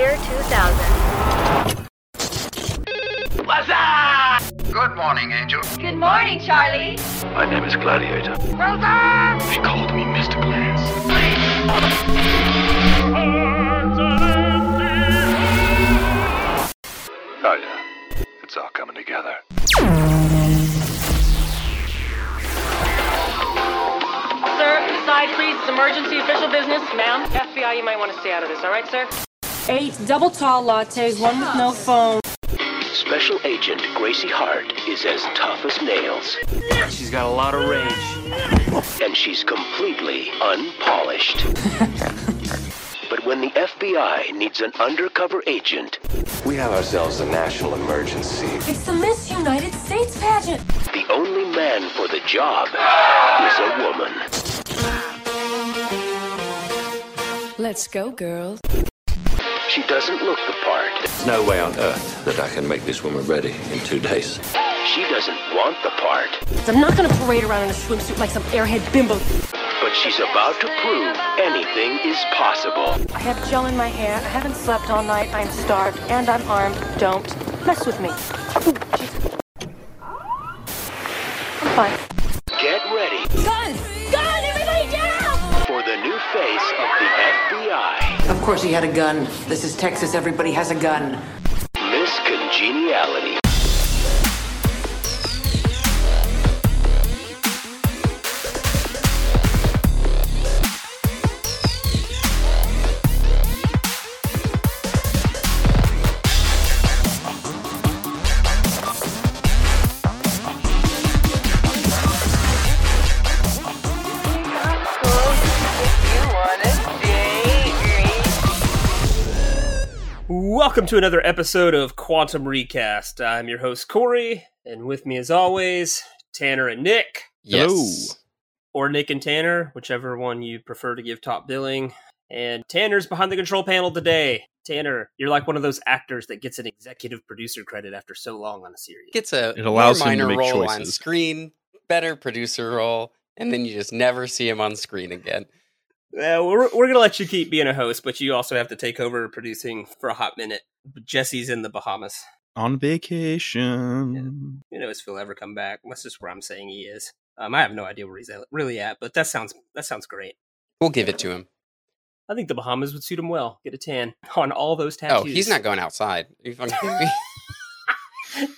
year 2000. Good morning, Angel. Good morning, Charlie. My name is Gladiator. She called me Mr. Glass. Oh yeah, it's all coming together. Sir, side please. It's emergency official business. Ma'am, FBI, you might want to stay out of this, all right, sir? Eight double tall lattes, one with no foam. Special Agent Gracie Hart is as tough as nails, She's got a lot of rage. and she's completely unpolished. but when the FBI needs an undercover agent, We have ourselves a national emergency. It's the Miss United States pageant. the only man for the job is a woman. Let's go, girls. She doesn't look the part. There's no way on earth that I can make this woman ready in two days. She doesn't want the part. I'm not gonna parade around in a swimsuit like some airhead bimbo. But she's about to prove anything is possible. I have gel in my hair. I haven't slept all night. I'm starved and I'm armed. Don't mess with me. Ooh. I'm fine. Get ready Gun! Gun! Everybody down! for the new face of the FBI, Of course he had a gun. This is Texas. Everybody has a gun. Miss Congeniality. Welcome to another episode of Quantum Recast. I'm your host Cory, and with me, as always, Tanner and Nick, Yes. or Nick and Tanner, whichever one you prefer to give top billing. And Tanner's behind the control panel today. Tanner, you're like one of those actors that gets an executive producer credit after so long on a series. Gets a It allows more him to minor make role on screen, better producer role, and then you just never see him on screen again. Uh, we're we're gonna let you keep being a host, but you also have to take over producing for a hot minute. Jesse's in the Bahamas. On vacation. Who knows if he'll ever come back? That's just where I'm saying he is. Um, I have no idea where he's at- really at, but that sounds that sounds great. We'll give it to him. I think the Bahamas would suit him well. Get a tan on all those tattoos. Oh, he's not going outside. Are you fucking kidding me?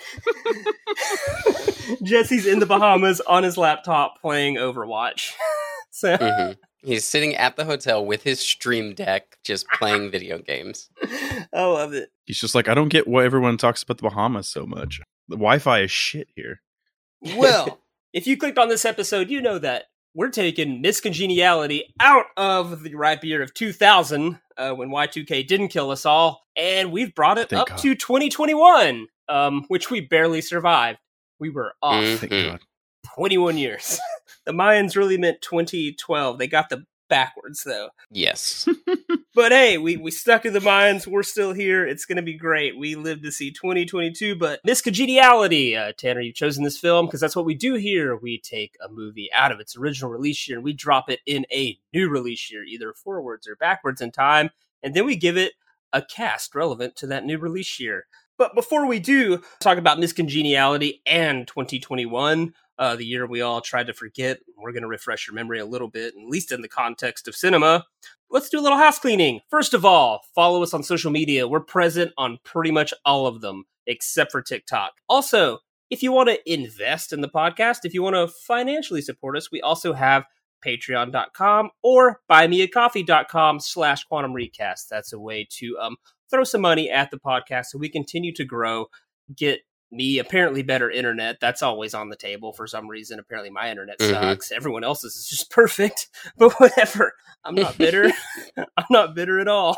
Jesse's in the Bahamas on his laptop playing Overwatch. so Mhm. He's sitting at the hotel with his stream deck, just playing video games. I love it. He's just like, I don't get why everyone talks about the Bahamas so much. The Wi Fi is shit here. Well, if you clicked on this episode, you know that we're taking Miss Congeniality out of the ripe year of 2000 uh, when Y2K didn't kill us all, and we've brought it Thank up God. to 2021, um, which we barely survived. We were off Mm. Thank Mhm. God. 21 years. the Mayans really meant 2012. They got the backwards though. Yes. But hey, we, we stuck to the Mayans. We're still here. It's going to be great. We live to see 2022. But Miss Congeniality, uh, Tanner, you've chosen this film because that's what we do here. We take a movie out of its original release year and we drop it in a new release year, either forwards or backwards in time. And then we give it a cast relevant to that new release year. But before we do talk about Miss Congeniality and 2021, uh, the year we all tried to forget, we're going to refresh your memory a little bit, at least in the context of cinema let's do a little house cleaning. First of all, follow us on social media. We're present on pretty much all of them except for TikTok. Also, if you want to invest in the podcast, if you want to financially support us, we also have patreon.com or buymeacoffee.com slash quantum recast. That's a way to um, throw some money at the podcast so we continue to grow, get me apparently better internet. That's always on the table for some reason. Apparently my internet Mhm. sucks. Everyone else's is just perfect. But whatever. I'm not bitter. I'm not bitter at all.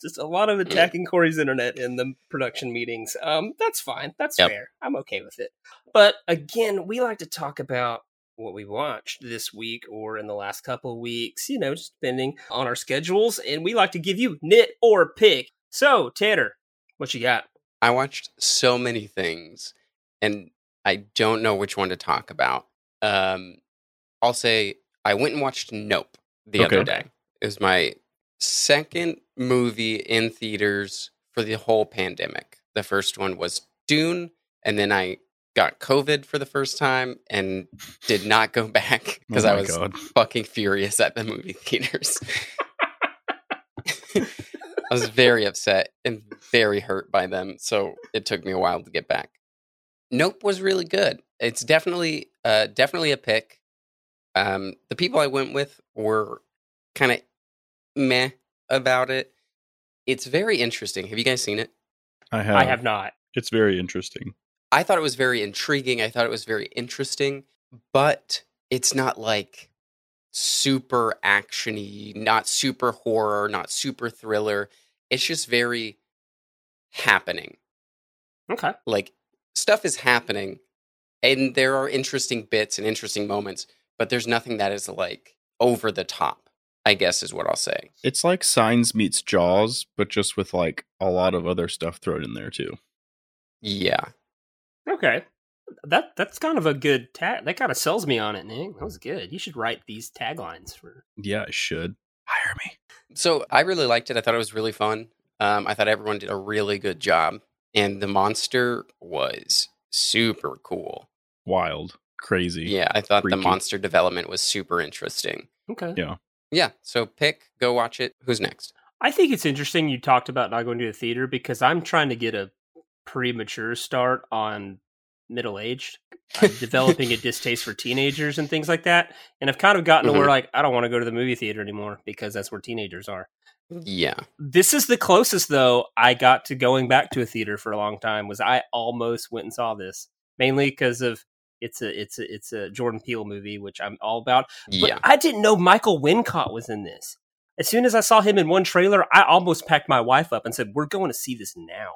Just a lot of attacking Cory's internet in the production meetings. Um, that's fine. That's Yep. fair. I'm okay with it. But again, we like to talk about what we watched this week or in the last couple of weeks, you know, just depending on our schedules. And we like to give you knit or pick. So, Tanner, what you got? I watched so many things, and I don't know which one to talk about. Um, I'll say I went and watched Nope the other day. It was my second movie in theaters for the whole pandemic. The first one was Dune, and then I got COVID for the first time and did not go back because Oh I was God. fucking furious at the movie theaters. I was very upset and very hurt by them, so it took me a while to get back. Nope was really good. It's definitely uh definitely a pick. Um the people I went with were kind of meh about it. It's very interesting. Have you guys seen it? I have. I have not. It's very interesting. I thought it was very intriguing. I thought it was very interesting, but it's not like super actiony, not super horror, not super thriller. It's just very happening. Okay. Like stuff is happening and there are interesting bits and interesting moments, but there's nothing that is like over the top, I guess is what I'll say. It's like Signs meets Jaws, but just with like a lot of other stuff thrown in there too. Yeah. Okay. That that's kind of a good tag. That kind of sells me on it, Nick. That was good. You should write these taglines for. Yeah, I should hire me. So I really liked it. I thought it was really fun. Um, I thought everyone did a really good job, and the monster was super cool. Wild, crazy. Yeah, I thought Freaky. the monster development was super interesting. Okay. Yeah. Yeah, so pick, go watch it. Who's next? I think it's interesting you talked about not going to the theater because I'm trying to get a premature start on middle aged. I'm developing a distaste for teenagers and things like that. And I've kind of gotten to where Mhm. like I don't want to go to the movie theater anymore because that's where teenagers are. Yeah. This is the closest though I got to going back to a theater for a long time was I almost went and saw this. Mainly because of it's a it's a it's a Jordan Peele movie, which I'm all about. But Yeah. I didn't know Michael Wincott was in this. As soon as I saw him in one trailer, I almost packed my wife up and said, "We're going to see this now."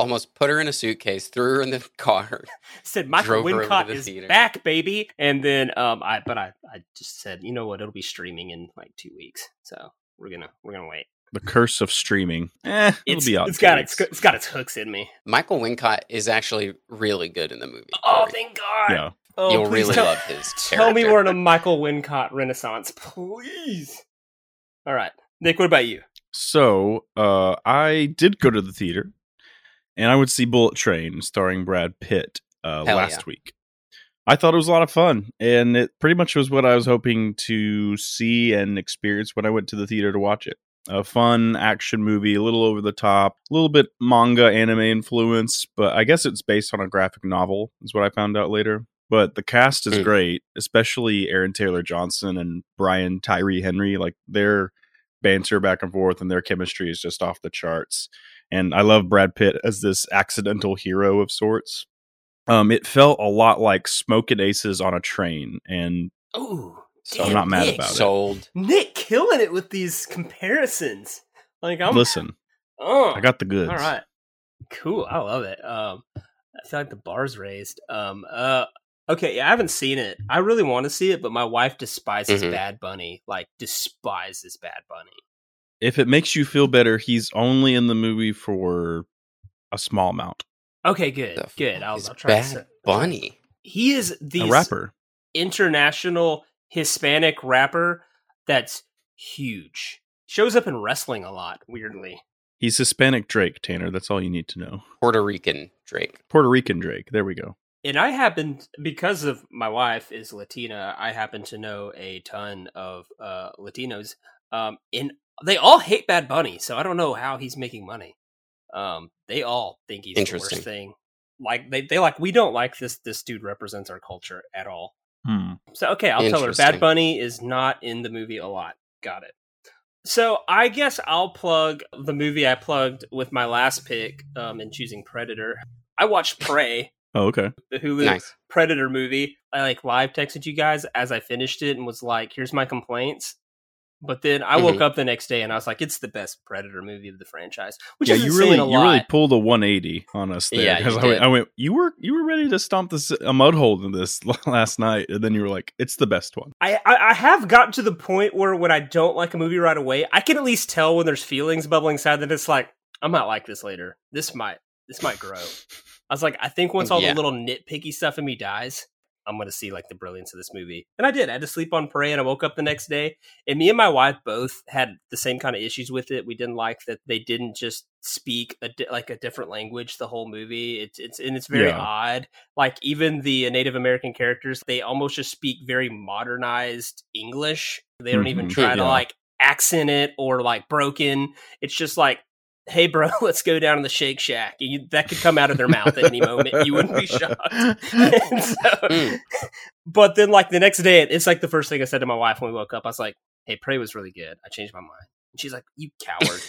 Almost put her in a suitcase, threw her in the car. Said Michael Drove her over to Wincott the is theater. back, baby. And then um, I but I I just said, you know what? It'll be streaming in like two weeks, so we're gonna we're gonna wait. The curse of streaming. Eh, it'll It's, be out. it's in got two its weeks. it's got its hooks in me. Michael Wincott is actually really good in the movie. Oh, Cory. thank God! Yeah. Oh, You'll really tell, love his Tell me character. we're in a Michael Wincott renaissance, please. All right, Nick. What about you? So, uh, I did go to the theater, and I would see Bullet Train starring Brad Pitt uh, last yeah. week. I thought it was a lot of fun, and it pretty much was what I was hoping to see and experience when I went to the theater to watch it. A fun action movie, a little over the top, a little bit manga anime influence, but I guess it's based on a graphic novel, is what I found out later. But the cast is Mm. great, especially Aaron Taylor Johnson and Brian Tyree Henry. Like their banter back and forth and their chemistry is just off the charts. And I love Brad Pitt as this accidental hero of sorts. Um, it felt a lot like Smokin' Aces on a train, and Ooh, So I'm not mad Nick. about it. Sold. Nick killing it with these comparisons. Like I'm listen, Oh, I got the goods. all right. Cool. I love it. Um, I feel like the bar's raised. Um, uh, okay. Yeah, I haven't seen it. I really want to see it, but my wife despises Mhm. Bad Bunny. Like despises Bad Bunny. If it makes you feel better, he's only in the movie for a small amount. Okay, good, The good. I'll, I'll try. to Bad say- Bunny. He is the rapper. international Hispanic rapper that's huge. Shows up in wrestling a lot. Weirdly. He's Hispanic Drake, Tanner. That's all you need to know. Puerto Rican Drake. Puerto Rican Drake. There we go. and I happen because of my wife is Latina. I happen to know a ton of uh, Latinos, um, and they all hate Bad Bunny. So I don't know how he's making money. Um, they all think he's the Interesting. worst thing. Like they, they like we don't like this. This dude represents our culture at all. Hmm. So okay, I'll tell her Bad Bunny is not in the movie a lot. Got it. So I guess I'll plug the movie I plugged with my last pick um, in choosing Predator. I watched Prey, Oh, okay. the Hulu Nice. Predator movie. I like live texted you guys as I finished it and was like, "Here's my complaints." But then I woke Mhm. up the next day and I was like, "It's the best Predator movie of the franchise," which yeah, you really, you really pulled a 180 on us there. Yeah, I, went. I went, you were, you were ready to stomp this a mud hole in this last night, and then you were like, it's the best one. I, I I have gotten to the point where when I don't like a movie right away, I can at least tell when there's feelings bubbling inside that it's like I might like this later. This might this might grow. I was like, I think once all Yeah. the little nitpicky stuff in me dies, I'm going to see like the brilliance of this movie. And I did. I had to sleep on Prey and I woke up the next day. And me and my wife both had the same kind of issues with it. We didn't like that they didn't just speak a di- like a different language the whole movie. It's it's and it's very Yeah. odd. Like even the Native American characters, they almost just speak very modernized English. They don't even Mhm. try to like accent it or like broken. It's just like hey bro let's go down to the shake shack you, that could come out of their mouth at any moment you wouldn't be shocked so- Mm. but then like the next day it's like the first thing i said to my wife when we woke up i was like hey prey was really good i changed my mind and she's like you coward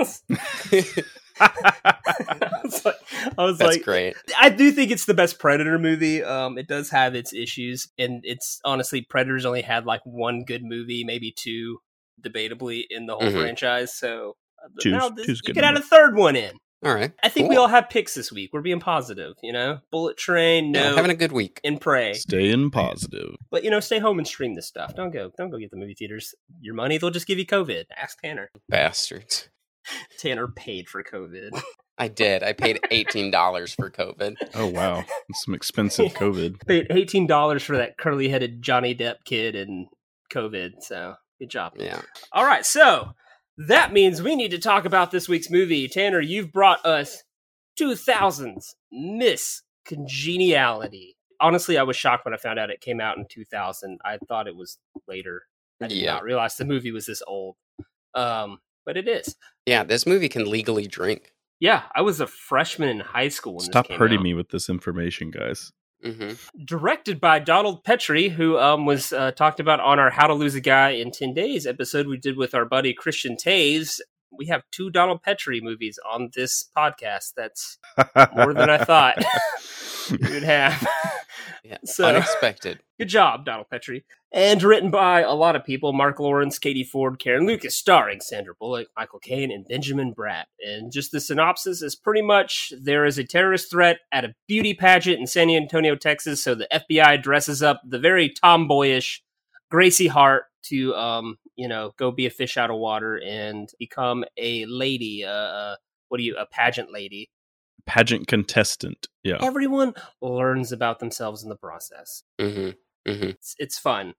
I was like, I was That's like great. I do think it's the best Predator movie. Um, it does have its issues, and it's honestly Predators only had like one good movie, maybe two, debatably in the whole Mhm. franchise. So Two's- now this, two's you good could add a third one in. All right. I think we all have picks this week. We're being positive, you know. Bullet Train, Yeah, no, having a good week. and Prey. Staying positive. But you know, stay home and stream this stuff. Don't go, don't go get the movie theaters. Your money, they'll just give you COVID. Ask Tanner. Bastards. Tanner paid for COVID. I did. I paid eighteen dollars for COVID. Oh wow, That's some expensive COVID. paid eighteen dollars for that curly headed Johnny Depp kid and COVID. So good job. Yeah. All right, so that means we need to talk about this week's movie. Tanner, you've brought us 2000's Miss Congeniality. Honestly, I was shocked when I found out it came out in 2000. I thought it was later. I did Yeah. not realize the movie was this old. Um, but it is. Yeah. This movie can legally drink. Yeah, I was a freshman in high school when Stop this came hurting out. me with this information, guys. Hmm directed by Donald Petrie, who um, was uh, talked about on our How to Lose a Guy in 10 Days episode we did with our buddy Christian Taves. We have two Donald Petrie movies on this podcast. That's more than I thought we would have. Yeah. So- Unexpected. Good job, Donald Petrie. And written by a lot of people Marc Lawrence, Katie Ford, Caryn Lucas, starring Sandra Bullock, Michael Caine, and Benjamin Bratt. And just the synopsis is pretty much there is a terrorist threat at a beauty pageant in San Antonio, Texas. So the FBI dresses up the very tomboyish Gracie Hart to, um, you know, go be a fish out of water and become a lady. Uh, uh, what do you, a pageant lady? Pageant contestant. Yeah. Everyone learns about themselves in the process. hmm hmm It's, it's fun.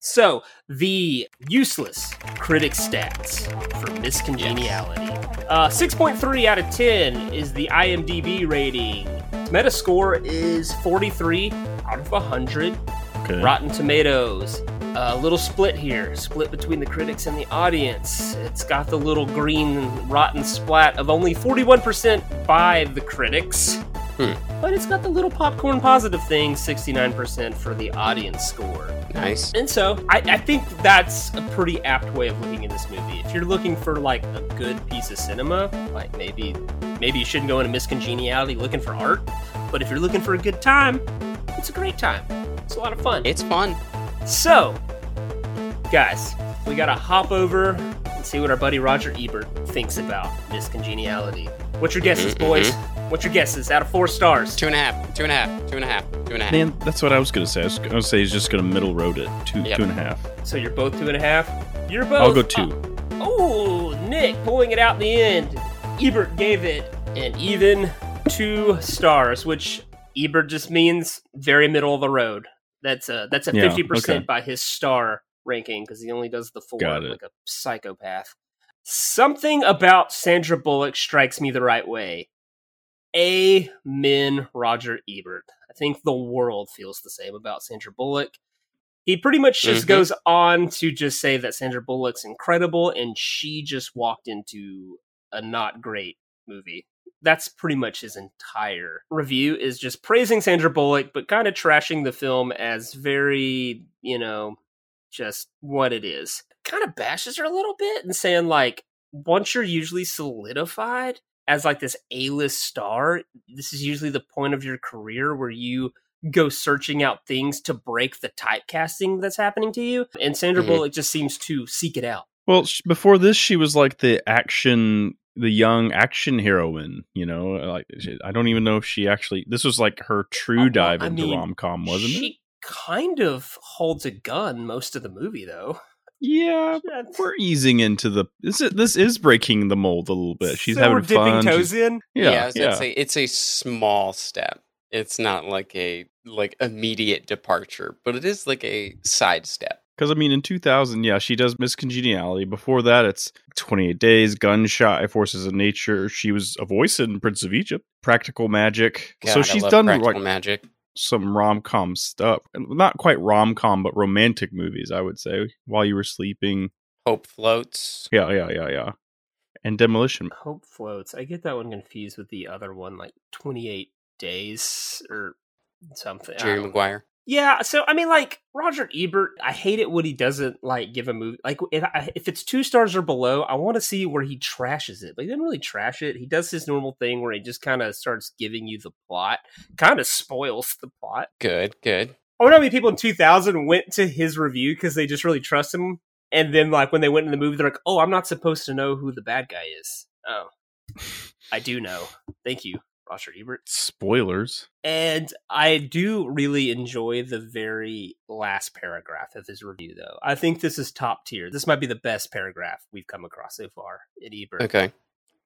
So, the useless critic stats for Miss Congeniality. Uh, 6.3 out of 10 is the IMDb rating. Metascore is 43 out of 100. Okay. Rotten Tomatoes. A little split here, split between the critics and the audience. It's got the little green rotten splat of only 41% by the critics. Hmm. But it's got the little popcorn positive thing, 69% for the audience score. Nice. And so I, I think that's a pretty apt way of looking at this movie. If you're looking for like a good piece of cinema, like maybe maybe you shouldn't go into Miss Congeniality looking for art. But if you're looking for a good time, it's a great time. It's a lot of fun. It's fun. So, guys, we gotta hop over and see what our buddy Roger Ebert thinks about Miss Congeniality. What's your guesses, Mhm, boys? What's your guesses out of four stars? Two and a half. Two and a half. Two and a half. Two and a half. Man, that's what I was gonna say. I was gonna say he's just gonna middle road it. Two Yep. two and a half. So you're both two and a half. You're both. I'll go two. Oh, Nick pulling it out in the end. Ebert gave it an even two stars, which Ebert just means very middle of the road. That's a that's a Yeah, fifty percent okay. by his star ranking because he only does the four like a psychopath. Something about Sandra Bullock strikes me the right way. Amen, Roger Ebert. I think the world feels the same about Sandra Bullock. He pretty much just Mhm. goes on to just say that Sandra Bullock's incredible and she just walked into a not great movie. That's pretty much his entire review is just praising Sandra Bullock but kind of trashing the film as very, you know, just what it is. Kind of bashes her a little bit and saying like once you're usually solidified as like this A-list star, this is usually the point of your career where you go searching out things to break the typecasting that's happening to you. And Sandra Mhm. Bullock just seems to seek it out. Well, before this, she was like the action, the young action heroine. You know, like I don't even know if she actually. This was like her true well, dive I into mean, rom com, wasn't she it? She kind of holds a gun most of the movie, though. Yeah, we're easing into the. This is, this is breaking the mold a little bit. She's So having we're dipping fun. toes she's- in. Yeah, I was yeah. gonna say it's a small step. It's not like a like immediate departure, but it is like a sidestep. Because I mean, in 2000, yeah, she does Miss Congeniality. Before that, it's 28 Days, Gun Shy, Forces of Nature. She was a voice in Prince of Egypt, Practical Magic. God, so I she's love done practical like magic. some rom com stuff. Not quite rom com, but romantic movies, I would say. While you were sleeping, Hope floats. yeah, yeah, yeah, yeah. And Demolition. Hope floats. I get that one confused with the other one, like 28 days or something. Jerry don't. Maguire. Yeah, so I mean, like Roger Ebert, I hate it when he doesn't like give a movie like if if it's two stars or below, I want to see where he trashes it. But he doesn't really trash it. He does his normal thing where he just kind of starts giving you the plot, kind of spoils the plot. Good, good. I wonder how many people in 2000 went to his review because they just really trust him, and then like when they went in the movie, they're like, "Oh, I'm not supposed to know who the bad guy is." Oh, I do know. Thank you, Roger Ebert. Spoilers. And I do really enjoy the very last paragraph of his review, though. I think this is top tier. This might be the best paragraph we've come across so far in Ebert. Okay.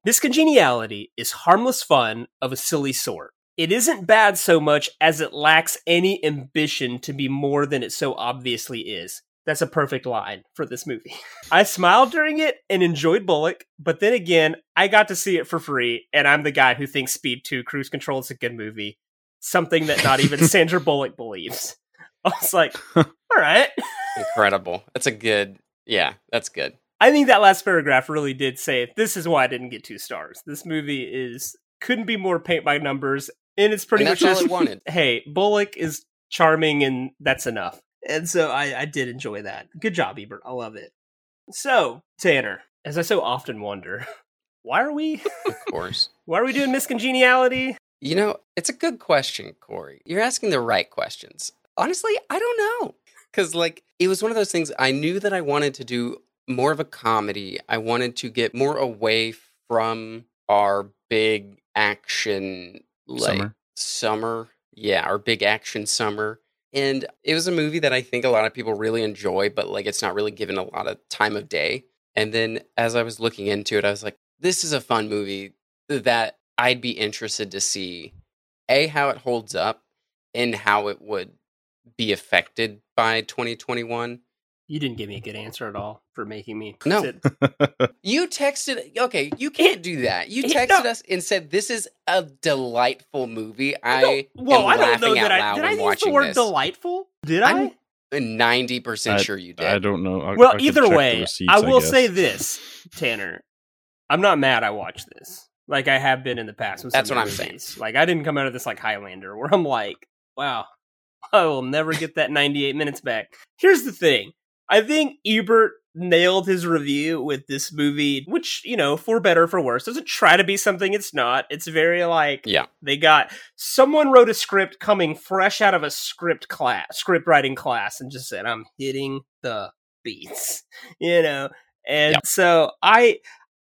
Miss Congeniality is harmless fun of a silly sort. It isn't bad so much as it lacks any ambition to be more than it so obviously is. That's a perfect line for this movie. I smiled during it and enjoyed Bullock, but then again, I got to see it for free, and I'm the guy who thinks Speed 2 Cruise Control is a good movie. Something that not even Sandra Bullock believes. I was like, all right. Incredible. That's a good. Yeah, that's good. I think that last paragraph really did say it. This is why I didn't get two stars. This movie is couldn't be more paint by numbers, and it's pretty And much that's all just it wanted. hey, Bullock is charming, and that's enough. And so I, I did enjoy that. Good job, Ebert. I love it. So Tanner, as I so often wonder, why are we Of course. why are we doing Miss Congeniality? You know, it's a good question, Cory. You're asking the right questions. Honestly, I don't know. Because, like, it was one of those things I knew that I wanted to do more of a comedy. I wanted to get more away from our big action, like, Summer. summer. Yeah, our big action summer. And it was a movie that I think a lot of people really enjoy, but, like, it's not really given a lot of time of day. And then as I was looking into it, I was like, this is a fun movie that I'd be interested to see a how it holds up and how it would be affected by 2021. You didn't give me a good answer at all for making me No. sit- You texted, okay, you can't do that. You It- texted no. us and said this is a delightful movie. I No, well, am I don't know that I did. I use the watching word this. delightful. Did I? I'm ninety percent I- sure you did. I don't know. I- I well, could either way, receipts, I will guess. say this, Tanner. I'm not mad I watched this. Like I have been in the past. With That's some what I'm saying. Like I didn't come out of this like Highlander, where I'm like, wow, I will never get that 98 minutes back. Here's the thing. I think Ebert nailed his review with this movie, which, you know, for better or for worse, doesn't try to be something it's not. It's very like Yeah. they got someone wrote a script coming fresh out of a script class, script writing class, and just said, "I'm hitting the beats," you know. And Yep. so I,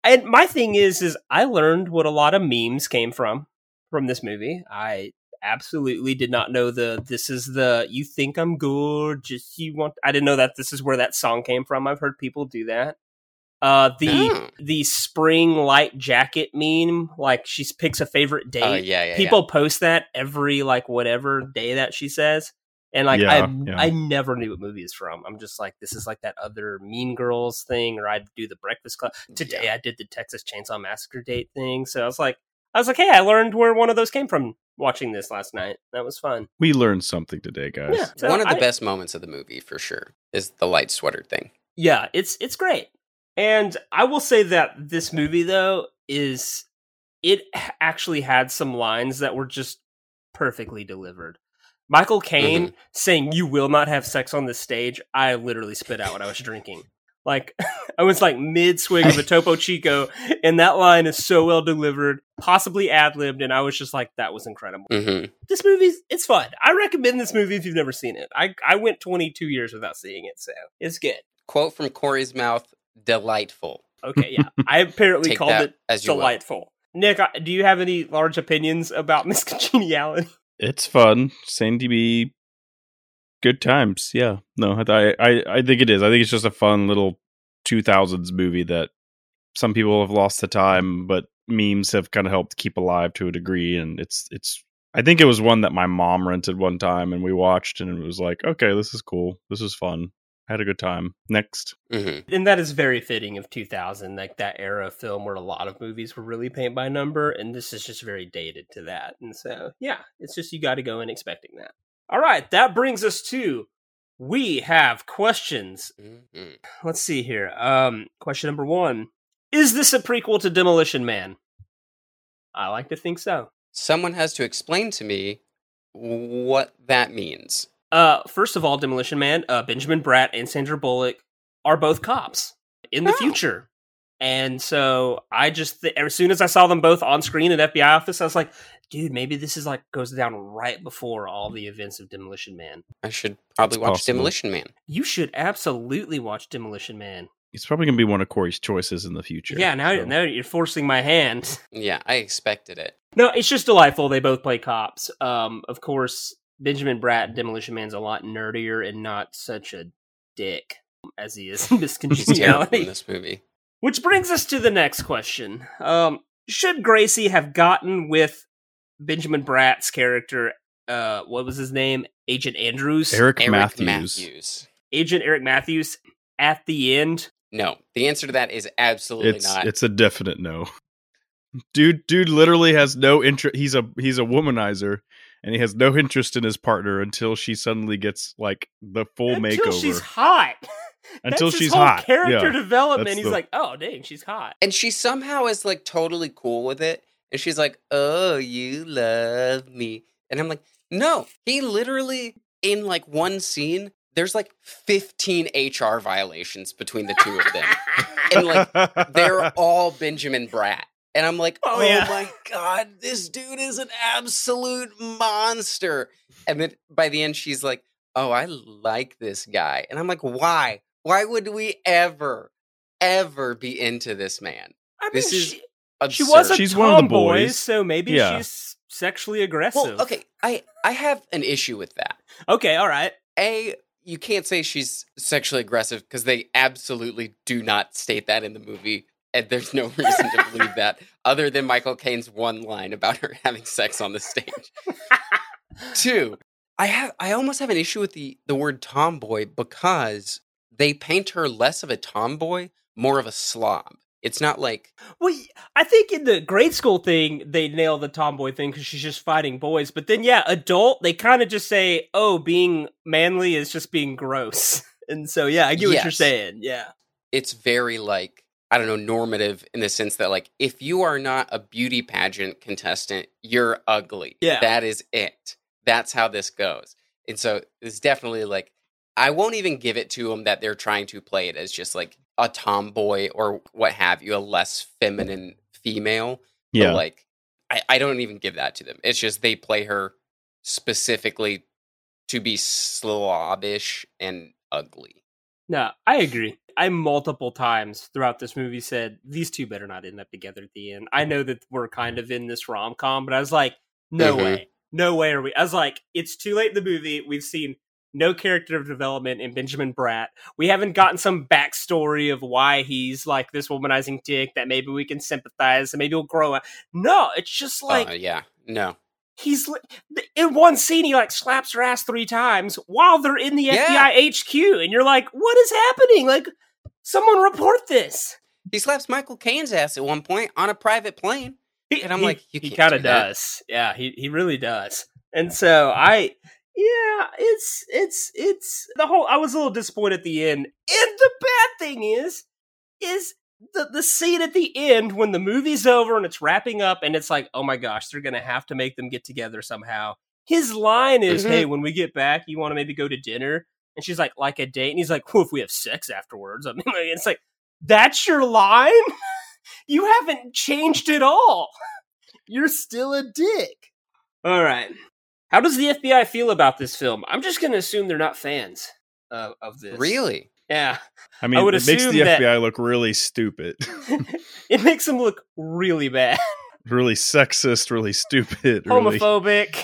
and my thing is, is I learned what a lot of memes came from from this movie. I absolutely did not know the this is the you think I'm good, just you want. I didn't know that this is where that song came from. I've heard people do that. Uh, the Oh. the spring light jacket meme, like she picks a favorite date Oh, yeah, yeah, people post that every like whatever day that she says and like Yeah, I yeah. I never knew what movie is from. I'm just like this is like that other Mean Girls thing, or I'd do the Breakfast Club. Today Yeah. I did the Texas Chainsaw Massacre date thing, so I was like I was like, hey, I learned where one of those came from watching this last night. That was fun. We learned something today, guys. Yeah, so One of the I- best moments of the movie for sure is the light sweater thing. Yeah, it's it's great. And I will say that this movie though is it actually had some lines that were just perfectly delivered. Michael mm-hmm. Caine saying you will not have sex on this stage, I literally spit out when I was drinking. Like I was like mid swig of a Topo Chico and that line is so well delivered, possibly ad-libbed and I was just like that was incredible. Mm-hmm. This movie's it's fun. I recommend this movie if you've never seen it. I I went 22 years without seeing it, so it's good. Quote from Cory's mouth: "Delightful." Okay, yeah. I apparently called it as you will. delightful. Nick, do you have any large opinions about Miss Congeniality? It's fun. Sandy B. Good times. Yeah. No, I, I I think it is. I think it's just a fun little 2000s movie that some people have lost the time, but memes have kind of helped keep alive to a degree, and it's it's I think it was one that my mom rented one time and we watched and it was like, okay, this is cool. This is fun. I had a good time. Next. Mm-hmm. And that is very fitting of 2000, like that era of film where a lot of movies were really paint by number, and this is just very dated to that. And so, yeah, it's just you got to go in expecting that. All right, that brings us to we have questions. Mm-hmm. Let's see here. Um, question number one: Is this a prequel to Demolition Man? I like to think so. Someone has to explain to me what that means. Uh, first of all, Demolition Man, uh, Benjamin Bratt and Sandra Bullock are both cops in the Oh. future. And so I just, th- as soon as I saw them both on screen at FBI office, I was like, dude, maybe this is like goes down right before all the events of Demolition Man. I should probably It's watch possible. Demolition Man. You should absolutely watch Demolition Man. It's probably going to be one of Cory's choices in the future. Yeah, now, so. now you're forcing my hand. Yeah, I expected it. No, it's just delightful. They both play cops. Um, of course, Benjamin Bratt, Demolition Man's a lot nerdier and not such a dick as he is in Miss He's terrible in this movie. Which brings us to the next question. Um, should Gracie have gotten with Benjamin Bratt's character? Uh, what was his name? Agent Andrews? Eric, Eric Matthews. Matthews. Agent Eric Matthews at the end. No, the answer to that is absolutely It's not. it's a definite no. Dude, dude literally has no interest. He's a he's a womanizer, and he has no interest in his partner until she suddenly gets like the full Until makeover. she's hot. Until That's his she's whole hot. Character Yeah. development. He's the- like, oh dang, she's hot. and she somehow is like totally cool with it. And she's like, "Oh, you love me," and I'm like, "No." He literally in like one scene, there's like 15 HR violations between the two of them, and like they're all Benjamin Bratt. And I'm like, Oh, oh, yeah. my God, this dude is an absolute monster. And then by the end, she's like, oh, I like this guy. And I'm like, why? Why would we ever, ever be into this man? I mean, This is she, Absurd. she was a She's one of the tomboy, boys. so maybe Yeah. she's sexually aggressive. well, okay. I, I have an issue with that. Okay, all right. A, you can't say she's sexually aggressive because they absolutely do not state that in the movie. And there's no reason to believe that other than Michael Caine's one line about her having sex on the stage. Two, I have I almost have an issue with the the word tomboy because they paint her less of a tomboy, more of a slob. It's not like Well, I think in the grade school thing, they nail the tomboy thing because she's just fighting boys. But then, yeah, adult, they kind of just say, oh, being manly is just being gross. And so, yeah, I get what you're saying. Yeah. it's very like I don't know normative in the sense that like if you are not a beauty pageant contestant, you're ugly. Yeah. that is it. That's how this goes. And so it's definitely like I won't even give it to them that they're trying to play it as just like a tomboy or what have you, a less feminine female. But, yeah. like I, I don't even give that to them. It's just they play her specifically to be slobbish and ugly. No, I agree. I multiple times throughout this movie said these two better not end up together at the end. I know that we're kind of in this rom com, but I was like, no Mhm. way, no way are we. I was like, it's too late in the movie. We've seen no character development in Benjamin Bratt. We haven't gotten some backstory of why he's like this womanizing dick that maybe we can sympathize and maybe we'll grow up. No, it's just like uh, yeah, no. he's in one scene he like slaps her ass three times while they're in the Yeah. FBI HQ, and you're like, what is happening? Like, someone report this. He slaps Michael Caine's ass at one point on a private plane. He- And I'm he- like, you he kind of do does. Yeah, he he really does. And so I, yeah, it's it's it's the whole. I was a little disappointed at the end. And the bad thing is, is the the scene at the end when the movie's over and it's wrapping up, and it's like, oh my gosh, they're gonna have to make them get together somehow. His line is, Mhm. "Hey, when we get back, you want to maybe go to dinner?" And she's like, "Like a date?" And he's like, "Well, if we have sex afterwards." I mean, like, it's like that's your line. you haven't changed at all. You're still a dick. All right. How does the FBI feel about this film? I'm just going to assume they're not fans of, of this. Really? Yeah. I mean, would it makes assume the that- FBI look really stupid, it makes them look really bad. really sexist, really stupid, really Homophobic.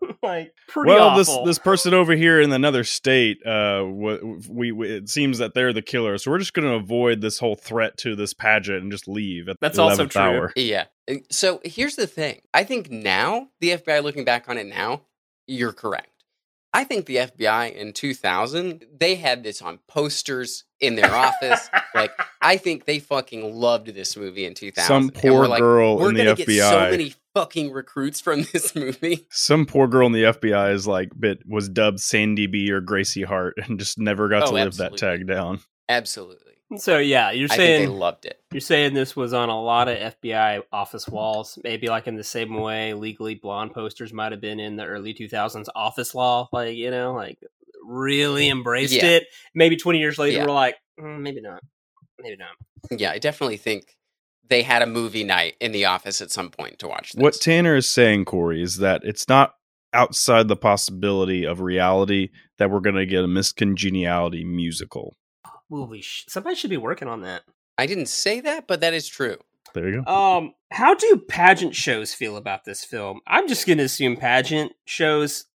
like pretty well, awful. this this person over here in another state, uh, we, we it seems that they're the killer, so we're just going to avoid this whole threat to this pageant and just leave at That's the also true. hour. Yeah. Uh, So here's the thing. I think now, the FBI looking back on it now, you're correct. I think the FBI in 2000, they had this on posters in their office. like, I think they fucking loved this movie in 2000. Some And poor we're like, girl We're in the gonna get so FBI. many fucking recruits from this movie. Some poor girl in the FBI is like, bit was dubbed Sandy B or Gracie Hart, and just never got Oh, to live that tag down. Absolutely. so yeah, you're I think they loved it. you're saying this was on a lot of FBI office walls, maybe like in the same way legally blonde posters might have been in the early 2000s office law, like you know, like really embraced Yeah. it. Maybe 20 years later, Yeah. we're like, mm, maybe not, maybe not. Yeah, I definitely think they had a movie night in the office at some point to watch this. What Tanner is saying, Cory, is that it's not outside the possibility of reality that we're going to get a Miss Congeniality musical. Well, we sh- somebody should be working on that. I didn't say that, but that is true. There you go. Um, how do pageant shows feel about this film? I'm just gonna assume pageant shows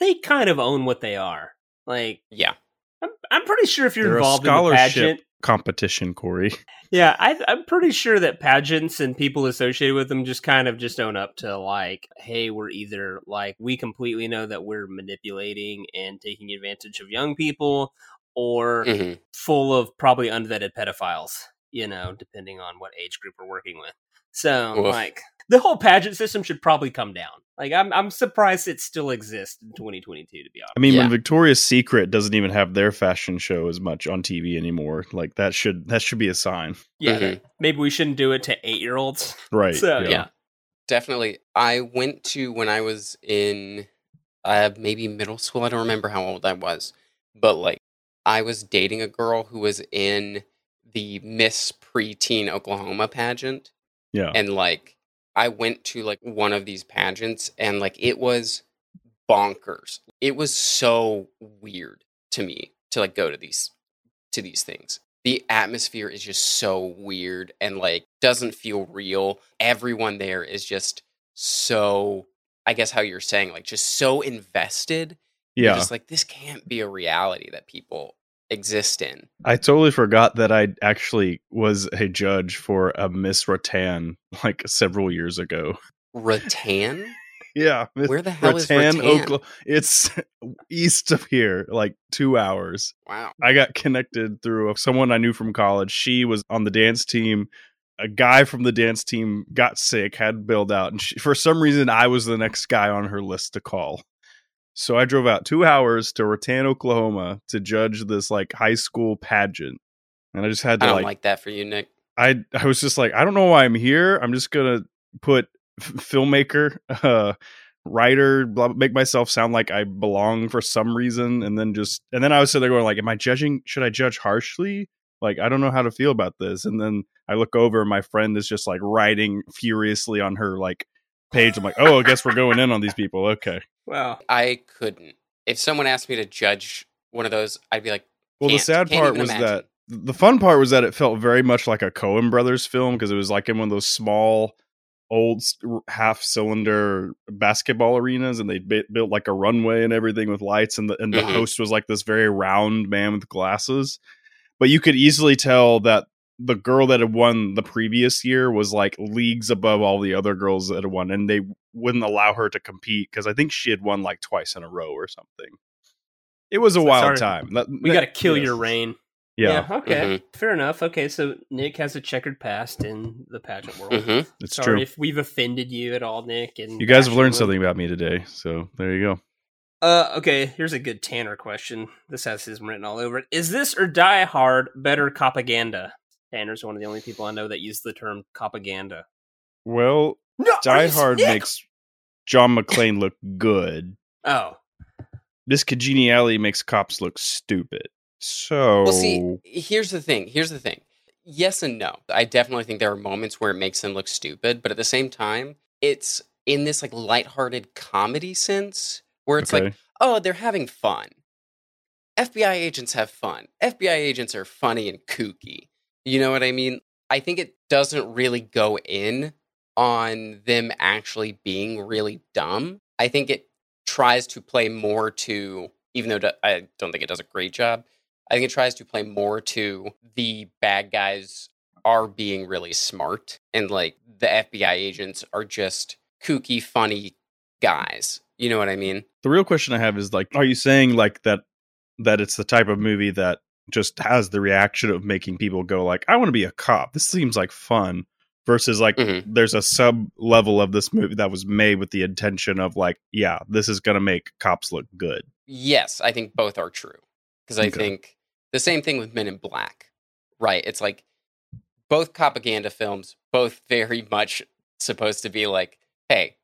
they kind of own what they are. Like, Yeah. I'm, I'm pretty sure if you're They're a involved in the pageant, competition, Cory. yeah, I, I'm pretty sure that pageants and people associated with them just kind of just own up to like, hey, we're either like we completely know that we're manipulating and taking advantage of young people, or hmm full of probably unvetted pedophiles, you know, depending on what age group we're working with. So, Oof. like, the whole pageant system should probably come down. Like, I'm I'm surprised it still exists in 2022. To be honest, I mean, Yeah. when Victoria's Secret doesn't even have their fashion show as much on TV anymore, like that should that should be a sign, yeah, Mhm. that- maybe we shouldn't do it to eight year olds. right? So, Yeah. Definitely. I went to when I was in uh, maybe middle school. I don't remember how old I was, but like I was dating a girl who was in the Miss Preteen Oklahoma pageant, yeah. and like I went to like one of these pageants, and like it was bonkers. It was so weird to me to like go to these to these things. The atmosphere is just so weird and like doesn't feel real. Everyone there is just so I guess how you're saying like just so invested. You're yeah. just like this can't be a reality that people exist in. I totally forgot that I actually was a judge for a Miss Rattan like several years ago. Rattan? Yeah, Miss Where the hell is Rattan, Rattan? Okla- It's east of here, like two hours. Wow. I got connected through someone I knew from college. She was on the dance team. A guy from the dance team got sick, had bailed out, and she, for some reason, I was the next guy on her list to call. So I drove out two hours to Rattan, Oklahoma, to judge this like high school pageant, and I just had I to don't like, like that for you, Nick. I I was just like, I don't know why I'm here. I'm just gonna put f- filmmaker, uh, writer, blah, make myself sound like I belong for some reason, and then just and then I was sitting there going like, Am I judging? Should I judge harshly? Like I don't know how to feel about this. And then I look over, and my friend is just like writing furiously on her like page. I'm like, Oh, I guess we're going in on these people. Okay. Wow. I couldn't. If someone asked me to judge one of those, I'd be like, Well, the sad part was imagine. that the fun part was that it felt very much like a Coen Brothers film because it was like in one of those small, old half cylinder basketball arenas, and they bi- built like a runway and everything with lights, and the and the Mhm. host was like this very round man with glasses. But you could easily tell that the girl that had won the previous year was like leagues above all the other girls that had won, and they wouldn't allow her to compete because I think she had won like twice in a row or something. It was a So wild sorry. time. That- We got to kill yes. your reign. Yeah, okay. Fair enough. Okay, so Nick has a checkered past in the pageant world. Mhm. it's Sorry true. if we've offended you at all, Nick. And You guys have learned Wood. something about me today, so there you go. Uh, okay. Here's a good Tanner question. This has his written all over it. Is this or Die Hard better propaganda? Tanner's one of the only people I know that use the term propaganda. Well, No, Die Hard makes John McClane look good. Oh, Miss Congeniality makes cops look stupid. So well, see, here's the thing. Here's the thing. Yes and no. I definitely think there are moments where it makes them look stupid, but at the same time, it's in this like lighthearted comedy sense where it's like, oh, they're having fun. FBI agents have fun. FBI agents are funny and kooky. You know what I mean? I think it doesn't really go in on them actually being really dumb. I think it tries to play more to, even though I don't think it does a great job, I think it tries to play more to the bad guys are being really smart and like the FBI agents are just kooky, funny guys. You know what I mean? The real question I have is like, are you saying like that that it's the type of movie that just has the reaction of making people go like, I want to be a cop. This seems like fun. Versus like Mhm. there's a sub level of this movie that was made with the intention of like, yeah, this is gonna make cops look good. Yes, I think both are true. Because I Okay. think the same thing with Men in Black, right? It's like both propaganda films, both very much supposed to be like, hey,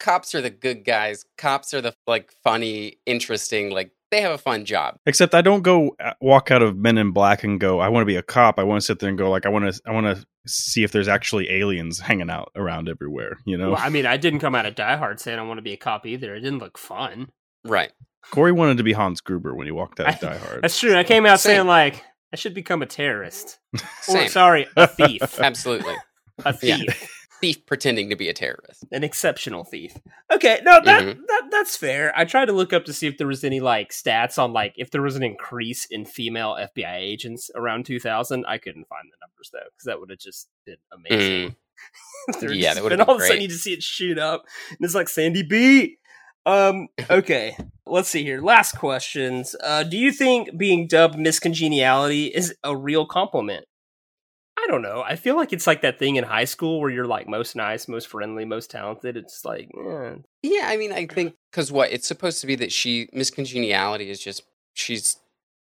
cops are the good guys. Cops are the like funny, interesting, like they have a fun job. Except I don't go uh, walk out of Men in Black and go, I want to be a cop. I want to sit there and go like, I want to, I want to see if there's actually aliens hanging out around everywhere. You know, Well, I mean, I didn't come out of Die Hard saying I want to be a cop either. It didn't look fun. Right. Cory wanted to be Hans Gruber when he walked out of Die Hard. That's true. I came out Same. saying like I should become a terrorist. Or Same. sorry, a thief. Absolutely. a Yeah. Thief. Pretending to be a terrorist. An exceptional thief. Okay, no, that, Mhm. that that's fair. I tried to look up to see if there was any like stats on like if there was an increase in female FBI agents around 2000. I couldn't find the numbers though because that would have just been amazing. Mm. Yeah, that would've been been all of a sudden you just see it shoot up, and it's like Sandy B. Um. Okay. Let's see here. Last questions. Uh, do you think being dubbed Miss Congeniality is a real compliment? I don't know. I feel like it's like that thing in high school where you're like most nice, most friendly, most talented. It's like, eh. Yeah, I mean, I think because what it's supposed to be that she Miss Congeniality is just she's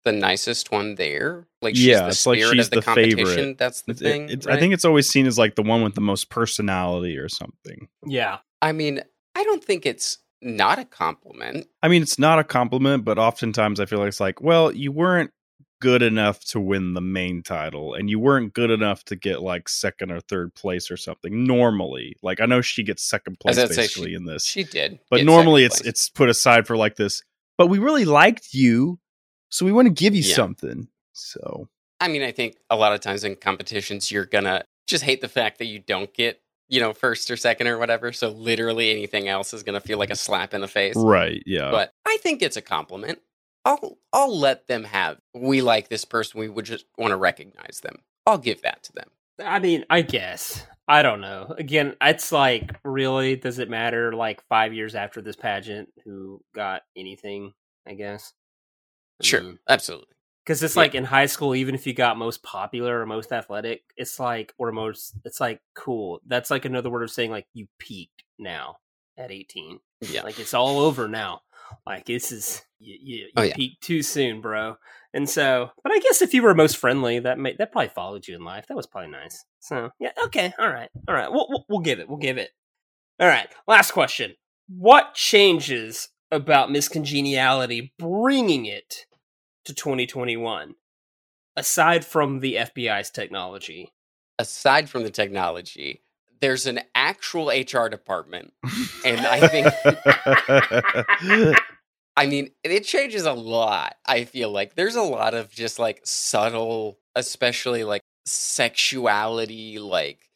the nicest one there. Like she's Yeah, the it's like she's of the, the favorite. competition. That's the It's- thing. it's- right? I think it's always seen as like the one with the most personality or something. yeah. I mean, I don't think it's not a compliment. I mean, it's not a compliment, but oftentimes I feel like it's like, well, you weren't good enough to win the main title, and you weren't good enough to get like second or third place or something. Normally, like I know she gets second place basically she- in this, She did, but normally it's place. it's put aside for like this. But we really liked you, so we want to give you Yeah. something. So I mean, I think a lot of times in competitions, you're gonna just hate the fact that you don't get you know first or second or whatever. So literally anything else is gonna feel like a slap in the face. right, yeah, But I think it's a compliment. I'll I'll let them have. We like this person. We would just want to recognize them. I'll give that to them. I mean, I guess. I don't know. Again, it's like, really, does it matter like five years after this pageant who got anything, I guess? Sure, absolutely. Because it's Yeah. like in high school, even if you got most popular or most athletic, it's like, or most, it's like, cool. That's like another word of saying, like, you peaked now at 18. Yeah. Like, it's all over now. Like, this is, you, you, you Oh, yeah. peaked too soon, bro. And so, but I guess if you were most friendly, that may, that probably followed you in life. That was probably nice. So, yeah, okay, all right, all right. We'll, we'll, we'll give it. We'll give it. All right. Last question. What changes about Miss Congeniality bringing it to 2021 aside from the FBI's technology? Aside from the technology, there's an actual HR department, and I think I mean, it changes a lot. I feel like there's a lot of just like subtle, especially like sexuality, like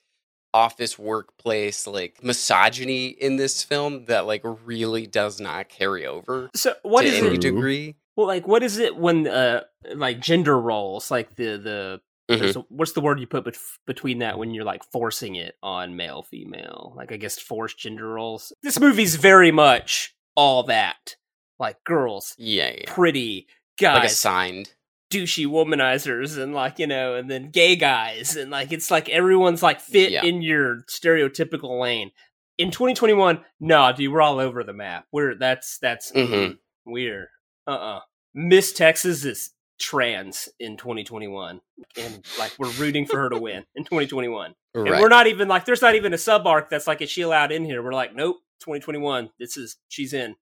office workplace, like misogyny in this film that like really does not carry over So, what to is any it? Degree. Well, like, what is it when, uh, like gender roles, like the the Mhm. a- what's the word you put bef- between that when you're like forcing it on male female? Like, I guess forced gender roles. This movie's very much all that, like girls, Yeah, yeah. pretty Like guys, assigned. douchey womanizers and like you know and then gay guys and like it's like everyone's like fit Yeah. in your stereotypical lane in 2021 no dude we're all over the map we're that's that's Mhm. mm, we're uh-uh miss texas is trans in 2021 and like we're rooting for her to win in 2021 and we're not even like there's not even a sub arc that's like is she allowed in here we're like nope 2021 this is she's in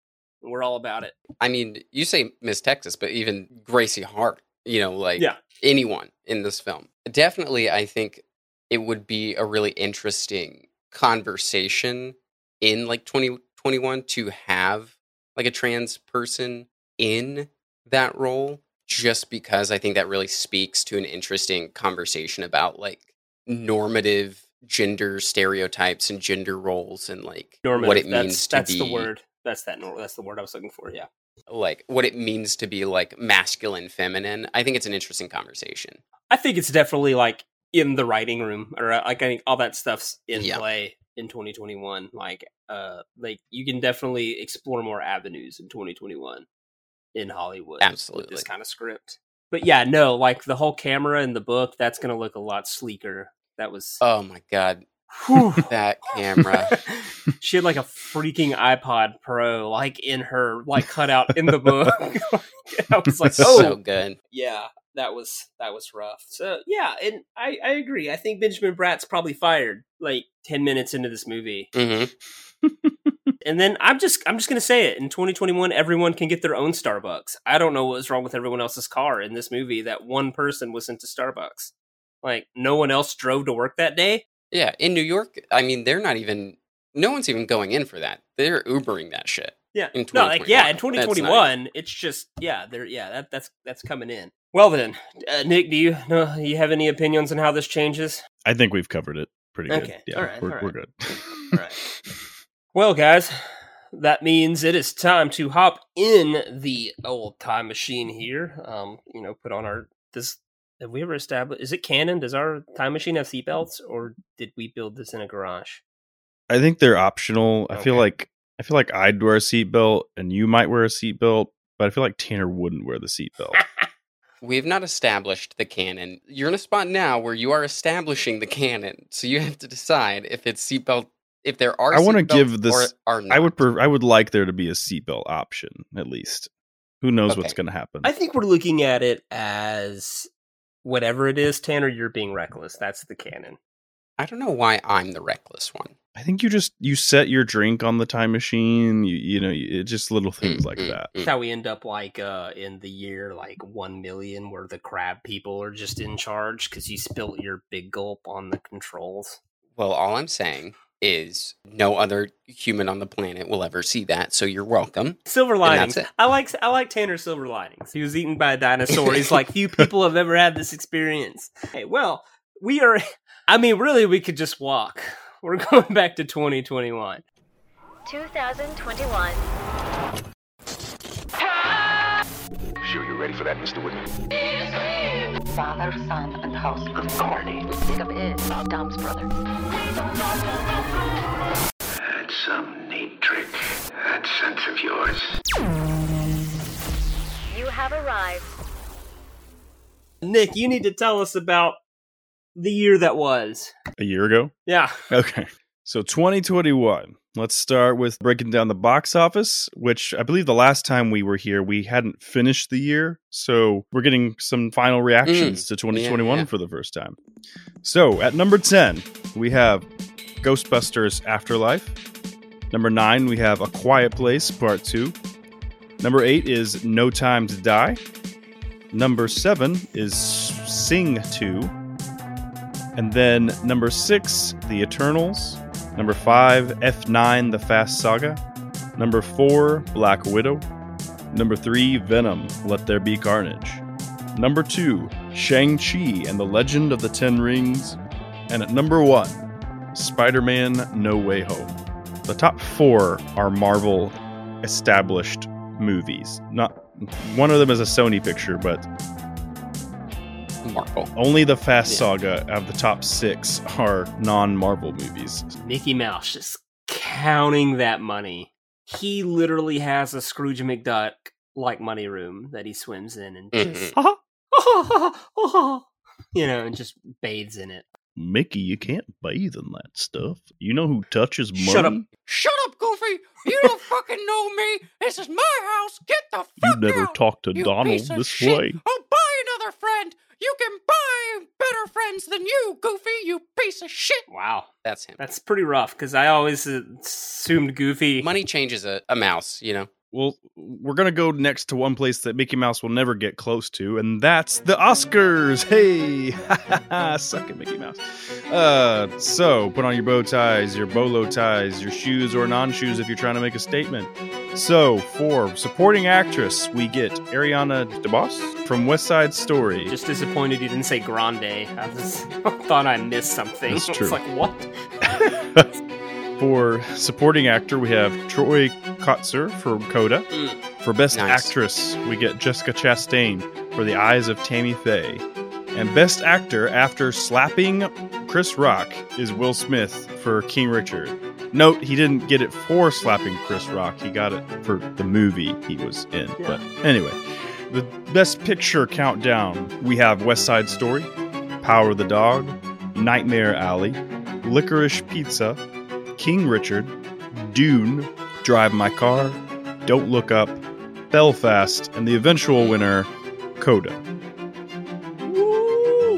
we're all about it I mean, you say Miss Texas, but even Gracie Hart, you know, like Yeah. anyone in this film. Definitely, I think it would be a really interesting conversation in like 2021 to have like a trans person in that role, just because I think that really speaks to an interesting conversation about like normative gender stereotypes and gender roles and like normative what it means that's to that's be the word That's that. nor- That's the word I was looking for. Yeah. like what it means to be like masculine, feminine. I think it's an interesting conversation. I think it's definitely like in the writing room, or uh, like I think all that stuff's in Yeah. play in 2021. Like, uh, like you can definitely explore more avenues in 2021 in Hollywood with Absolutely. this kind of script. But yeah, no, like the whole camera in the book, that's going to look a lot sleeker. That was Oh my god, Whew. that camera. she had like a freaking iPod Pro, like in her, like cut out in the book. I was like, oh, so good. yeah, that was that was rough. So yeah, and I I agree. I think Benjamin Bratt's probably fired like ten minutes into this movie, hmm and then I'm just I'm just gonna say it. In 2021, everyone can get their own Starbucks. I don't know what was wrong with everyone else's car in this movie. That one person was into Starbucks. Like no one else drove to work that day. Yeah, in New York, I mean, they're not even. No one's even going in for that. They're Ubering that shit. Yeah. In no, like yeah, in 2021. That's not 2021, it's just yeah, there yeah, that that's that's coming in. Well then, uh, Nick, do you no, you have any opinions on how this changes? I think we've covered it pretty good. Okay, Yeah, all right, we're, all we're good. All right. Well, guys, that means it is time to hop in the old time machine here. Um, you know, put on our this. Have we ever established? Is it canon? Does our time machine have seatbelts, or did we build this in a garage? I think they're optional. I feel like I feel like I'd wear a seatbelt and you might wear a seatbelt, but I feel like Tanner wouldn't wear the seatbelt. We have not established the canon. You're in a spot now where you are establishing the canon, so you have to decide if it's seatbelt. If there are, I wanna give this- Or are not. I would per- I would like there to be a seatbelt option at least. Who knows what's going to happen? I think we're looking at it as whatever it is, Tanner. You're being reckless. That's the canon. I don't know why I'm the reckless one. I think you just you set your drink on the time machine. You you know it just little things like Mm, that. mm, That's how we end up like uh in the year like one million, where the crab people are just in charge because you spilt your big gulp on the controls. Well, all I'm saying is no other human on the planet will ever see that, so you're welcome. Silver linings. I like I like Tanner's silver linings. He was eaten by a dinosaur. He's like few people have ever had this experience. Hey, well, we are. I mean, really, we could just walk. We're going back to 2021. 2021. Sure you're ready for that, Mr. Whitman? Father, son, and house of Corny. Jacob is Dom's brother. That's some neat trick. That sense of yours. You have arrived. Nick, you need to tell us about the year that was. A year ago. Yeah. Okay. So 2021. Let's start with breaking down the box office, which I believe the last time we were here, we hadn't finished the year. So we're getting some final reactions mm. to 2021 Yeah, yeah. for the first time. So at number 10, we have Ghostbusters Afterlife. Number 9, we have A Quiet Place Part 2. Number 8 is No Time to Die. Number 7 is Sing 2. And then number six, The Eternals. Number five, F9, The Fast Saga. Number four, Black Widow. Number three, Venom, Let There Be Carnage. Number two, Shang-Chi and the Legend of the Ten Rings. And at number one, Spider Man No Way Home. The top four are Marvel established movies. Not one of them is a Sony picture, but Marvel. only the Fast Yeah. Saga of the top six are non-Marvel movies. Mickey Mouse just counting that money. He literally has a Scrooge McDuck like money room that he swims in and just Mhm. you know and just bathes in it. Mickey, you can't bathe in that stuff. You know who touches money? Shut up. Shut up, Goofy! You don't fucking know me! This is my house! Get the fuck You never out! talk to Donald piece of this shit. way. Oh, I'll buy another friend! You can buy better friends than you, Goofy, you piece of shit! Wow, That's him. that's pretty rough because I always uh, assumed Goofy. Money changes a, a mouse, you know? Well, we're gonna go next to one place that Mickey Mouse will never get close to, and that's the Oscars. Hey, suck it, Mickey Mouse. Uh, so put on your bow ties, your bolo ties, your shoes or non-shoes if you're trying to make a statement. So for supporting actress, we get Ariana DeBose from West Side Story. Just disappointed you didn't say Grande. I just thought I missed something. That's true. was like, what? For supporting actor, we have Troy Kotsur for Coda. Mm. For best Nice. actress, we get Jessica Chastain for The Eyes of Tammy Faye. And best actor after slapping Chris Rock is Will Smith for King Richard. Note he didn't get it for slapping Chris Rock, he got it for the movie he was in. But anyway, the best picture countdown we have West Side Story, Power of the Dog, Nightmare Alley, Licorice Pizza, King Richard, Dune, Drive My Car, Don't Look Up, Belfast, and the eventual winner, Coda.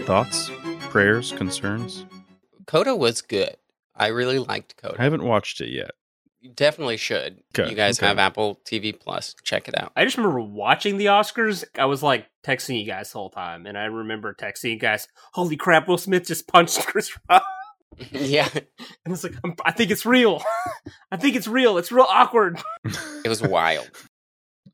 Thoughts, prayers, concerns? Coda was good. I really liked Coda. I haven't watched it yet. You definitely should. Okay, you guys okay. have Apple TV Plus. Check it out. I just remember watching the Oscars. I was like texting you guys the whole time, and I remember texting you guys, "Holy crap! Will Smith just punched Chris Rock." yeah, And it's like, I'm, I think it's real. I think it's real. It's real awkward. it was wild.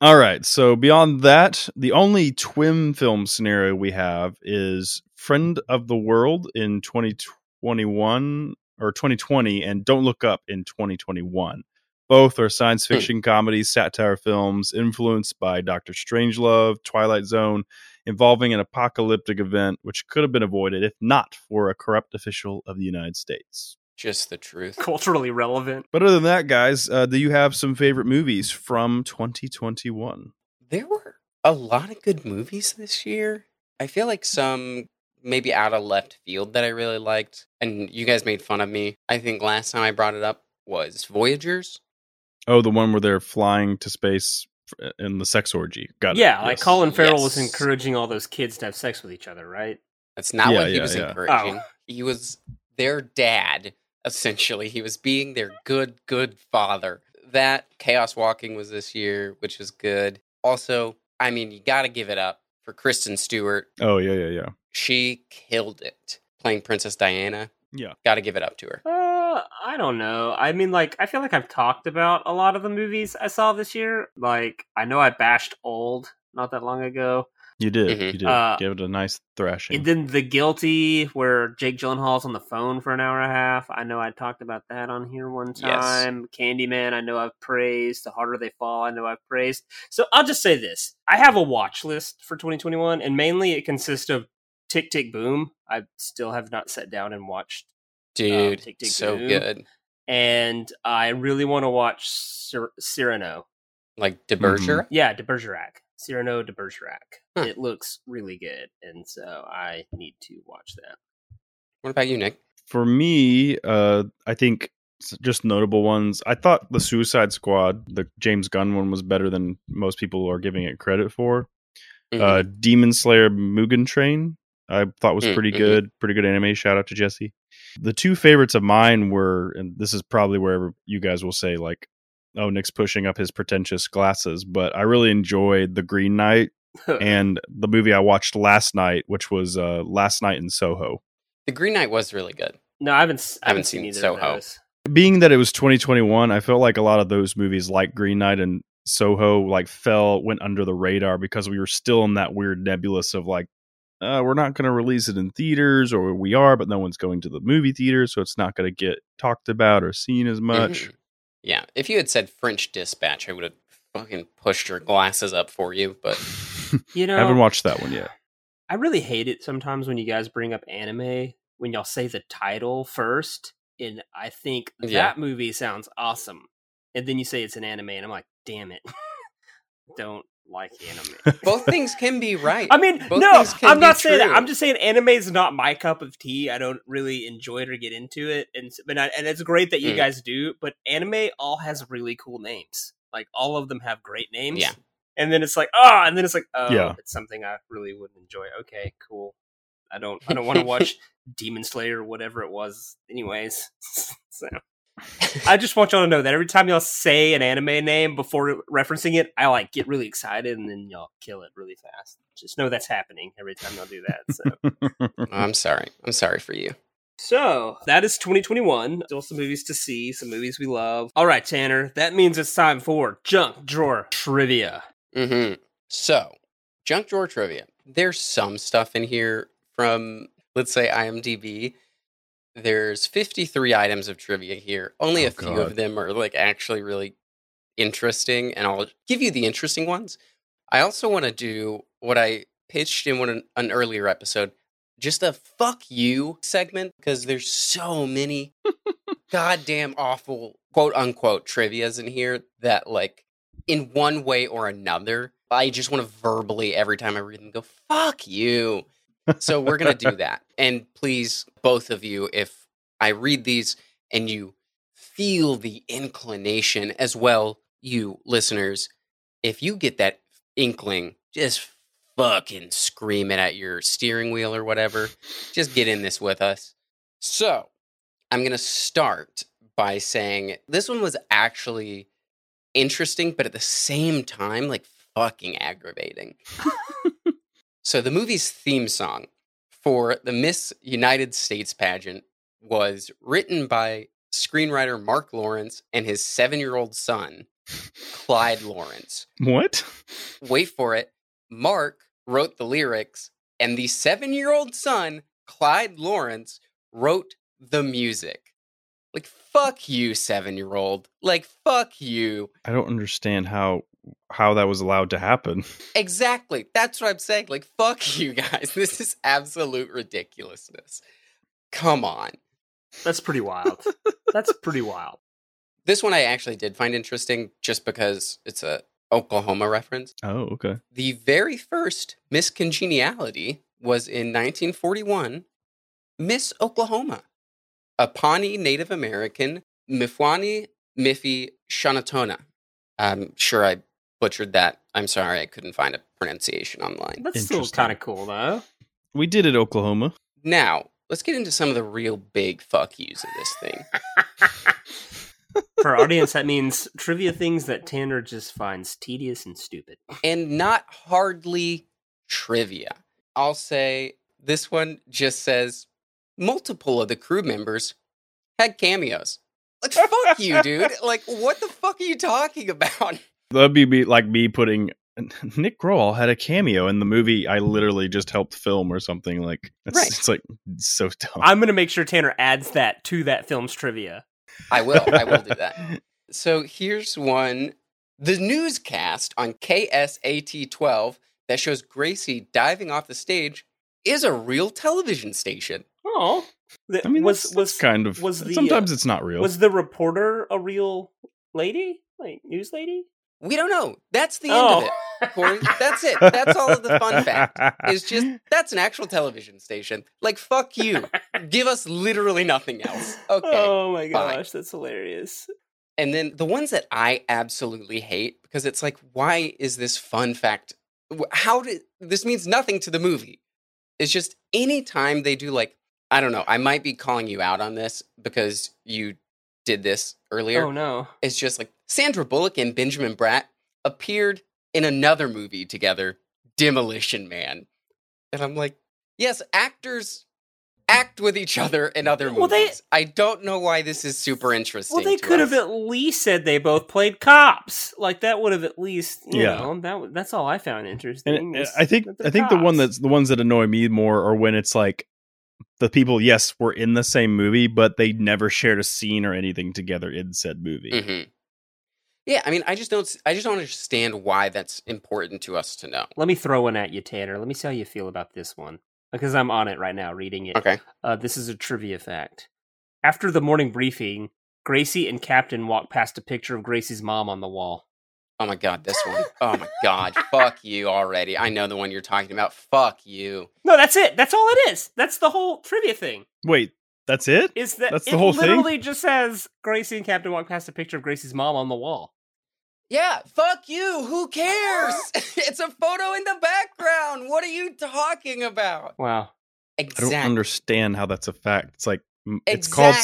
All right. So beyond that, the only twin film scenario we have is Friend of the World in 2021 or 2020 and Don't Look Up in 2021. Both are science hmm. fiction comedies, satire films influenced by Doctor Strangelove, Twilight Zone, involving an apocalyptic event which could have been avoided if not for a corrupt official of the United States. Just the truth. Culturally relevant. But other than that, guys, uh, do you have some favorite movies from 2021? There were a lot of good movies this year. I feel like some maybe out of left field that I really liked, and you guys made fun of me. I think last time I brought it up was Voyagers. Oh, the one where they're flying to space f- in the sex orgy. Got it. Yeah, like Yes. Colin Farrell was encouraging all those kids to have sex with each other, right? That's not Yeah, what he yeah, was yeah. encouraging. Oh. He was their dad, essentially. He was being their good, good father. That Chaos Walking was this year, which was good. Also, I mean, you got to give it up for Kristen Stewart. Oh yeah, yeah, yeah. She killed it playing Princess Diana. Yeah. Got to give it up to her. Uh, I don't know. I mean, like, I feel like I've talked about a lot of the movies I saw this year. Like, I know I bashed Old not that long ago. You did. Mhm. You did. Uh, Give it a nice thrashing. And then The Guilty, where Jake Gyllenhaal's on the phone for an hour and a half. I know I talked about that on here one Yes. time. Candyman, I know I've praised. The Harder They Fall, I know I've praised. So I'll just say this. I have a watch list for 2021, and mainly it consists of Tick Tick Boom. I still have not sat down and watched. Dude, Tick, Tick, so Boom. good. And I really want to watch Cyr- Cyrano. Like De Bergerac. Yeah, de Bergerac. Cyrano de Bergerac. Huh. It looks really good, and so I need to watch that. What about you, Nick? For me, uh, I think just notable ones. I thought the Suicide Squad, the James Gunn one, was better than most people are giving it credit for. Mhm. Uh, Demon Slayer Mugen Train, I thought was Mm, pretty mhm. good. Pretty good anime. Shout out to Jesse. The two favorites of mine were, and this is probably where you guys will say like, "Oh, Nick's pushing up his pretentious glasses," but I really enjoyed the Green Knight and the movie I watched last night, which was uh, Last Night in Soho. the Green Knight was really good. No, I haven't. s- I Haven't haven't seen seen either Soho. of those. Being that it was 2021, I felt like a lot of those movies, like Green Knight and Soho, like fell went under the radar because we were still in that weird nebulous of like, uh, we're not going to release it in theaters, or we are, but no one's going to the movie theater, so it's not going to get talked about or seen as much. Mhm. Yeah, if you had said French Dispatch, I would have fucking pushed your glasses up for you. But You know, I haven't watched that one yet. I really hate it sometimes when you guys bring up anime when y'all say the title first, and I think that Yeah. movie sounds awesome, and then you say it's an anime, and I'm like, damn it, don't like anime. both things can be right. I mean, Both no, I'm be not saying that. I'm just saying anime is not my cup of tea. I don't really enjoy it or get into it, and but I, and it's great that you Mm. guys do. But anime all has really cool names. Like all of them have great names. Yeah. And then it's like, oh, and then it's like, oh, Yeah. it's something I really wouldn't enjoy. Okay, cool. I don't, I don't want to watch Demon Slayer or whatever it was, anyways. so. I just want y'all to know that every time y'all say an anime name before referencing it, I like get really excited and then y'all kill it really fast. Just know that's happening every time y'all do that. So, I'm sorry. I'm sorry for you. so that is 2021. Still some movies to see, some movies we love. All right, Tanner, that means it's time for junk drawer trivia. hmm So, junk drawer trivia. There's some stuff in here from, let's say, IMDb There's 53 items of trivia here. Only Oh, a few God. of them are like actually really interesting, and I'll give you the interesting ones. I also want to do what I pitched in one an earlier episode, just a fuck you segment because there's so many goddamn awful quote unquote trivias in here that like in one way or another, I just want to verbally every time I read them go fuck you. So we're gonna do that, and please, both of you, if I read these and you feel the inclination as well, you listeners, if you get that inkling, just fucking scream it at your steering wheel or whatever. Just get in this with us. So, I'm going to start by saying this one was actually interesting, but at the same time, like fucking aggravating. so, the movie's theme song for the Miss United States pageant was written by screenwriter Marc Lawrence and his seven year old son, Clyde Lawrence. What? Wait for it. Mark wrote the lyrics, and the seven year old son, Clyde Lawrence, wrote the music. Like, fuck you, seven year old. Like, fuck you. I don't understand how how that was allowed to happen. Exactly. That's what I'm saying. Like, fuck you guys. This is absolute ridiculousness. Come on. That's pretty wild. That's pretty wild. This one I actually did find interesting just because it's a Oklahoma reference. Oh, okay. The very first Miss Congeniality was in 1941, Miss Oklahoma, a Pawnee Native American, Mifwani Miffy Shanatona. I'm sure I butchered that. I'm sorry, I couldn't find a pronunciation online. That's still kind of cool, though. We did it, Oklahoma. Now, let's get into some of the real big fuck yous of this thing. For our audience, that means trivia things that Tanner just finds tedious and stupid. and not hardly trivia. I'll say this one just says multiple of the crew members had cameos. Like fuck you, dude. Like what the fuck are you talking about? That'd be like me putting Nick Growall had a cameo in the movie I literally just helped film or something. Like it's, Right. it's like so dumb. I'm going to make sure Tanner adds that to that film's trivia. I will. I will do that. So here's one the newscast on KSAT 12 that shows Gracie diving off the stage is a real television station. Oh, I mean, was that's, was that's kind of. was the sometimes uh, it's not real. was the reporter a real lady, like news lady? We don't know. That's the end oh, of it. Cory. That's it. That's all of the fun fact. It's just that's an actual television station. Like fuck you. Give us literally nothing else. Okay. Oh my fine. gosh, that's hilarious. And then the ones that I absolutely hate because it's like, why is this fun fact? How did this means nothing to the movie? It's just anytime they do like, I don't know. I might be calling you out on this because you did this earlier. Oh no. It's just like Sandra Bullock and Benjamin Bratt appeared in another movie together, Demolition Man. And I'm like, yes, actors act with each other in other movies. Well, they- I don't know why this is super interesting. Well, they to could have at least said they both played cops. Like that would have at least, you Yeah. know, that that's all I found interesting. And uh, is I think I think the one that's the ones that annoy me more are when it's like the people, yes, were in the same movie, but they never shared a scene or anything together in said movie. Mhm. Yeah, I mean, I just don't. I just don't understand why that's important to us to know. Let me throw one at you, Tanner. Let me see how you feel about this one because I'm on it right now, reading it. Okay. Uh, this is a trivia fact. After the morning briefing, Gracie and Captain walk past a picture of Gracie's mom on the wall. Oh my god, this one. Oh my god, fuck you already. I know the one you're talking about. Fuck you. No, that's it. That's all it is. That's the whole trivia thing. Wait, that's it? Is that That's the it whole thing? literally just says Gracie and Captain walk past a picture of Gracie's mom on the wall. Yeah, fuck you. Who cares? it's a photo in the background. What are you talking about? Wow. I don't understand how that's a fact. It's like it's called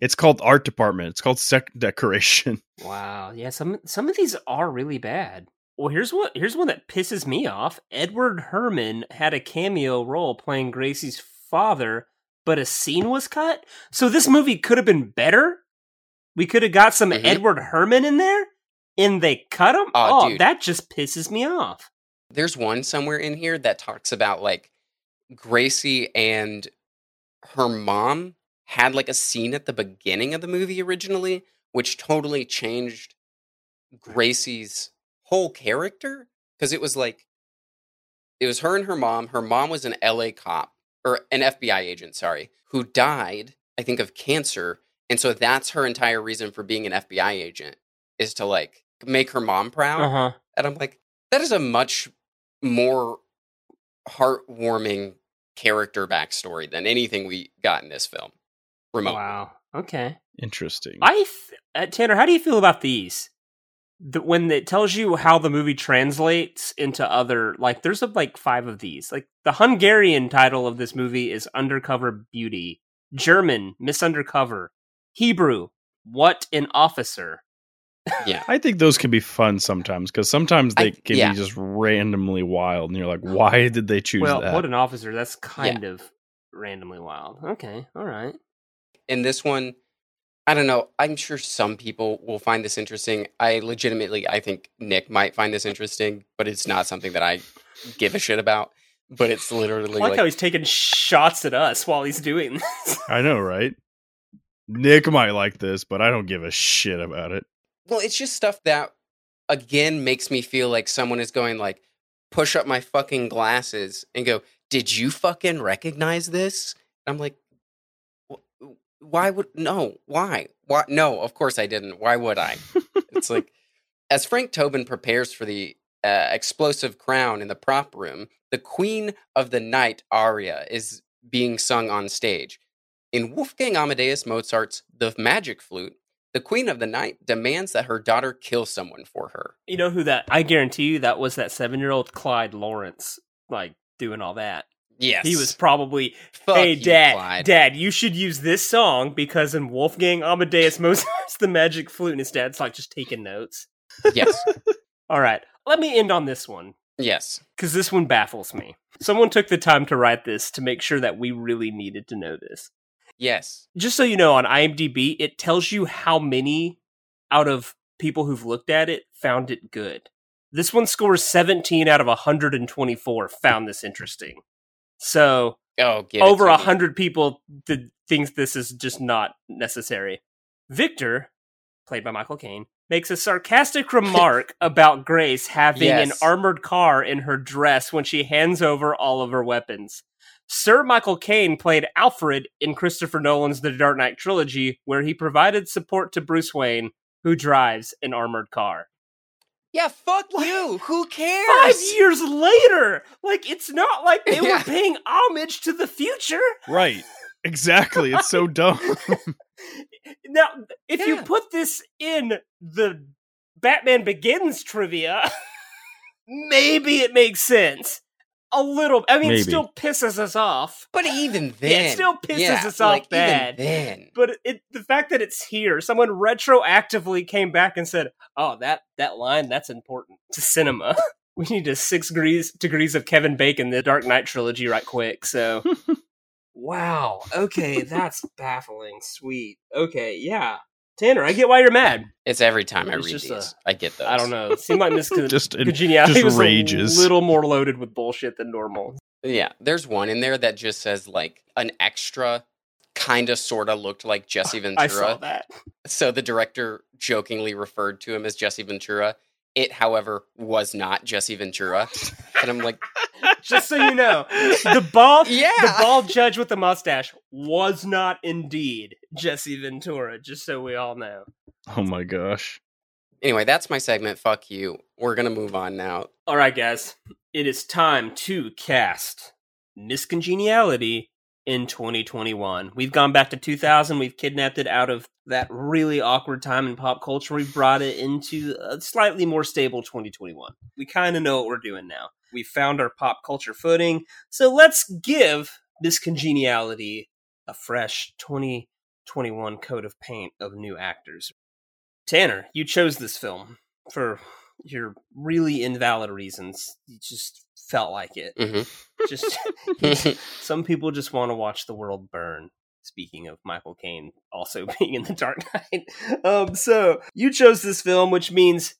it's called art department. It's called sec decoration. Wow. Yeah, some some of these are really bad. Well, here's what here's one that pisses me off. Edward Herman had a cameo role playing Gracie's father, but a scene was cut. So this movie could have been better. We could have got some Mhm. Edward Herman in there, and they cut him. Oh, dude. that just pisses me off. There's one somewhere in here that talks about like Gracie and her mom had like a scene at the beginning of the movie originally, which totally changed Gracie's whole character because it was like it was her and her mom. Her mom was an LA cop or an FBI agent, sorry, who died, I think, of cancer. And so that's her entire reason for being an FBI agent is to like make her mom proud. Uh huh. And I'm like, that is a much more heartwarming character backstory than anything we got in this film. Remote. Wow. Okay. Interesting. I th- uh, Tanner, how do you feel about these? The, when it tells you how the movie translates into other, like, there's a, like five of these. Like the Hungarian title of this movie is Undercover Beauty. German, Misundercover. Hebrew, What an Officer. Yeah. I think those can be fun sometimes because sometimes they I- can yeah. be just randomly wild, and you're like, why did they choose well, that? What an Officer. That's kind of randomly wild. Okay. All right. in this one i don't know i'm sure some people will find this interesting i legitimately i think nick might find this interesting but it's not something that i give a shit about but it's literally I like, like, how he's taking shots at us while he's doing this. I know, right? Nick might like this, but I don't give a shit about it. well it's just stuff that again makes me feel like someone is going like push up my fucking glasses and go did you fucking recognize this i'm like "Wh- why would no why why no of course i didn't why would i it's like as frank tobin prepares for the uh, explosive crown in the prop room the queen of the night aria is being sung on stage in wolfgang amadeus mozart's the magic flute the queen of the night demands that her daughter kill someone for her You know who that? I guarantee you that was that seven year old Clyde Lawrence, like doing all that. Yes He was probably, Fuck hey, you, dad, Clyde." dad, you should use this song because in Wolfgang Amadeus Mozart's the magic flute, and his dad's like just taking notes. yes All right, let me end on this one yes because this one baffles me. Someone took the time to write this to make sure that we really needed to know this. yes just so you know, on IMDb, it tells you how many out of people who've looked at it found it good. This one scores 17 out of 124 found this interesting. So oh over a hundred people th- thinks this is just not necessary. Victor, played by Michael Caine, makes a sarcastic remark about Grace having an armored car in her dress when she hands over all of her weapons. Sir Michael Caine played Alfred in Christopher Nolan's The Dark Knight trilogy, where he provided support to Bruce Wayne, who drives an armored car. Yeah fuck you who cares Five years later! Like, it's not like they were paying homage to the future. Right. Exactly. It's so dumb. Now, if you put this in the Batman Begins trivia, maybe it makes sense. A little. I mean, it still pisses us off. but even then it still pisses yeah, us off like, even bad. then But it, the fact that it's here, someone retroactively came back and said, "Oh, that that line, that's important to cinema." we need a six degrees degrees of Kevin Bacon, the Dark Knight trilogy, right quick. So, wow. Okay, that's baffling. Sweet. Okay, yeah. Tanner, I get why you're mad. it's every time i read just these a- I get those I don't know. It seemed like Miss Con- Just- it Congeniality just was rages. a little more loaded with bullshit than normal. yeah there's one in there that just says like an extra kind of sort of looked like jesse ventura I saw that. so the director jokingly referred to him as jesse ventura it however was not jesse ventura and i'm like Just so you know, the bald, Yeah. the bald judge with the mustache was not indeed Jesse Ventura. Just so we all know. oh my gosh. anyway that's my segment fuck you we're gonna move on now All right, guys, it is time to cast Miss Congeniality in 2021. We've gone back to 2000. We've kidnapped it out of that really awkward time in pop culture. We've brought it into a slightly more stable 2021. We kind of know what we're doing now. We found our pop culture footing. So let's give this congeniality a fresh 2021 coat of paint of new actors. Tanner, you chose this film for your really invalid reasons. You just felt like it. hmm Just some people just want to watch the world burn. Speaking of Michael Caine also being in the Dark Knight, um, so you chose this film, which means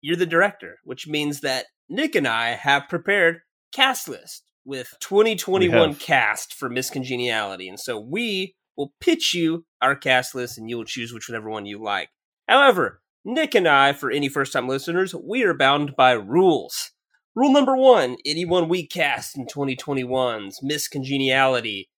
you're the director, which means that Nick and I have prepared cast list with 2021 cast for Miss Congeniality, and so we We'll pitch you our cast list and you'll choose whichever one you like. However, Nick and I, for any first time listeners, we are bound by rules. Rule number one anyone we cast in 2021's Miss Congeniality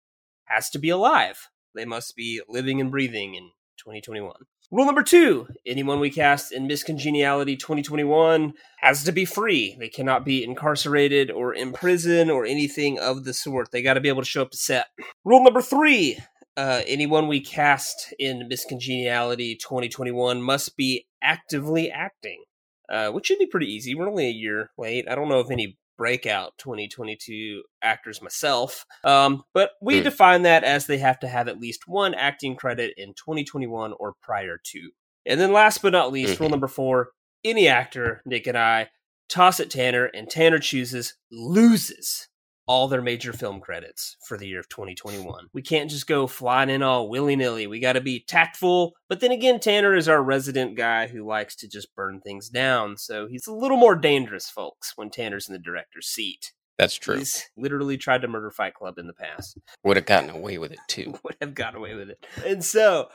has to be alive. They must be living and breathing in 2021. Rule number two anyone we cast in Miss Congeniality 2021 has to be free. They cannot be incarcerated or in prison or anything of the sort. They got to be able to show up to set. Rule number three uh, anyone we cast in Miss Congeniality 2021 must be actively acting, uh, which should be pretty easy. We're only a year late. I don't know if any breakout 2022 actors myself. Um, but we Mm. define that as they have to have at least one acting credit in 2021 or prior to. And then last but not least, rule number four any actor, Nick and I, toss at Tanner, and Tanner chooses, loses all their major film credits for the year of 2021. We can't just go flying in all willy nilly. We got to be tactful. But then again, Tanner is our resident guy who likes to just burn things down. So he's a little more dangerous, folks, when Tanner's in the director's seat. That's true. He's literally tried to murder Fight Club in the past. Would have gotten away with it too. Would have got away with it. And so,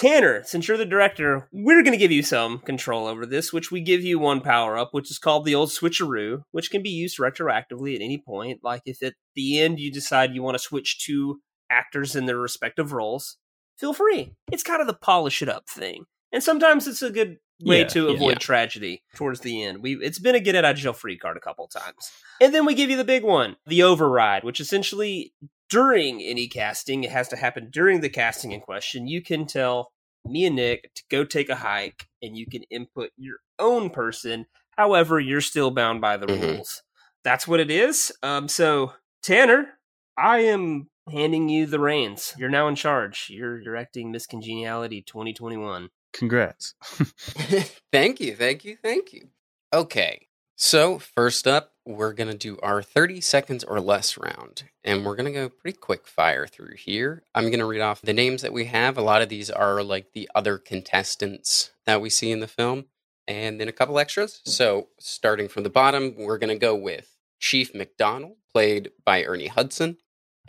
Tanner, since you're the director, we're going to give you some control over this, which we give you one power up, which is called the old switcheroo, which can be used retroactively at any point. Like if at the end you decide you want to switch two actors in their respective roles, feel free. It's kind of the polish it up thing. And sometimes it's a good way Yeah, to yeah. avoid Yeah. tragedy towards the end. We it's been a get it out of jail free card a couple times. And then we give you the big one, the override, which essentially during any casting, it has to happen during the casting in question. You can tell me and Nick to go take a hike and you can input your own person. However, you're still bound by the Mhm. rules. That's what it is. Um, so Tanner, I am handing you the reins. You're now in charge. You're directing Miss Congeniality 2021. Congrats. thank you, thank you, thank you. Okay, so first up, we're gonna do our 30 seconds or less round, and we're gonna go pretty quick fire through here. I'm gonna read off the names that we have. A lot of these are like the other contestants that we see in the film, and then a couple extras. So starting from the bottom, we're gonna go with Chief McDonald, played by Ernie Hudson,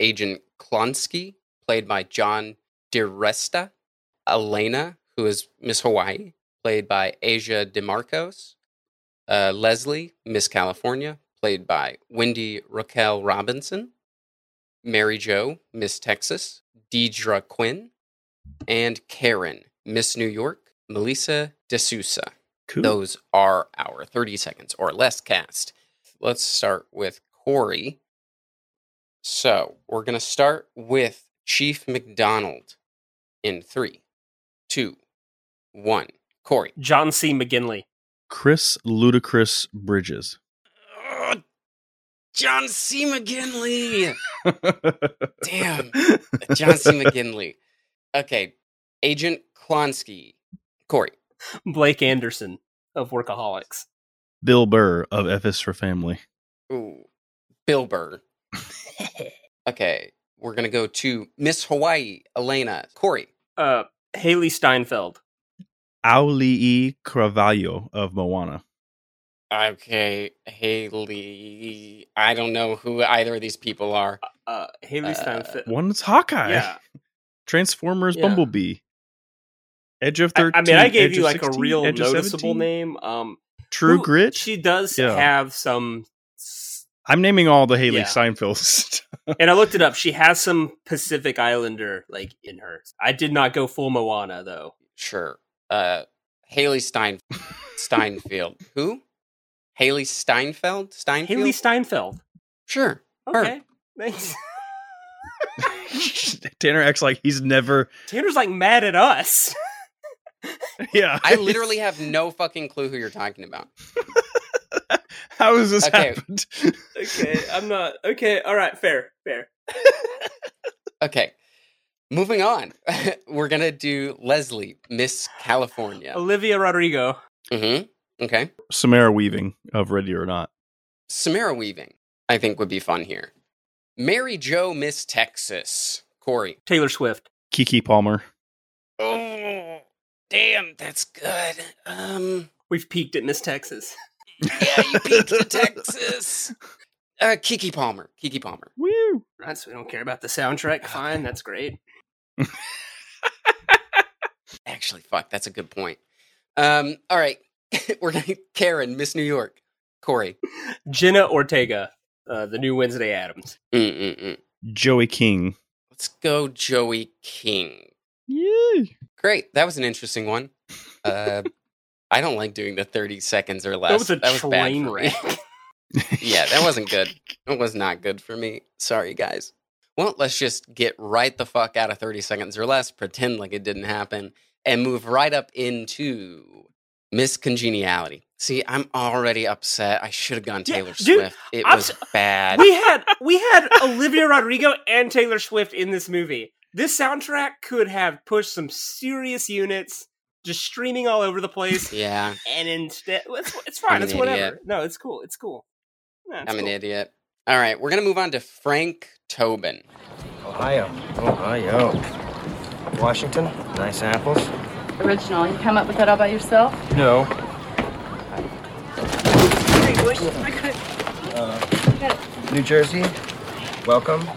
Agent Klonsky, played by John DiResta, Elena, who is Miss Hawaii, played by Asia DeMarcos. Uh, Leslie, Miss California, played by Wendy Raquel Robinson. Mary Jo, Miss Texas. Deirdre Quinn. And Karen, Miss New York. Melissa De Sousa. Cool. Those are our 30 seconds or less cast. Let's start with Cory. So we're going to start with Chief McDonald in three, two, one. Cory. John C. McGinley. Chris Ludacris Bridges. Ugh, John C. McGinley. Damn. John C. McGinley. Okay. Agent Klonsky. Cory. Blake Anderson of Workaholics. Bill Burr of F is for Family. Ooh. Bill Burr. okay. We're going to go to Miss Hawaii, Elena. Cory. Uh, Hailee Steinfeld. Aulii Cravalho of Moana. Okay. Hailee. I don't know who either of these people are. Uh, Hailee Uh, Steinfeld. One's Hawkeye. Yeah. Transformers Yeah. Bumblebee. Edge of I, 13. I mean, I gave Edge you like 16, a real Edge noticeable name. Um, True who- Grit. She does Yeah. have some, I'm naming all the Hailee Yeah. Steinfelds. and I looked it up. She has some Pacific Islander like in her. I did not go full Moana though. Sure. Uh, Hailee Stein Steinfeld. Who? Hailee Steinfeld? Steinfeld? Hailee Steinfeld. Sure. Her. Okay, thanks. Tanner acts like he's never. Tanner's like mad at us. Yeah. I literally have no fucking clue who you're talking about. How has this Okay. happened? okay, I'm not. Okay, all right, fair, fair. Okay. Moving on. We're going to do Leslie, Miss California. Olivia Rodrigo. Mm-hmm. Okay. Samara Weaving of Ready or Not. Samara Weaving, I think would be fun here. Mary Jo, Miss Texas. Cory. Taylor Swift. Keke Palmer. Oh, damn, that's good. Um, We've peaked at Miss Texas. yeah, you peaked at Texas. Uh, Keke Palmer. Keke Palmer. Woo! Right, so we don't care about the soundtrack. Fine, that's great. Actually, fuck, that's a good point. Um, all right, we're gonna Karen, Miss New York, Cory. Jenna Ortega, uh, the new Wednesday Addams. Mm-mm-mm. Joey King. Let's go, Joey King. Yay! Great, that was an interesting one. Uh, I don't like doing the thirty seconds or less. That was a bad train wreck. yeah, that wasn't good. It was not good for me. Sorry, guys. Well, let's just get right the fuck out of 30 seconds or less, pretend like it didn't happen, and move right up into Miss Congeniality. See, I'm already upset. I should have gone Yeah, Taylor dude, Swift. It I'm was s- bad. we had we had Olivia Rodrigo and Taylor Swift in this movie. This soundtrack could have pushed some serious units, just streaming all over the place. yeah, And instead, it's, it's fine. I'm It's an whatever. idiot. No, it's cool. It's cool. No, it's I'm an idiot. All right, we're going to move on to Frank Tobin. Ohio. Ohio. Washington. Nice apples. Original. You come up with that all by yourself? No. New Jersey. Welcome.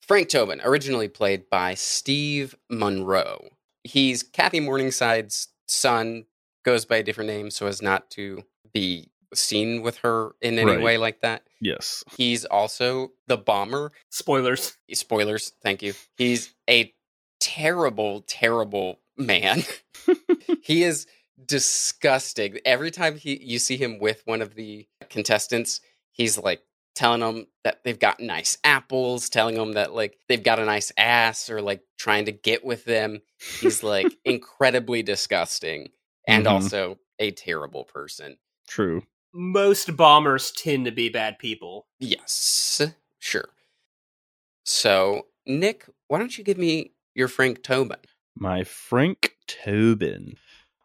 Frank Tobin, originally played by Steve Monroe. He's Kathy Morningside's son, goes by a different name so as not to be seen with her in any Right. way like that. Yes. He's also the bomber. Spoilers. Spoilers, thank you. He's a terrible, terrible man. he is disgusting. Every time he you see him with one of the contestants, he's like telling them that they've got nice apples, telling them that like they've got a nice ass or like trying to get with them. He's like incredibly disgusting and Mhm. also a terrible person. True. Most bombers tend to be bad people. Yes, sure. So, Nick, why don't you give me your Frank Tobin? My Frank Tobin.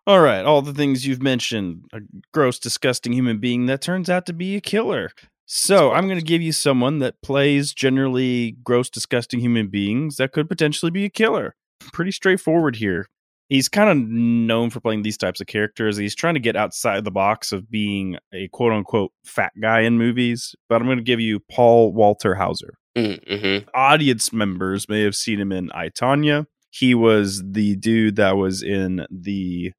All right, all the things you've mentioned. A gross, disgusting human being that turns out to be a killer. So I'm going to give you someone that plays generally gross, disgusting human beings that could potentially be a killer. Pretty straightforward here. He's kind of known for playing these types of characters. He's trying to get outside the box of being a quote unquote fat guy in movies. But I'm going to give you Paul Walter Hauser Mm-hmm. audience members may have seen him in I Tonya. He was the dude that was in the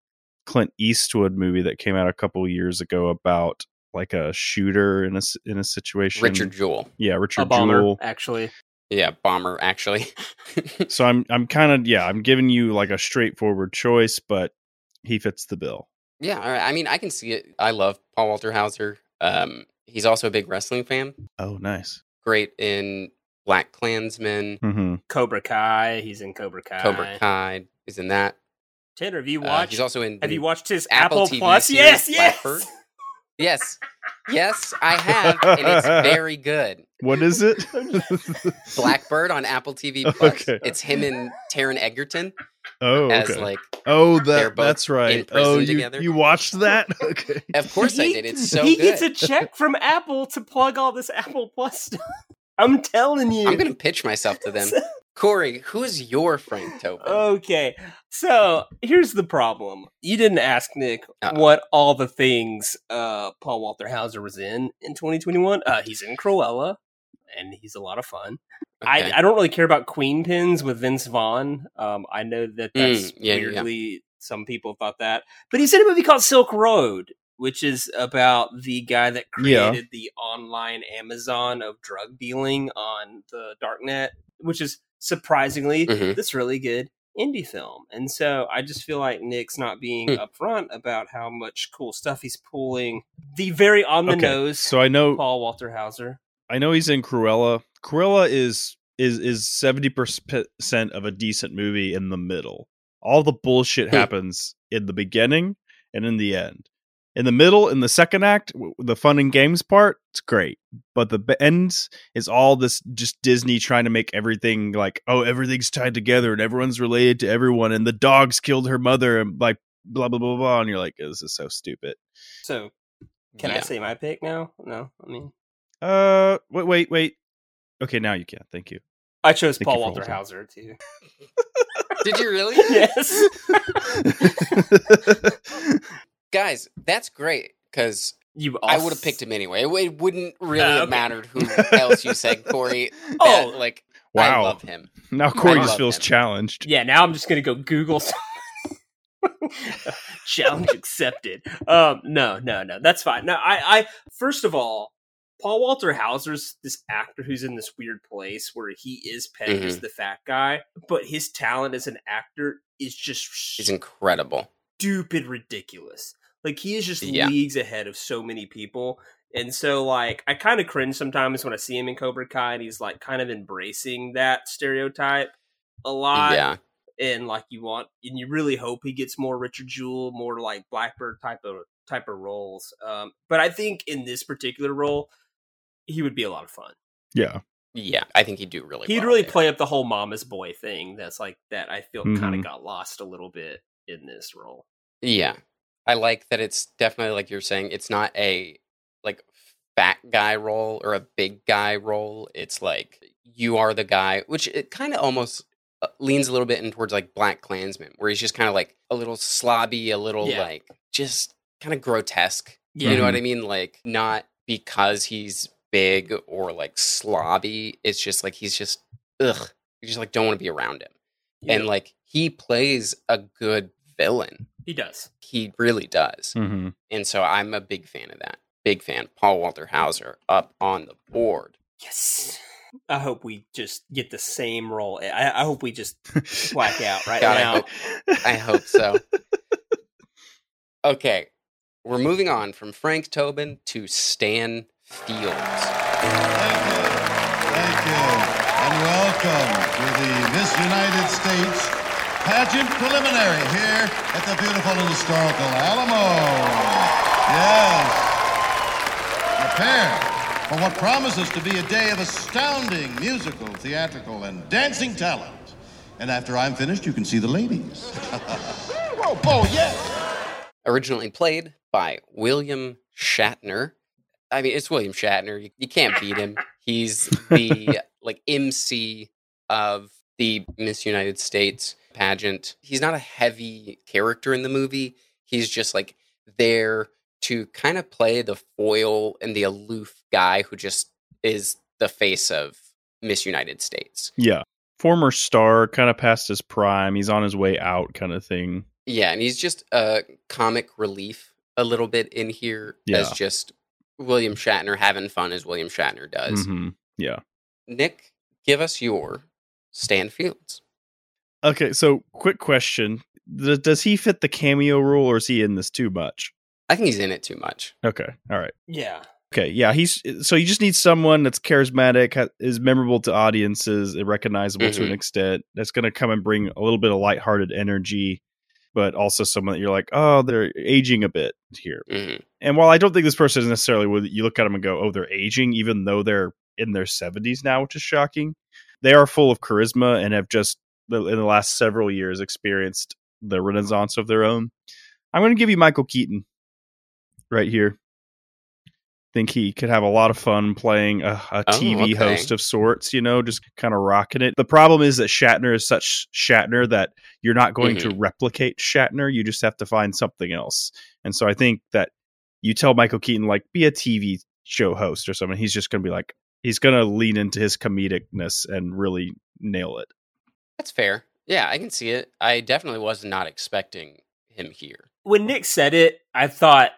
Clint Eastwood movie that came out a couple years ago about like a shooter in a s- in a situation. Richard Jewell. yeah, A Richard bomber, Jewell. actually. Yeah, bomber, actually. So I'm I'm kind of yeah, I'm giving you like a straightforward choice, but he fits the bill. yeah, all right. I mean, I can see it. I love Paul Walter Hauser. Um, he's also a big wrestling fan. Oh, nice. Great in BlacKkKlansman, hmm Cobra Kai. He's in Cobra Kai. Cobra Kai is in that. Tanner, have you Uh, watched? he's also in. have you watched his Apple Apple, TV Plus? series, Yes, yes. Blackbird? Yes, yes, I have, and it's very good. What is it? Blackbird on Apple TV Plus. Okay. It's him and Taron Egerton oh, as okay. like. oh, that that's right. prison Oh, you together. you watched that? Okay. Of course I He- did. It's so he good. gets a check from Apple to plug all this Apple Plus stuff. I'm telling you. I'm gonna pitch myself to them. Cory, who's your Frank Tobin? Okay, so here's the problem. You didn't ask Nick Uh-oh. what all the things uh, Paul Walter Hauser was in in 2021. Uh, he's in Cruella, and he's a lot of fun. Okay. I, I don't really care about Queenpins with Vince Vaughn. Um, I know that that's Mm, yeah, yeah, yeah. weirdly some people thought that, but he's in a movie called Silk Road, which is about the guy that Yeah. created the online Amazon of drug dealing on the darknet, which is surprisingly Mhm. this really good indie film. And so I just feel like Nick's not being Hmm. upfront about how much cool stuff he's pulling. The very on the Okay, nose So I know Paul Walter Hauser. I know he's in Cruella. Cruella is is is seventy percent of a decent movie in the middle. All the bullshit Hmm. happens in the beginning and in the end. In the middle, in the second act, the fun and games part, it's great. But the b- end is all this just Disney trying to make everything like, oh, everything's tied together and everyone's related to everyone, and the dogs killed her mother, and like blah blah blah blah. And you're like, this is so stupid. So can I Yeah. say my pick now? No, I mean Uh, wait, wait, wait. Okay, now you can. Thank you. I chose Thank Paul Walter holding. Hauser too. Did you really? yes. Guys, that's great because You I would have picked him anyway. It, it wouldn't really Ah, have mattered who else you said, Cory. That, Oh. like Wow. I love him. Now Cory just feels him. challenged. Yeah, now I'm just gonna go Google some- challenge accepted. Um, no, no, no, that's fine. No, I, I first of all, Paul Walter Hauser's this actor who's in this weird place where he is pegged as Mhm. the fat guy, but his talent as an actor is just He's incredible. stupid ridiculous. Like he is just Yeah. leagues ahead of so many people. And so like I kind of cringe sometimes when I see him in Cobra Kai and he's like kind of embracing that stereotype a lot. Yeah. And like you want and you really hope he gets more Richard Jewell, more like Blackbird type of type of roles. Um but I think in this particular role he would be a lot of fun. Yeah. Yeah. I think he'd do really He'd well really there. play up the whole mama's boy thing that's like that I feel kind Mhm. of got lost a little bit in this role. Yeah. I like that it's definitely like you're saying, it's not a like fat guy role or a big guy role. It's like you are the guy, which it kind of almost uh, leans a little bit in towards like BlacKkKlansman, where he's just kind of like a little slobby, a little Yeah. like just kind of grotesque. Yeah. You know what I mean? Like not because he's big or like slobby. It's just like he's just ugh. You just like don't want to be around him. And like he plays a good villain. He does. He really does. hmm And so I'm a big fan of that. Big fan. Paul Walter Hauser up on the board. Yes. I hope we just get the same role. I, I hope we just black out right God, I now. hope- I hope so. Okay. We're moving on from Frank Tobin to Stan Fields. Thank you. Thank you. And welcome to the Miss United States pageant preliminary here at the beautiful and historical Alamo. Yes. Prepare for what promises to be a day of astounding musical, theatrical, and dancing talent. And after I'm finished, you can see the ladies. oh, oh, yes. Originally played by William Shatner. I mean, it's William Shatner. You, you can't beat him. He's the like MC of the Miss United States pageant. He's not a heavy character in the movie. He's just like there to kind of play the foil and the aloof guy who just is the face of Miss United States. Yeah. Former star, kind of past his prime. He's on his way out, kind of thing. Yeah, and he's just a comic relief a little bit in here as just William Shatner having fun as William Shatner does. hmm Yeah. Nick, give us your Stan Fields. Okay, so quick question: Th- Does he fit the cameo rule, or is he in this too much? I think he's in it too much. Okay, all right. Yeah. Okay, yeah, he's so you just need someone that's charismatic, ha- is memorable to audiences, and recognizable to an Mhm. extent. That's going to come and bring a little bit of lighthearted energy, but also someone that you're like, oh, they're aging a bit here. hmm And while I don't think this person is necessarily, would you look at them and go, oh, they're aging, even though they're in their 70s now, which is shocking. They are full of charisma and have just in the last several years experienced the uh-huh. renaissance of their own. I'm going to give you Michael Keaton right here. Think he could have a lot of fun playing a, a Oh, TV okay. host of sorts, you know, just kind of rocking it. The problem is that Shatner is such Shatner that you're not going to mm-hmm. replicate Shatner. You just have to find something else. And so I think that you tell Michael Keaton, like, be a TV show host or something. He's just going to be like, he's going to lean into his comedicness and really nail it. That's fair. Yeah, I can see it. I definitely was not expecting him here. When Nick said it, I thought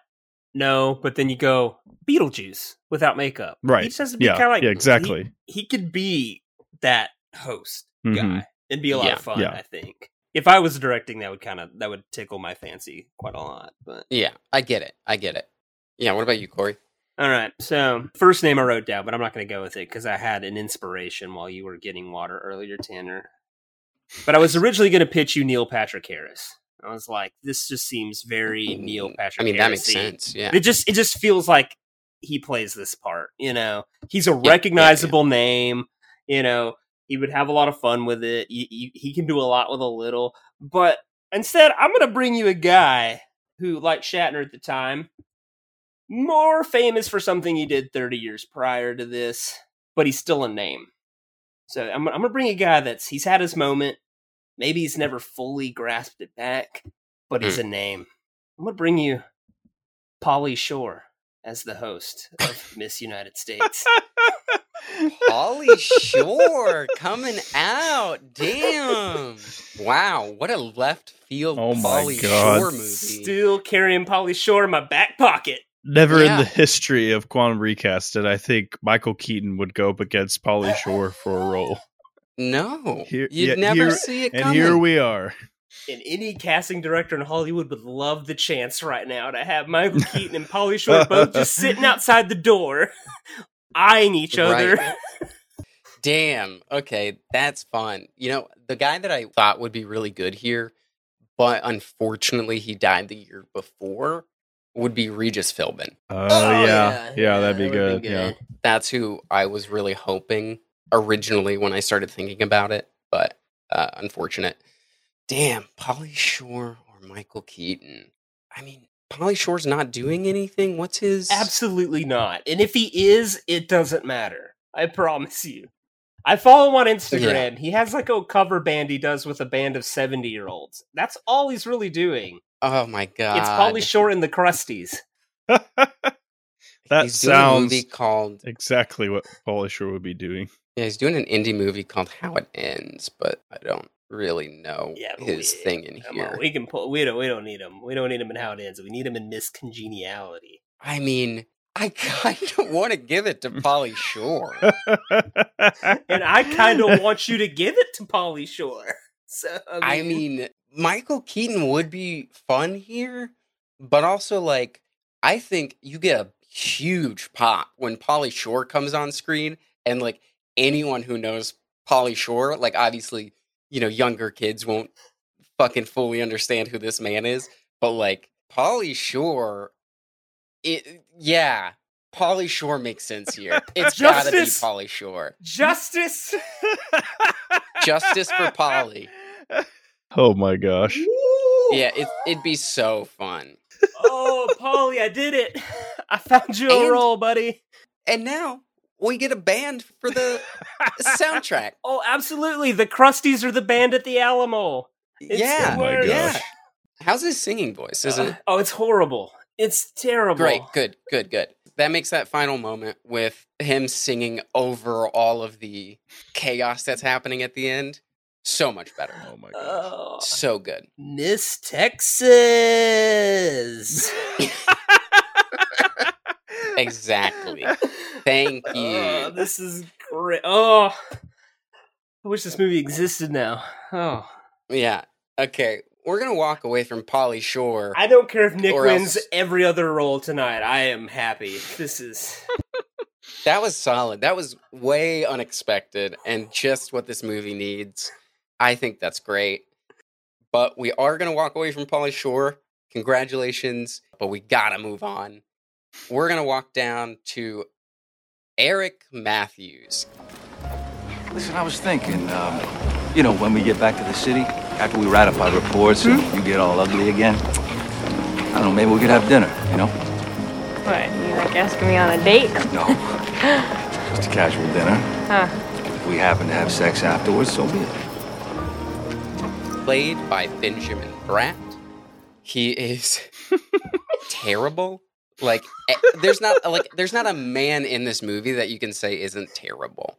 no, but then you go Beetlejuice without makeup. Right. He just has to be Yeah, kind of like yeah, exactly. He, he could be that host Mhm. guy and be a lot Yeah, of fun. yeah. I think if I was directing, that would kind of that would tickle my fancy quite a lot. But Yeah, I get it. I get it. Yeah, what about you, Cory? all right, so first name I wrote down, but I'm not going to go with it because I had an inspiration while you were getting water earlier, Tanner. But I was originally going to pitch you Neil Patrick Harris. I was like, this just seems very mm. Neil Patrick. I mean, that makes sense. Yeah. It just it just feels like he plays this part. You know, he's a yeah, recognizable name. You know, he would have a lot of fun with it. He, he, he can do a lot with a little. But instead, I'm going to bring you a guy who, like Shatner at the time, more famous for something he did 30 years prior to this, but he's still a name. So I'm, I'm going to bring a guy that's he's had his moment. Maybe he's never fully grasped it back, but he's hmm. a name. I'm going to bring you Pauly Shore as the host of Miss United States. Pauly Shore coming out. Damn. Wow, what a left field Oh my Pauly God. Shore movie. Still carrying Pauly Shore in my back pocket. Never in the history of Quantum Recast did I think Michael Keaton would go up against Pauly Shore for a role. No, Here- you'd yeah, never here- see it And here we are. And any casting director in Hollywood would love the chance right now to have Michael Keaton and Pauly Shore both just sitting outside the door, eyeing each other. Right. Damn. Okay, that's fun. You know, the guy that I thought would be really good here, but unfortunately he died the year before, would be Regis Philbin. Oh, Oh, yeah. yeah. yeah. that'd be that would've good. Yeah. good. That's who I was really hoping originally when I started thinking about it, but uh, unfortunate. Damn, Pauly Shore or Michael Keaton. I mean, Pauly Shore's not doing anything. What's his? Absolutely not. And if he is, it doesn't matter. I promise you. I follow him on Instagram. He has like a cover band he does with a band of 70 year olds. That's all he's really doing. Oh my god! It's Pauly Shore and the Crusties. That He's doing a sounds movie called exactly what Pauly Shore would be doing. Yeah, he's doing an indie movie called How It Ends, but I don't really know Yeah, his we- thing in here. on, we can pull. We don't. We don't need him. We don't need him in how it ends. We need him in Miss Congeniality. I mean, I kind of want to give it to Pauly Shore. and I kind of want you to give it to Pauly Shore. So I mean, Michael Keaton would be fun here, but also like I think you get a huge pop when Pauly Shore comes on screen, and like anyone who knows Pauly Shore, like obviously you know younger kids won't fucking fully understand who this man is, but like Pauly Shore, it yeah. Pauly Shore makes sense here. It's gotta be Pauly Shore. justice. Justice for Pauly. oh my gosh. Yeah, it, it'd be so fun. Oh, Pauly, I did it. I found you a And- role, buddy. And now we get a band for the soundtrack. Oh, absolutely. The Crusties are the band at the Alamo. It's yeah, Oh my hilarious. gosh. How's his singing voice? Is Uh, it oh, it's horrible. It's terrible. great? Good, good, good. That makes that final moment with him singing over all of the chaos that's happening at the end so much better. Oh my gosh. Oh, So good. Miss Texas. Exactly. Thank oh, you. Oh, this is great. Oh, I wish this movie existed now. Oh, Yeah. Okay. We're gonna walk away from Pauly Shore. I don't care if Nick wins else- every other role tonight. I am happy. This is That was solid. That was way unexpected and just what this movie needs. I think that's great. But we are going to walk away from Pauly Shore. Congratulations. But we got to move on. We're going to walk down to Eric Matthews. Listen, I was thinking, um, you know, when we get back to the city, after we ratify up our reports and you get all ugly again, I don't know, maybe we could have dinner, you know? What, you like asking me on a date? No, just a casual dinner. Huh. If we happen to have sex afterwards, so be it. Played by Benjamin Bratt. He is terrible. Like eh, there's not like there's not a man in this movie that you can say isn't terrible.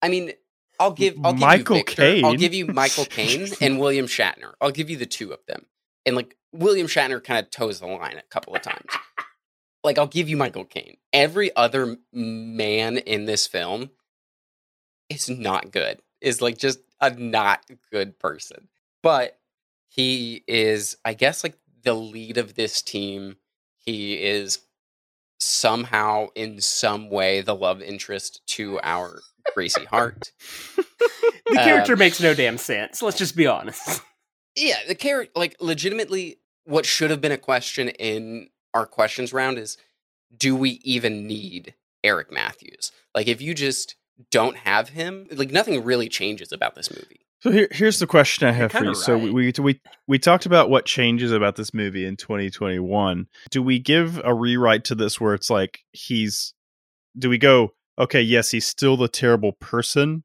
I mean, I'll give I'll give Michael you Victor, I'll give you Michael Caine and William Shatner. I'll give you the two of them. And like William Shatner kind of toes the line a couple of times. Like I'll give you Michael Caine. Every other man in this film is not good. Is like just a not good person. But he is I guess like the lead of this team. He is somehow in some way the love interest to our Gracie Hart. the character Um, makes no damn sense. Let's just be honest. Yeah, the character, like, legitimately, what should have been a question in our questions round is do we even need Eric Matthews? Like, if you just don't have him, like, nothing really changes about this movie. So here, here's the question I have for you. So we, we we we talked about what changes about this movie in 2021. Do we give a rewrite to this where it's like he's? Do we go? Okay, yes, he's still the terrible person,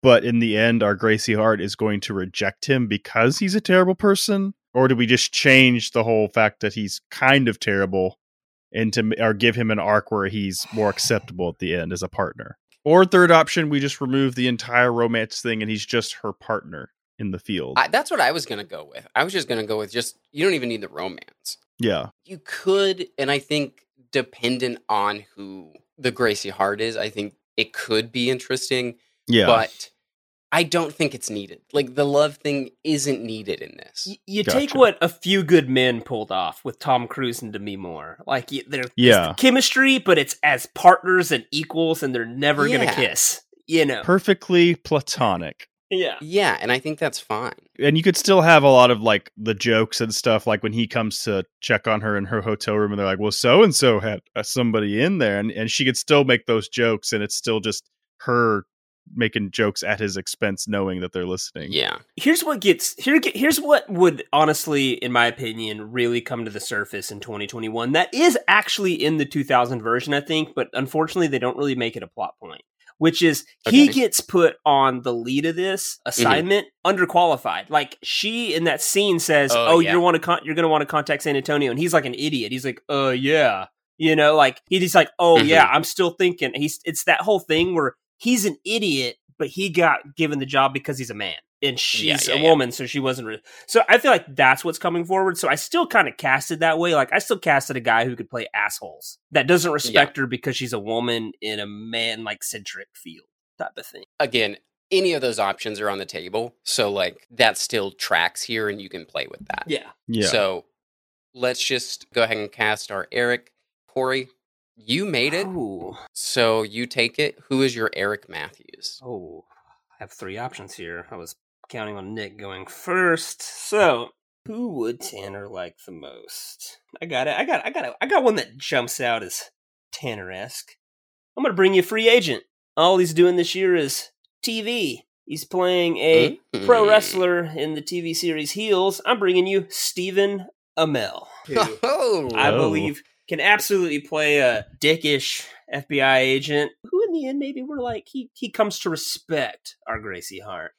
but in the end, our Gracie Hart is going to reject him because he's a terrible person, or do we just change the whole fact that he's kind of terrible into or give him an arc where he's more acceptable at the end as a partner? Or third option, we just remove the entire romance thing and he's just her partner in the field. I, that's what I was gonna go with. I was just gonna go with just you don't even need the romance. yeah. You could, and I think dependent on who the Gracie Hart is, I think it could be interesting. Yeah. But I don't think it's needed. Like the love thing isn't needed in this. Y- You take what a few good men pulled off with Tom Cruise and Demi Moore. Like y- they're Yeah. it's chemistry, but it's as partners and equals, and they're never Yeah. gonna kiss. You know, Perfectly platonic. yeah. Yeah, and I think that's fine. And you could still have a lot of like the jokes and stuff, like when he comes to check on her in her hotel room, and they're like, "Well, so and so had uh, somebody in there," and and she could still make those jokes, and it's still just her making jokes at his expense, knowing that they're listening. Yeah. Here's what gets here. Here's what would honestly, in my opinion, really come to the surface in 2021. That is actually in the 2000 version, I think, but unfortunately, they don't really make it a plot point. Which is he gets put on the lead of this assignment underqualified. Like she in that scene says, Oh, "Oh, yeah. you want to con- you're going to want to contact San Antonio," and he's like an idiot. He's like, "Uh, yeah." You know, like he's like, "Oh Mhm. yeah, I'm still thinking." He's it's that whole thing where he's an idiot, but he got given the job because he's a man and she's yeah, a yeah. woman, so she wasn't. Re- so I feel like that's what's coming forward. So I still kind of casted that way. Like I still casted a guy who could play assholes that doesn't respect her because she's a woman in a man like centric field type of thing. Again, any of those options are on the table. So like that still tracks here and you can play with that. Yeah. Yeah. So let's just go ahead and cast our Eric. Cory, you made it. Ooh. So you take it. Who is your Eric Matthews? Oh, I have three options here. I was counting on Nick going first. So, who would Tanner like the most? I got it. I got. I got. it. I got one that jumps out as Tanner-esque. I'm gonna bring you a free agent. All he's doing this year is TV. He's playing a pro Mm. wrestler in the TV series Heels. I'm bringing you Stephen Amell. who Oh, I Oh. believe can absolutely play a dickish FBI agent who in the end maybe we're like he he comes to respect our Gracie Hart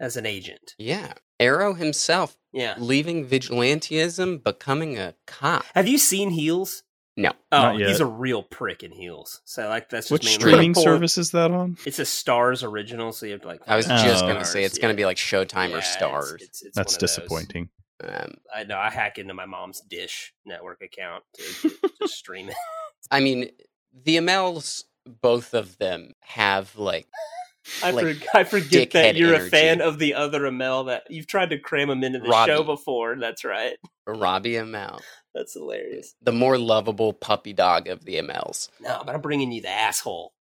as an agent. yeah. Arrow himself Yeah. leaving vigilantism, becoming a cop. Have you seen Heels? No. Oh, Not yet. he's a real prick in Heels. So like that's just Which mainly streaming pull- service is that on? It's a Starz original, so you have to like. I was find just Oh. gonna say it's gonna be like Showtime Yeah, or Starz. it's- it's That's one of those. disappointing. Um, I know. I hack into my mom's Dish network account to, to stream it. I mean, the Amells, both of them have like I, like, for, I forget that you're a fan of the other Amell that you've tried to cram him into the Robbie. show before. That's right. Robbie Amell, That's hilarious. the more lovable puppy dog of the Amells. No, but I'm bringing you the asshole.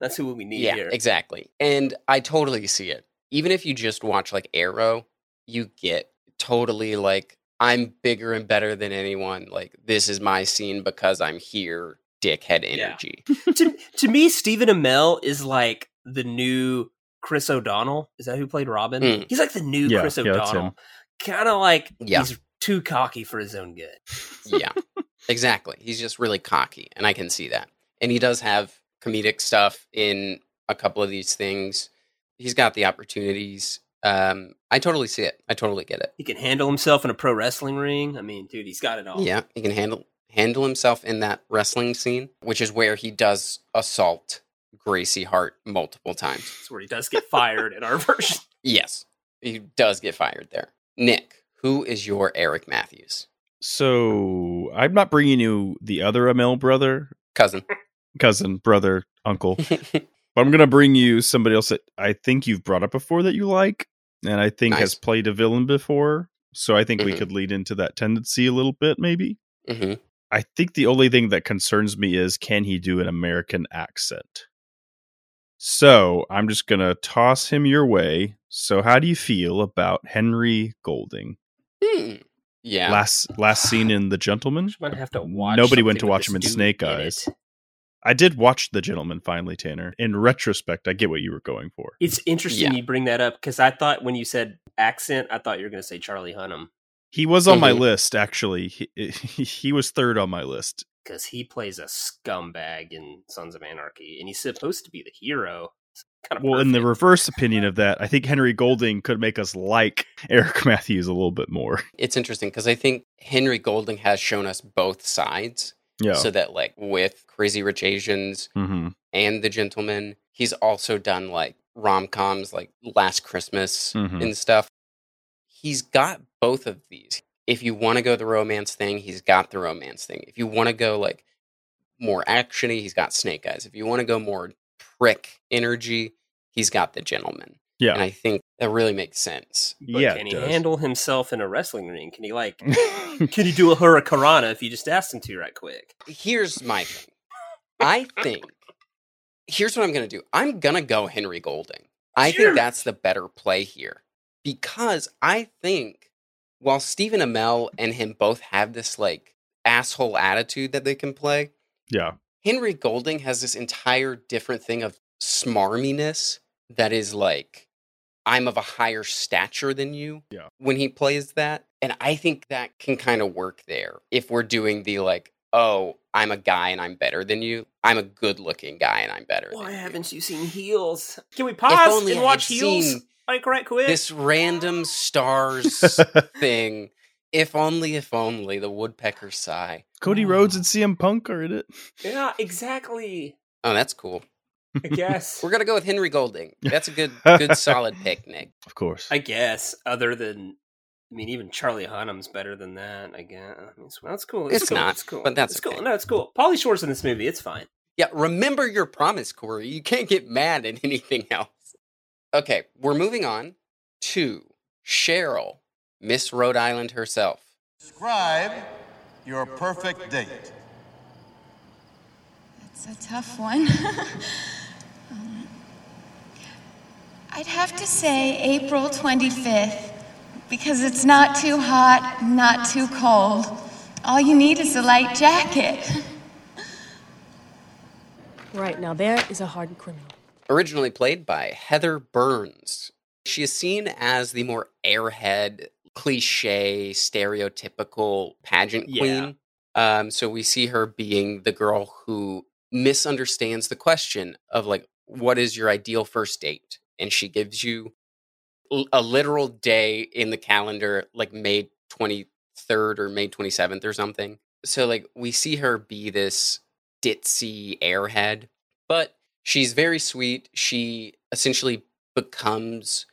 That's who we need yeah, here. exactly. And I totally see it. Even if you just watch like Arrow, you get totally like I'm bigger and better than anyone. Like this is my scene because I'm here. Dickhead energy. to, to me, Stephen Amell is like the new Chris O'Donnell. Is that who played Robin? Mm. He's like the new Yeah, Chris O'Donnell. him. Kind of like Yeah. he's too cocky for his own good. yeah, exactly. He's just really cocky, and I can see that. And he does have comedic stuff in a couple of these things. He's got the opportunities. Um, I totally see it. I totally get it. He can handle himself in a pro wrestling ring. I mean, dude, he's got it all. Yeah, he can handle handle himself in that wrestling scene, which is where he does assault Gracie Hart multiple times. That's where he does get fired in our version. Yes, he does get fired there. Nick, who is your Eric Matthews So I'm not bringing you the other Amell brother, cousin? cousin, brother, uncle, but I'm gonna bring you somebody else that I think you've brought up before that you like, and I think has played a villain before. So I think we Mhm. could lead into that tendency a little bit, maybe. hmm I think the only thing that concerns me is can he do an American accent? So I'm just gonna toss him your way. So how do you feel about Henry Golding? Hmm. Yeah. Last last scene in The Gentlemen. Might have to watch. Nobody went to watch him in Snake Eyes. it. I did watch The Gentlemen finally, Tanner. In retrospect, I get what you were going for. It's interesting Yeah. you bring that up because I thought when you said accent, I thought you were going to say Charlie Hunnam He was on my Mhm. list actually. He, he was third on my list. because he plays a scumbag in Sons of Anarchy, and he's supposed to be the hero. Kind of Well, in the reverse opinion of that, I think Henry Golding could make us like Eric Matthews a little bit more. It's interesting because I think Henry Golding has shown us both sides. Yeah. So that like with Crazy Rich Asians, hmm and The Gentlemen. He's also done like rom coms like Last Christmas Mhm. and stuff. He's got both of these. If you want to go the romance thing, he's got the romance thing. If you want to go like more actiony, he's got Snake Eyes. If you want to go more prick energy, he's got The Gentlemen. Yeah. And I think that really makes sense. But yeah, can he does. handle himself in a wrestling ring? Can he like? can he do a hurricanrana if you just ask him to right quick? Here's my thing. I think here's what I'm gonna do. I'm gonna go Henry Golding. I Sure. think that's the better play here. Because I think while Stephen Amell and him both have this like asshole attitude that they can play, Yeah. Henry Golding has this entire different thing of smarminess that is like, I'm of a higher stature than you. Yeah. When he plays that. And I think that can kind of work there if we're doing the like, oh, I'm a guy and I'm better than you. I'm a good looking guy and I'm better Why than you. haven't you seen Heels? Can we pause only and I watch Heels? seen Like right quick. This random Starz thing. If only, if only, the woodpecker sigh. Cody Rhodes and CM Punk are in it. Yeah, exactly. Oh, that's cool. I guess. We're gonna go with Henry Golding. That's a good, good, solid pick, Nick. Of course. I guess. Other than, I mean, even Charlie Hunnam's better than that. I guess. I mean, well, that's cool. It's cool. not, It's cool. but that's it's cool. No, it's cool. Pauly Shore's in this movie. It's fine. Yeah, remember your promise, Cory. You can't get mad at anything else. Okay, we're moving on to Cheryl, Miss Rhode Island herself. Describe your perfect date. It's a tough one. I'd have to say April 25th because it's not too hot, not too cold. All you need is a light jacket. Right, now there is a hardened criminal. originally played by Heather Burns. She is seen as the more airhead, cliche, stereotypical pageant Yeah. queen. Um, so we see her being the girl who misunderstands the question of like, what is your ideal first date? And she gives you a literal day in the calendar, like May 23rd or May 27th or something. So like we see her be this ditzy airhead, but she's very sweet. She essentially becomes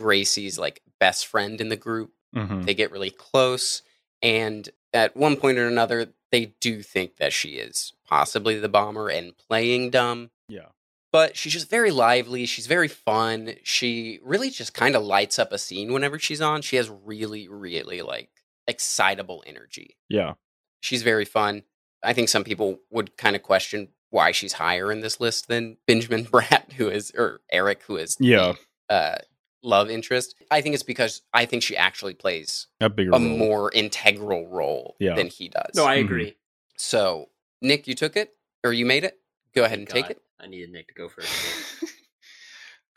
Gracie's like best friend in the group. Mhm. They get really close, and at one point or another, they do think that she is possibly the bomber and playing dumb. Yeah. But she's just very lively. She's very fun. She really just kind of lights up a scene whenever she's on. She has really, really like excitable energy Yeah. she's very fun. I think some people would kind of question why she's higher in this list than Benjamin Bratt, who is or Eric, who is Yeah. the, uh, love interest. I think it's because I think she actually plays A bigger a role. more integral role Yeah. than he does. No, I Mhm. agree. So Nick, you took it or you made it. Go ahead and take it. I needed Nick to go first.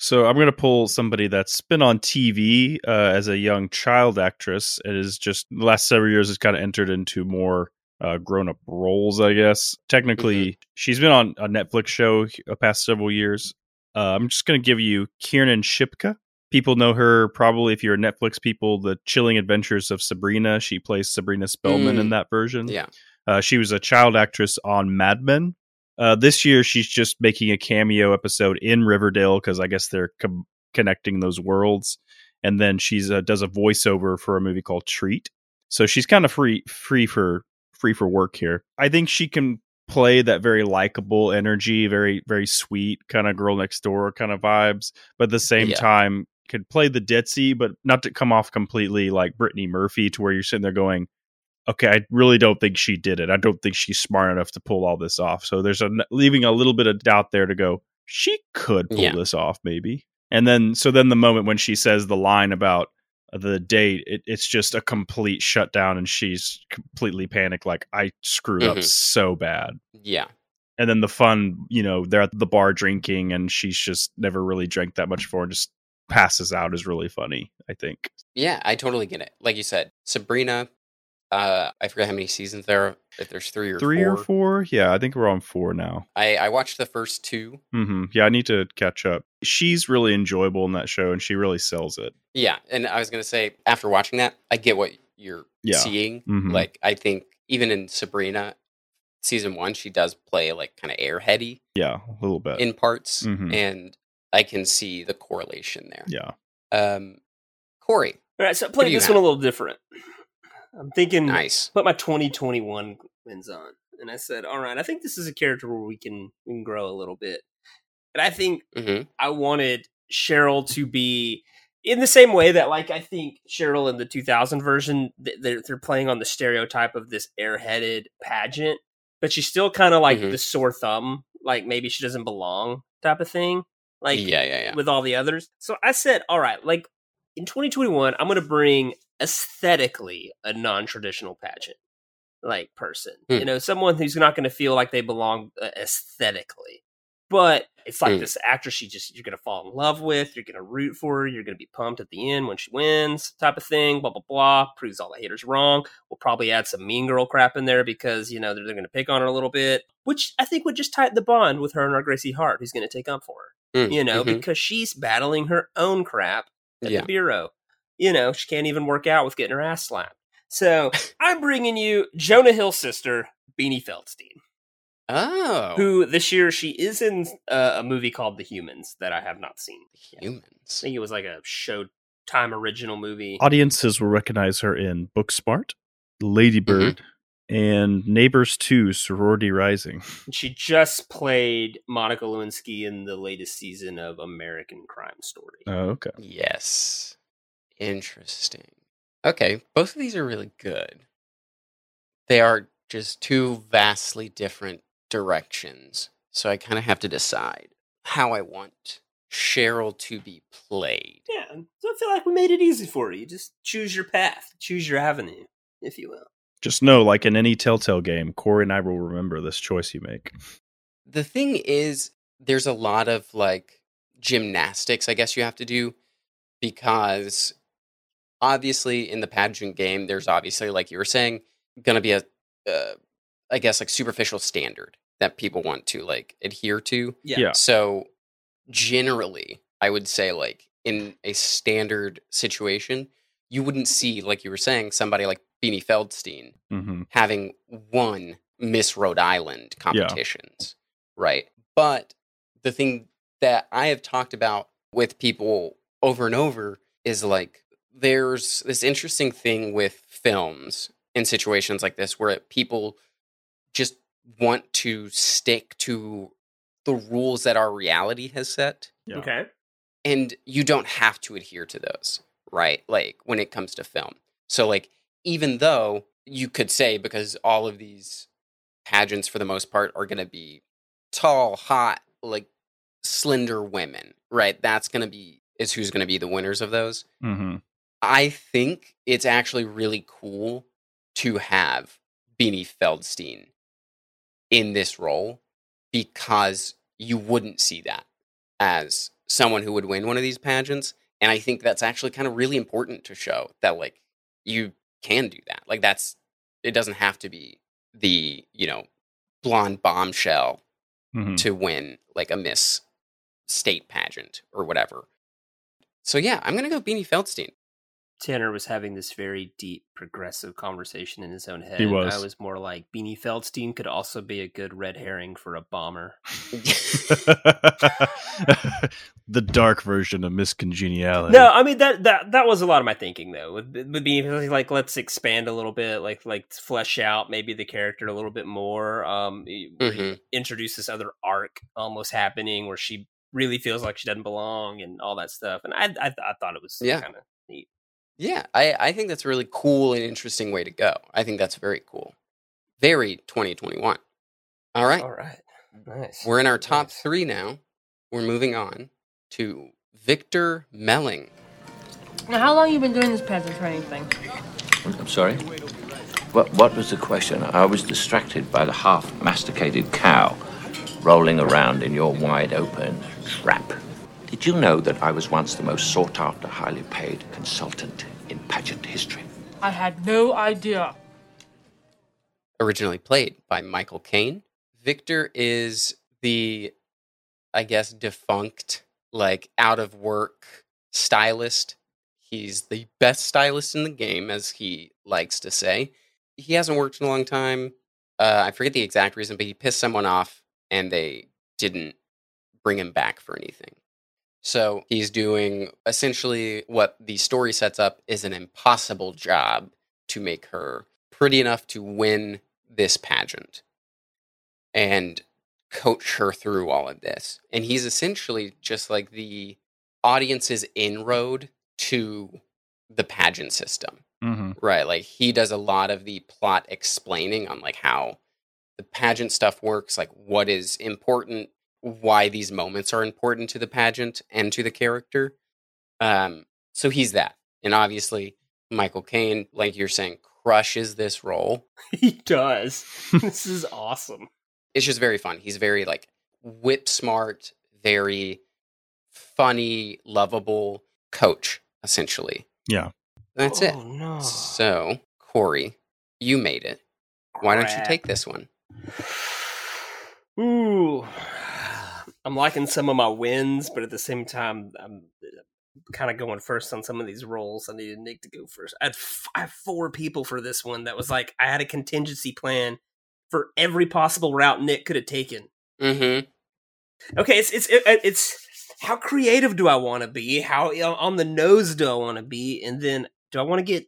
So I'm going to pull somebody that's been on TV uh, as a young child actress. It is just the last several years has kind of entered into more uh, grown up roles, I guess. Technically, she's been on a Netflix show the past several years. Uh, I'm just going to give you Kiernan Shipka. People know her probably if you're Netflix people, the Chilling Adventures of Sabrina. She plays Sabrina Spellman in Mm. that version. Yeah. Uh, she was a child actress on Mad Men. Uh, this year, she's just making a cameo episode in Riverdale because I guess they're com- connecting those worlds. And then she's uh, does a voiceover for a movie called Treat. So she's kind of free free for free for work here. I think she can play that very likable energy, very very sweet kind of girl next door kind of vibes, but at the same Yeah. time could play the ditzy, but not to come off completely like Brittany Murphy to where you're sitting there going, okay, I really don't think she did it. I don't think she's smart enough to pull all this off. So there's a leaving a little bit of doubt there to go. She could pull Yeah. this off, maybe. And then, so then the moment when she says the line about the date, it, it's just a complete shutdown, and she's completely panicked, like I screwed up Mhm. so bad. Yeah. And then the fun, you know, they're at the bar drinking, and she's just never really drank that much before, and just passes out is really funny. I think. Yeah, I totally get it. Like you said, Sabrina, uh, I forget how many seasons there are, if there's three or Three four. or four? Yeah, I think we're on four now. I, I watched the first two. Mm-hmm. Yeah, I need to catch up. She's really enjoyable in that show, and she really sells it. Yeah, and I was gonna say after watching that, I get what you're Yeah. seeing. Mhm. Like I think even in Sabrina, season one, she does play like kind of airheady Yeah, a little bit. in parts, Mhm. and I can see the correlation there. yeah. Um, Cory, All right, so I What played do you this one a little different. I'm thinking, Nice. Put my 2021 lens on, and I said, "All right, I think this is a character where we can we can grow a little bit." And I think hmm I wanted Cheryl to be in the same way that, like, I think Cheryl in the 2000 version, they're they're playing on the stereotype of this airheaded pageant, but she's still kind of like Mhm. the sore thumb, like maybe she doesn't belong type of thing. Like, yeah, yeah, yeah. with all the others. So I said, all right, like in 2021, I'm going to bring aesthetically a non traditional pageant like person. Hmm. You know, someone who's not going to feel like they belong uh, aesthetically. But it's like Hmm. this actress you just you're going to fall in love with, you're going to root for her, you're going to be pumped at the end when she wins, type of thing, blah blah blah, proves all the haters wrong. We'll probably add some mean girl crap in there because, you know, they're, they're going to pick on her a little bit, which I think would just tighten the bond with her and our Gracie Hart who's going to take up for her Mm, you know, mhm. because she's battling her own crap at Yeah. the bureau. You know, she can't even work out with getting her ass slapped. So I'm bringing you Jonah Hill's sister, Beanie Feldstein, Oh, who this year she is in uh, a movie called The Humans that I have not seen. I humans. I think it was like a Showtime original movie. Audiences will recognize her in Booksmart, Ladybird, and Neighbors 2 Sorority Rising. She just played Monica Lewinsky in the latest season of American Crime Story. Oh, okay. Yes. Interesting. Okay, both of these are really good. They are just two vastly different directions. So I kind of have to decide how I want Cheryl to be played. Yeah, so I feel like we made it easy for you. Just choose your path, choose your avenue, if you will. Just know, like in any Telltale game, Cory and I will remember this choice you make. The thing is, there's a lot of like gymnastics, I guess you have to do because obviously in the pageant game, there's obviously, like you were saying, going to be a, uh, I guess, like superficial standard that people want to like adhere to. Yeah. Yeah. So generally, I would say like in a standard situation, you wouldn't see, like you were saying, somebody like Beanie Feldstein hmm having won Miss Rhode Island competitions, right? But the thing that I have talked about with people over and over is like there's this interesting thing with films in situations like this where people just want to stick to the rules that our reality has set Yeah. Okay. and you don't have to adhere to those right like when it comes to film so like even though you could say because all of these pageants for the most part are going to be tall hot like slender women right? That's going to be is who's going to be the winners of those. Hmm i think it's actually really cool to have beanie feldstein in this role because you wouldn't see that as someone who would win one of these pageants and i think that's actually kind of really important to show that like you can do that. Like that's it doesn't have to be the you know blonde bombshell hmm to win like a miss state pageant or whatever. So yeah i'm gonna go beanie feldstein Tanner was having this very deep, progressive conversation in his own head. He was. I was more like Beanie Feldstein could also be a good red herring for a bomber. the dark version of Miss Congeniality. No, I mean that that that was a lot of my thinking though. With, with Beanie, like let's expand a little bit, like like flesh out maybe the character a little bit more. Um, where you Mhm. introduce this other arc almost happening where she really feels like she doesn't belong and all that stuff. And I I, I thought it was Yeah. kind of neat. Yeah, I, I think that's a really cool and interesting way to go. I think that's very cool. Very 2021. All right. All right, nice. We're in our top Nice. three now. We're moving on to Victor Melling. Now, how long you been doing this pageant or anything? I'm sorry? What, what was the question? I was distracted by the half masticated cow rolling around in your wide open trap. Did you know that I was once the most sought after, highly paid consultant in pageant history? I had no idea. originally played by Michael Caine. Victor is the, I guess, defunct, like out of work stylist. He's the best stylist in the game, as he likes to say. He hasn't worked in a long time. uh, I forget the exact reason, but he pissed someone off and they didn't bring him back for anything. So he's doing essentially what the story sets up is an impossible job to make her pretty enough to win this pageant and coach her through all of this. And he's essentially just like the audience's inroad to the pageant system. Mm-hmm. Right. Like he does a lot of the plot explaining on like how the pageant stuff works, like what is important, why these moments are important to the pageant and to the character. Um, so he's that. And obviously Michael Caine, like you're saying, crushes this role. he does. this is awesome. It's just very fun. He's very like whip smart, very funny, lovable coach, essentially. Yeah. That's it. Oh, no. So, Corey, you made it. Why don't you take this one? Ooh. I'm liking some of my wins, but at the same time, I'm kind of going first on some of these roles. I needed Nick to go first. I had, f- I had four people for this one that was like, I had a contingency plan for every possible route Nick could have taken. Mm-hmm. Okay, it's it's it, it's how creative do I want to be? How on the nose do I want to be? And then do I want to get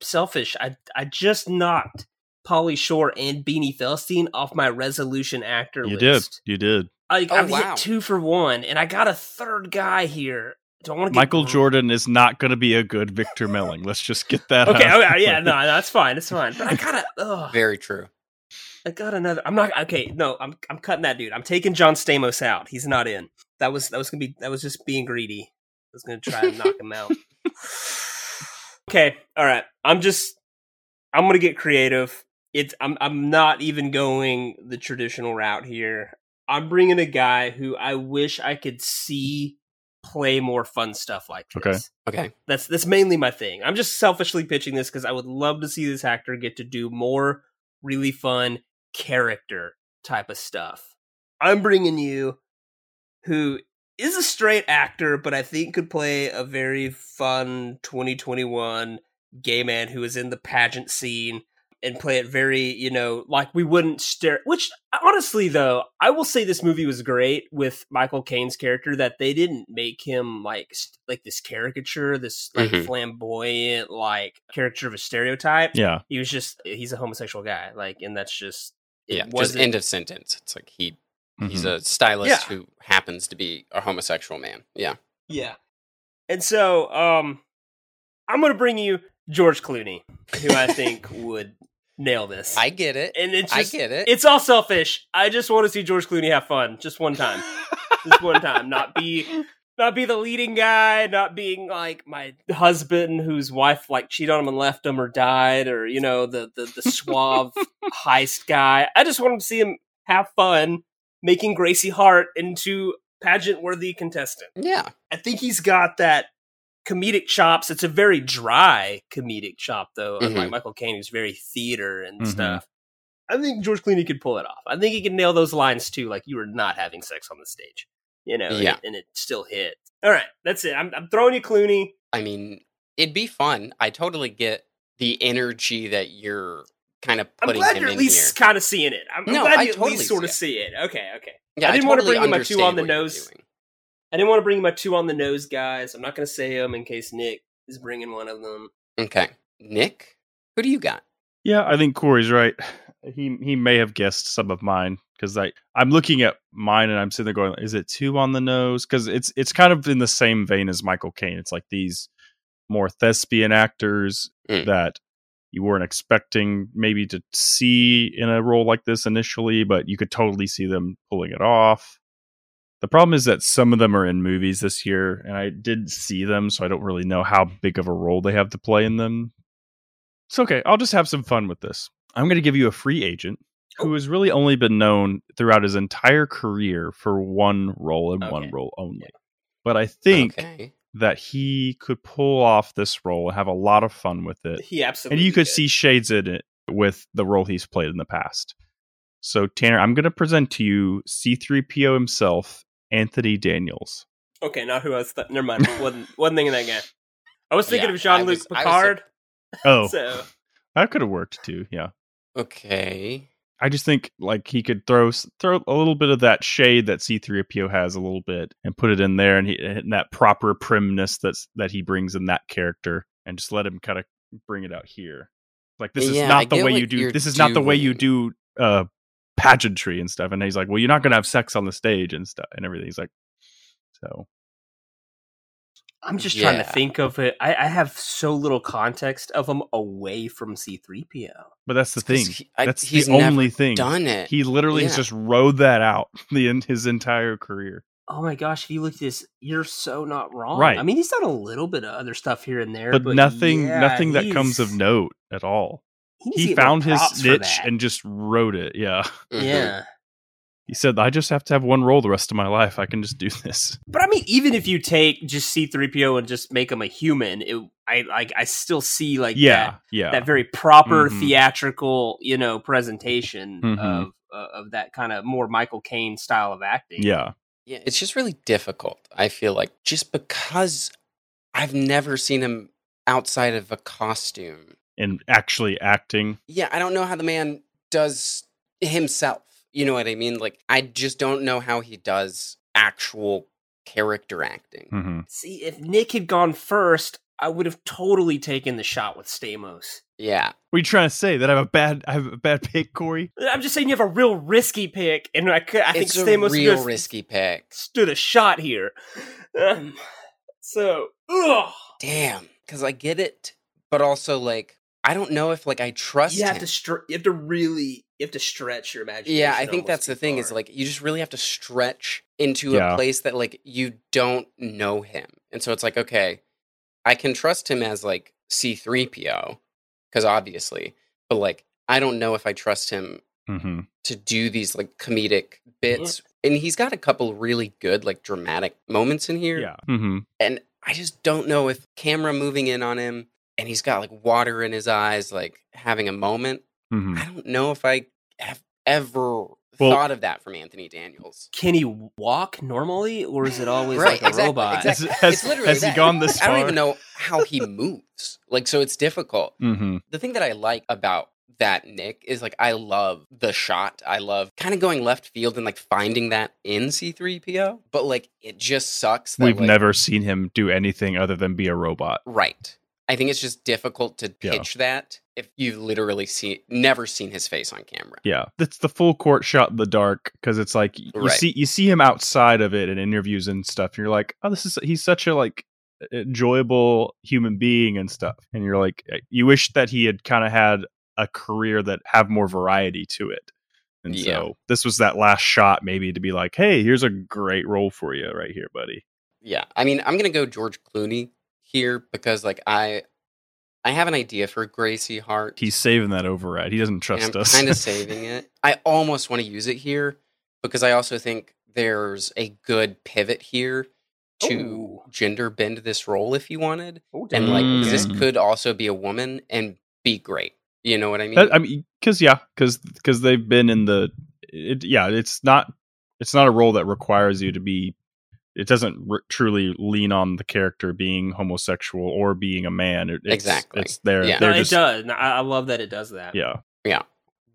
selfish? I I just knocked Pauly Shore and Beanie Feldstein off my resolution actor You list. You did. You did. I, Oh, I've wow. hit two for one, and I got a third guy here. Do I want to get Michael Jordan is not going to be a good Victor Melling. Let's just get that Okay, out. okay, oh, yeah, no, that's fine, it's fine. But I gotta, ugh, Very true. I got another. I'm not okay. No, I'm I'm cutting that dude. I'm taking John Stamos out. He's not in. That was that was gonna be that was just being greedy. I was gonna try and knock him out. Okay, all right. I'm just I'm gonna get creative. It's I'm I'm not even going the traditional route here. I'm bringing a guy who I wish I could see play more fun stuff like this. Okay. Okay. That's that's mainly my thing. I'm just selfishly pitching this because I would love to see this actor get to do more really fun character type of stuff. I'm bringing you who is a straight actor, but I think could play a very fun 2021 gay man who is in the pageant scene and play it very, you know, like we wouldn't stare. Which, honestly, though, I will say this movie was great with Michael Caine's character that they didn't make him like st- like this caricature, this like Mhm. flamboyant like caricature of a stereotype. Yeah. he was just he's a homosexual guy, like, and that's just Yeah. Just wasn't- end of sentence. It's like he he's Mhm. a stylist Yeah. who happens to be a homosexual man. Yeah. Yeah. And so, um, I'm going to bring you George Clooney, who I think would nail this. I get it. and it's just, I get it. It's all selfish. I just want to see George Clooney have fun, just one time, just one time. Not be, not be the leading guy. Not being like my husband whose wife like cheated on him and left him or died, or you know the the, the suave heist guy. I just want to see him have fun, making Gracie Hart into pageant worthy contestant. Yeah. I think he's got that comedic chops. It's a very dry comedic chop, though, unlike Mhm. Michael Caine, who's very theater and Mhm. stuff. I think George Clooney could pull it off. I think he could nail those lines too, like you were not having sex on the stage, you know, and Yeah. it- and, it still hit. All right, that's it. I'm, I'm throwing you Clooney. I mean, it'd be fun. I totally get the energy that you're kind of putting I'm glad him you're at least here. kind of seeing it. I'm, I'm glad I you at totally least sort of see see it. Okay, okay. Yeah, I didn't want to bring my two on the what you're nose. Doing. I didn't want to bring my two on the nose guys. I'm not going to say them in case Nick is bringing one of them. Okay. Nick, who do you got? Yeah, I think Corey's right. He he may have guessed some of mine because I I'm looking at mine and I'm sitting there going, is it two on the nose? Because it's it's kind of in the same vein as Michael Caine. It's like these more thespian actors Mm. that you weren't expecting maybe to see in a role like this initially, but you could totally see them pulling it off. The problem is that some of them are in movies this year, and I did see them, so I don't really know how big of a role they have to play in them. It's okay. I'll just have some fun with this. I'm going to give you a free agent who oh. has really only been known throughout his entire career for one role and one role only. But I think Okay. that he could pull off this role and have a lot of fun with it. He absolutely and you could could. see shades in it with the role he's played in the past. So, Tanner, I'm going to present to you C3PO himself, Anthony Daniels. Okay, not who I was. Th- Never mind. wasn't wasn't thinking that guy. I was thinking Yeah, of Jean I Luc was- was Picard. Oh, So that could have worked too. Yeah. Okay. I just think like he could throw throw a little bit of that shade that C3PO has a little bit and put it in there and, he, and that proper primness that's that he brings in that character and just let him kind of bring it out here. Like this is Yeah, I not the way you do this is not the way you do uh pageantry and stuff and he's like, "Well, you're not going to have sex on the stage and stuff and everything." He's like so I'm just trying to think of it. I, I have so little context of him away from C3PO. But that's the thing. he- I- that's he's the never only thing. done it. He literally has Yeah. just rode that out the in his entire career. Oh my gosh, if you look at this, you're so not wrong. Right. I mean, he's done a little bit of other stuff here and there, But, but, nothing yeah, nothing that comes of note at all. He He found his niche and just wrote it. Yeah. Mhm. Yeah. He said, I just have to have one role the rest of my life. I can just do this. But I mean, even if you take just C3PO and just make him a human, it, I like I still see like Yeah, that, yeah. that very proper Mhm. theatrical, you know, presentation Mhm. of uh, of that kind of more Michael Caine style of acting. Yeah. Yeah, it's just really difficult. I feel like just because I've never seen him outside of a costume. And actually acting. Yeah, I don't know how the man does himself. You know what I mean? Like I just don't know how he does actual character acting. Mm-hmm. See, if Nick had gone first, I would have totally taken the shot with Stamos. Yeah. What are you trying to say? That I have a bad I have a bad pick, Corey? I'm just saying you have a real risky pick, and I, could, I think it's a Stamos real just risky pick. stood a shot here. Um, so, ugh. Damn, because I get it, but also like I don't know if like I trust you have him. to str- you have to really you have to stretch your imagination. Yeah, I think that's the thing far. is like you just really have to stretch into Yeah. a place that like you don't know him. And so it's like, okay, I can trust him as like C3PO cuz obviously, but like I don't know if I trust him Mm-hmm. to do these like comedic bits. And he's got a couple really good like dramatic moments in here. Yeah. Mm-hmm. And I just don't know if camera moving in on him and he's got like water in his eyes like having a moment Mm-hmm. I don't know if I have ever Well- thought of that from Anthony Daniels. Can he walk normally, or is it always Right, like a exactly, robot? exactly. Has- has- it's literally has he gone this far? I don't even know how he moves. Like, so it's difficult. Mm-hmm. The thing that I like about that Nick is like I love the shot. I love kind of going left field and like finding that in C3PO. But like it just sucks that We've like, never seen him do anything other than be a robot. right. I think it's just difficult to Yeah. pitch that if you've literally seen never seen his face on camera. Yeah, it's the full court shot in the dark because it's like you Right. see you see him outside of it in interviews and stuff. And you're like, oh, this is he's such a like enjoyable human being and stuff. And you're like, eh, you wish that he had kind of had a career that have more variety to it. And Yeah. so this was that last shot, maybe to be like, hey, here's a great role for you right here, buddy. Yeah, I mean, I'm gonna go George Clooney here because, like, I I have an idea for Gracie Hart. He's saving that override. He doesn't trust us. kind of saving it. I almost want to use it here because I also think there's a good pivot here to Ooh. gender bend this role if you wanted, Oh, and like damn. this Mm. could also be a woman and be great. You know what I mean? That- I mean, because yeah, because because they've been in the, it, yeah, it's not it's not a role that requires you to be. It doesn't r- truly lean on the character being homosexual or being a man. It, it's, Exactly. It's there. Yeah. no, they're it does. And I, I love that it does that. Yeah. yeah,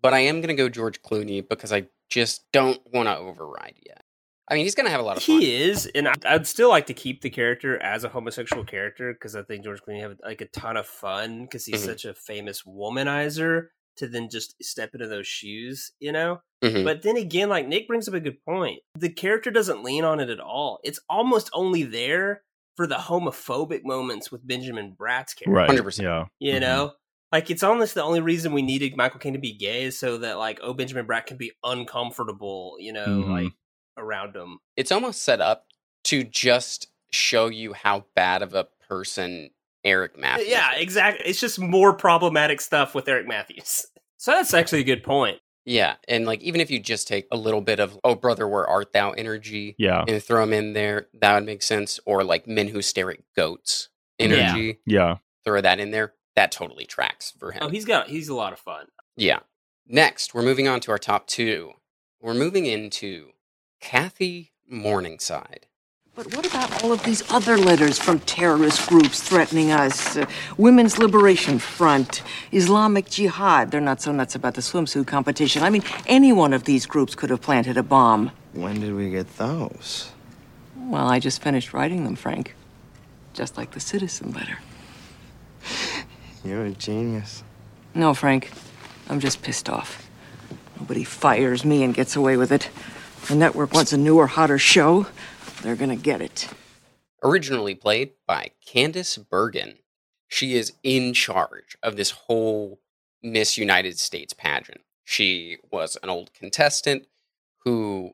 but I am gonna go George Clooney because I just don't want to override yet. I mean, he's gonna have a lot of fun. He is, and I, I'd still like to keep the character as a homosexual character because I think George Clooney have like a ton of fun because he's Mhm. such a famous womanizer. To then just step into those shoes, you know. Mhm. But then again, like Nick brings up a good point. The character doesn't lean on it at all. It's almost only there for the homophobic moments with Benjamin Bratt's character. Right. 100%. Yeah. You Mhm. know? Like it's almost the only reason we needed Michael Caine to be gay is so that like oh Benjamin Bratt can be uncomfortable, you know, Mhm. like around him. it's almost set up to just show you how bad of a person Eric Matthews. Yeah, exactly. It's just more problematic stuff with Eric Matthews. So that's actually a good point. Yeah, and like even if you just take a little bit of "Oh brother, where art thou?" energy Yeah. and throw them in there, that would make sense. Or like men who stare at goats energy, Yeah. throw that in there. That totally tracks for him. Oh, he's got he's a lot of fun. yeah. Next, we're moving on to our top two. We're moving into Kathy Morningside. But what about all of these other letters from terrorist groups threatening us? Uh, Women's Liberation Front, Islamic Jihad. They're not so nuts about the swimsuit competition. I mean, any one of these groups could have planted a bomb. When did we get those? Well, I just finished writing them, Frank. Just like the citizen letter. You're a genius. No, Frank. I'm just pissed off. Nobody fires me and gets away with it. The network wants a newer, hotter show. They're gonna get it. Originally played by Candice Bergen. She is in charge of this whole Miss United States pageant. She was an old contestant who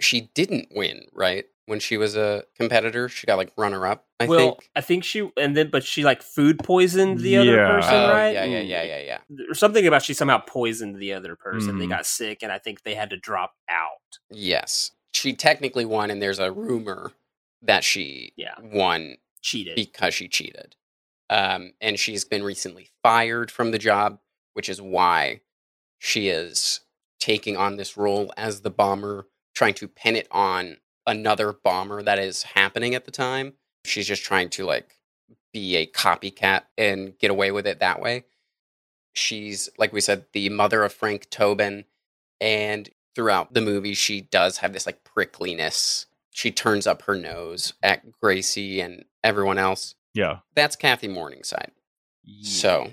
she didn't win, right? When she was a competitor, she got like runner up, I think. well, think. I think she and then but she like food poisoned the other person, Oh, right? yeah, yeah, yeah, yeah, yeah. There's something about she somehow poisoned the other person. They Mhm. got sick, and I think they had to drop out. Yes. She technically won, and there's a rumor that she Yeah. won Cheated. because she cheated. Um, and she's been recently fired from the job, which is why she is taking on this role as the bomber, trying to pin it on another bomber that is happening at the time. She's just trying to like be a copycat and get away with it that way. She's, like we said, the mother of Frank Tobin. And throughout the movie, she does have this like prickliness. She turns up her nose at Gracie and everyone else. Yeah. That's Kathy Morningside. So,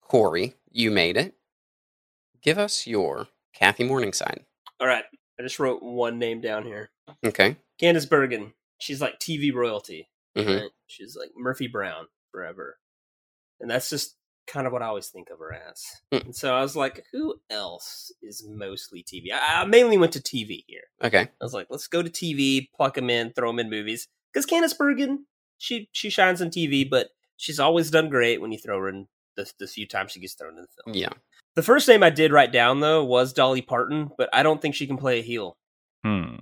Corey, you made it. Give us your Kathy Morningside. All right, I just wrote one name down here. Okay. Candice Bergen. She's like TV royalty. Mhm. Right? She's like Murphy Brown forever, and that's just kind of what I always think of her as. Hmm. And so I was like, who else is mostly TV? I, I mainly went to TV here. Okay. I was like, let's go to TV, pluck them in, throw them in movies. Because Candice Bergen, she she shines on TV, but she's always done great when you throw her in the, the few times she gets thrown in the film. Yeah. The first name I did write down though was Dolly Parton, but I don't think she can play a heel. Hmm.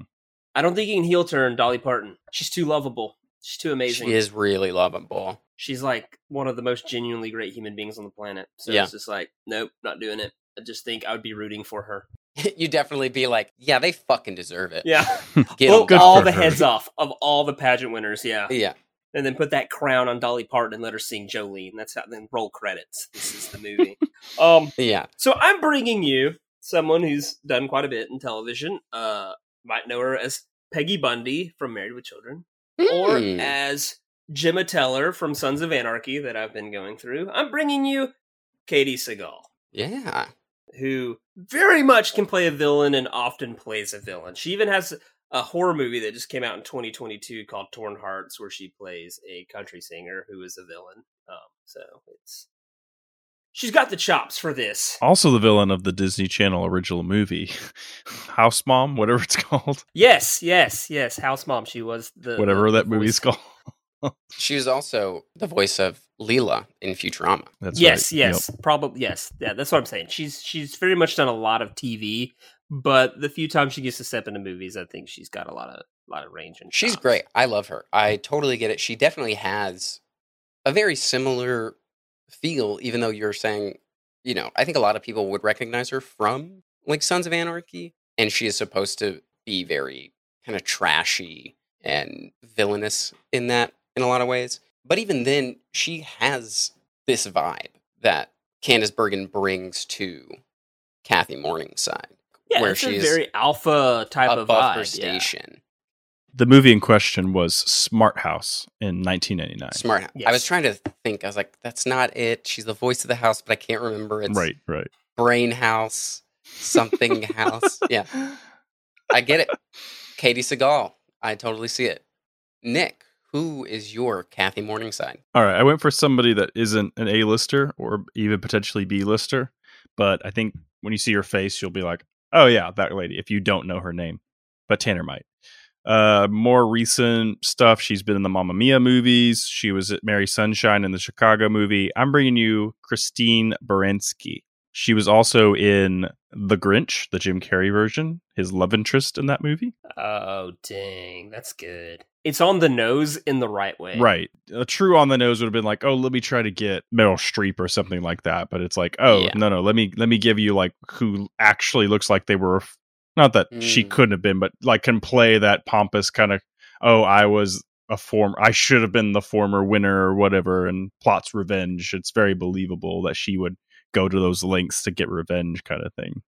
I don't think you can heel turn Dolly Parton. She's too lovable. She's too amazing. She is really lovable. She's like one of the most genuinely great human beings on the planet. So Yeah. it's just like, nope, not doing it. I just think I would be rooting for her. you definitely be like, yeah, they fucking deserve it. Yeah. Get all the heads off of all the pageant winners. Yeah. Yeah. And then put that crown on Dolly Parton and let her sing Jolene. That's how then roll credits. This is the movie. um. Yeah. So I'm bringing you someone who's done quite a bit in television. Uh, might know her as Peggy Bundy from Married with Children, or Hmm. as Gemma Teller from Sons of Anarchy that I've been going through. I'm bringing you Katey Sagal Yeah. who very much can play a villain and often plays a villain. She even has a horror movie that just came out in 2022 called Torn Hearts, where she plays a country singer who is a villain. Um, so it's she's got the chops for this. Also, the villain of the Disney Channel original movie, House Mom, whatever it's called, Yes, yes, yes. House Mom. She was the whatever the that movie's called. She was also the voice of Leela in Futurama. That's yes, right. yes, probably yes. Yeah, that's what I'm saying. She's she's very much done a lot of TV, but the few times she gets to step into movies, I think she's got a lot of lot of range and She's chops. great. I love her. I totally get it. She definitely has a very similar feel, even though you're saying, you know, I think a lot of people would recognize her from like Sons of Anarchy, and she is supposed to be very kind of trashy and villainous in that in a lot of ways. But even then, she has this vibe that Candice Bergen brings to Kathy Morningside, Yeah, where it's a she's very alpha type of above vibe. her yeah. station. The movie in question was Smart House in 1999. Smart. House. I was trying to think. I was like, "That's not it." She's the voice of the house, but I can't remember. It's Right, right. Brain House, something house. Yeah, I get it. Katey Sagal. I totally see it. Nick, who is your Kathy Morningside? All right, I went for somebody that isn't an A-lister or even potentially B-lister, but I think when you see her face, you'll be like, "Oh yeah, that lady." If you don't know her name, but Tanner might. Uh, more recent stuff. She's been in the Mamma Mia movies. She was at Mary Sunshine in the Chicago movie. I'm bringing you Christine Baranski. She was also in The Grinch, the Jim Carrey version, his love interest in that movie. Oh dang, that's good. It's on the nose in the right way. Right. A true on the nose would have been like, oh, let me try to get Meryl Streep or something like that. But it's like, oh Yeah. no, no, let me let me give you like who actually looks like they were not that she Mm. couldn't have been, but like can play that pompous kind of oh, I was a former, I should have been the former winner or whatever, and plots revenge. It's very believable that she would go to those links to get revenge, kind of thing.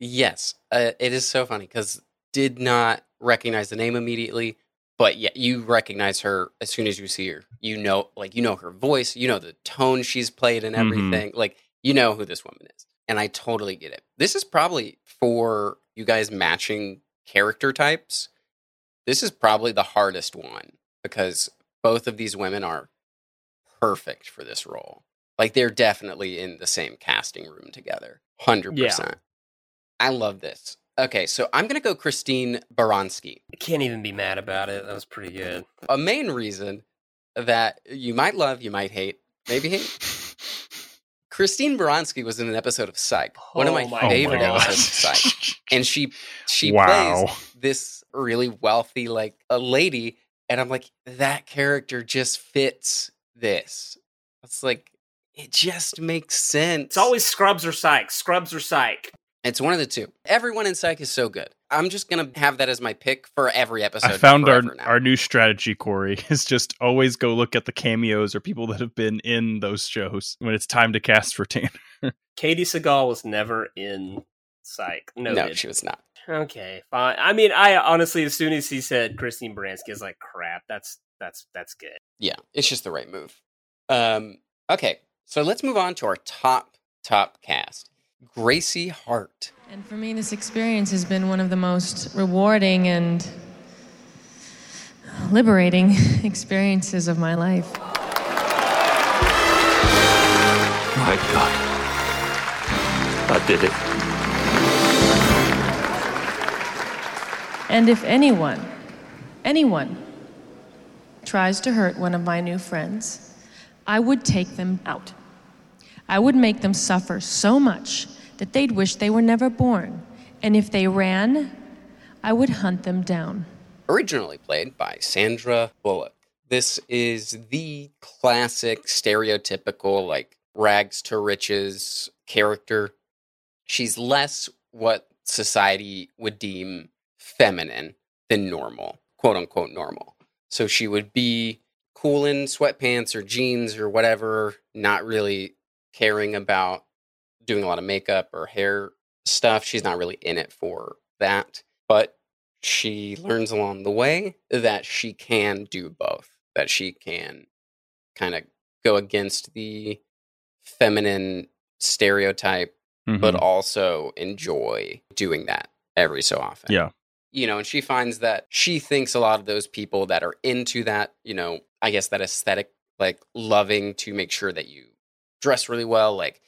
Yes, uh, it is so funny because did not recognize the name immediately, but yeah, you recognize her as soon as you see her. You know, like you know her voice, you know the tone she's played and Mhm. everything. Like you know who this woman is, and I totally get it. This is probably for you guys matching character types. This is probably the hardest one because both of these women are perfect for this role. Like they're definitely in the same casting room together. 100%. I love this. Okay, so I'm going to go Christine Baranski. Can't even be mad about it. That was pretty good. A main reason that you might love, you might hate, maybe hate. Christine Baranski was in an episode of Psych, one of my, Oh my oh favorite gosh. episodes of Psych, and she she Wow. plays this really wealthy like a lady, and I'm like that character just fits this. It's like it just makes sense. It's always Scrubs or Psych. Scrubs or Psych. It's one of the two. Everyone in Psych is so good. I'm just gonna have that as my pick for every episode. I found our now. our new strategy, Corey, is just always go look at the cameos or people that have been in those shows when it's time to cast for Tanner. Katey Sagal was never in Psych. No, No, she was not. Okay, fine. I mean, I honestly, as soon as he said Christine Baranski, I was like, crap. That's that's that's good. Yeah, it's just the right move. Um, okay, so let's move on to our top top cast. Gracie Hart. And for me, this experience has been one of the most rewarding and liberating experiences of my life. My God. I did it. And if anyone, anyone, tries to hurt one of my new friends, I would take them out. I would make them suffer so much that they'd wish they were never born. And if they ran, I would hunt them down. originally played by Sandra Bullock. This is the classic stereotypical like rags to riches character. She's less what society would deem feminine than normal, quote unquote normal. So she would be cool in sweatpants or jeans or whatever, not really caring about doing a lot of makeup or hair stuff. She's not really in it for that. But she learns along the way that she can do both, that she can kind of go against the feminine stereotype, but Mhm. also enjoy doing that every so often. Yeah. You know, and she finds that she thinks a lot of those people that are into that, you know, I guess that aesthetic, like loving to make sure that you dress really well, like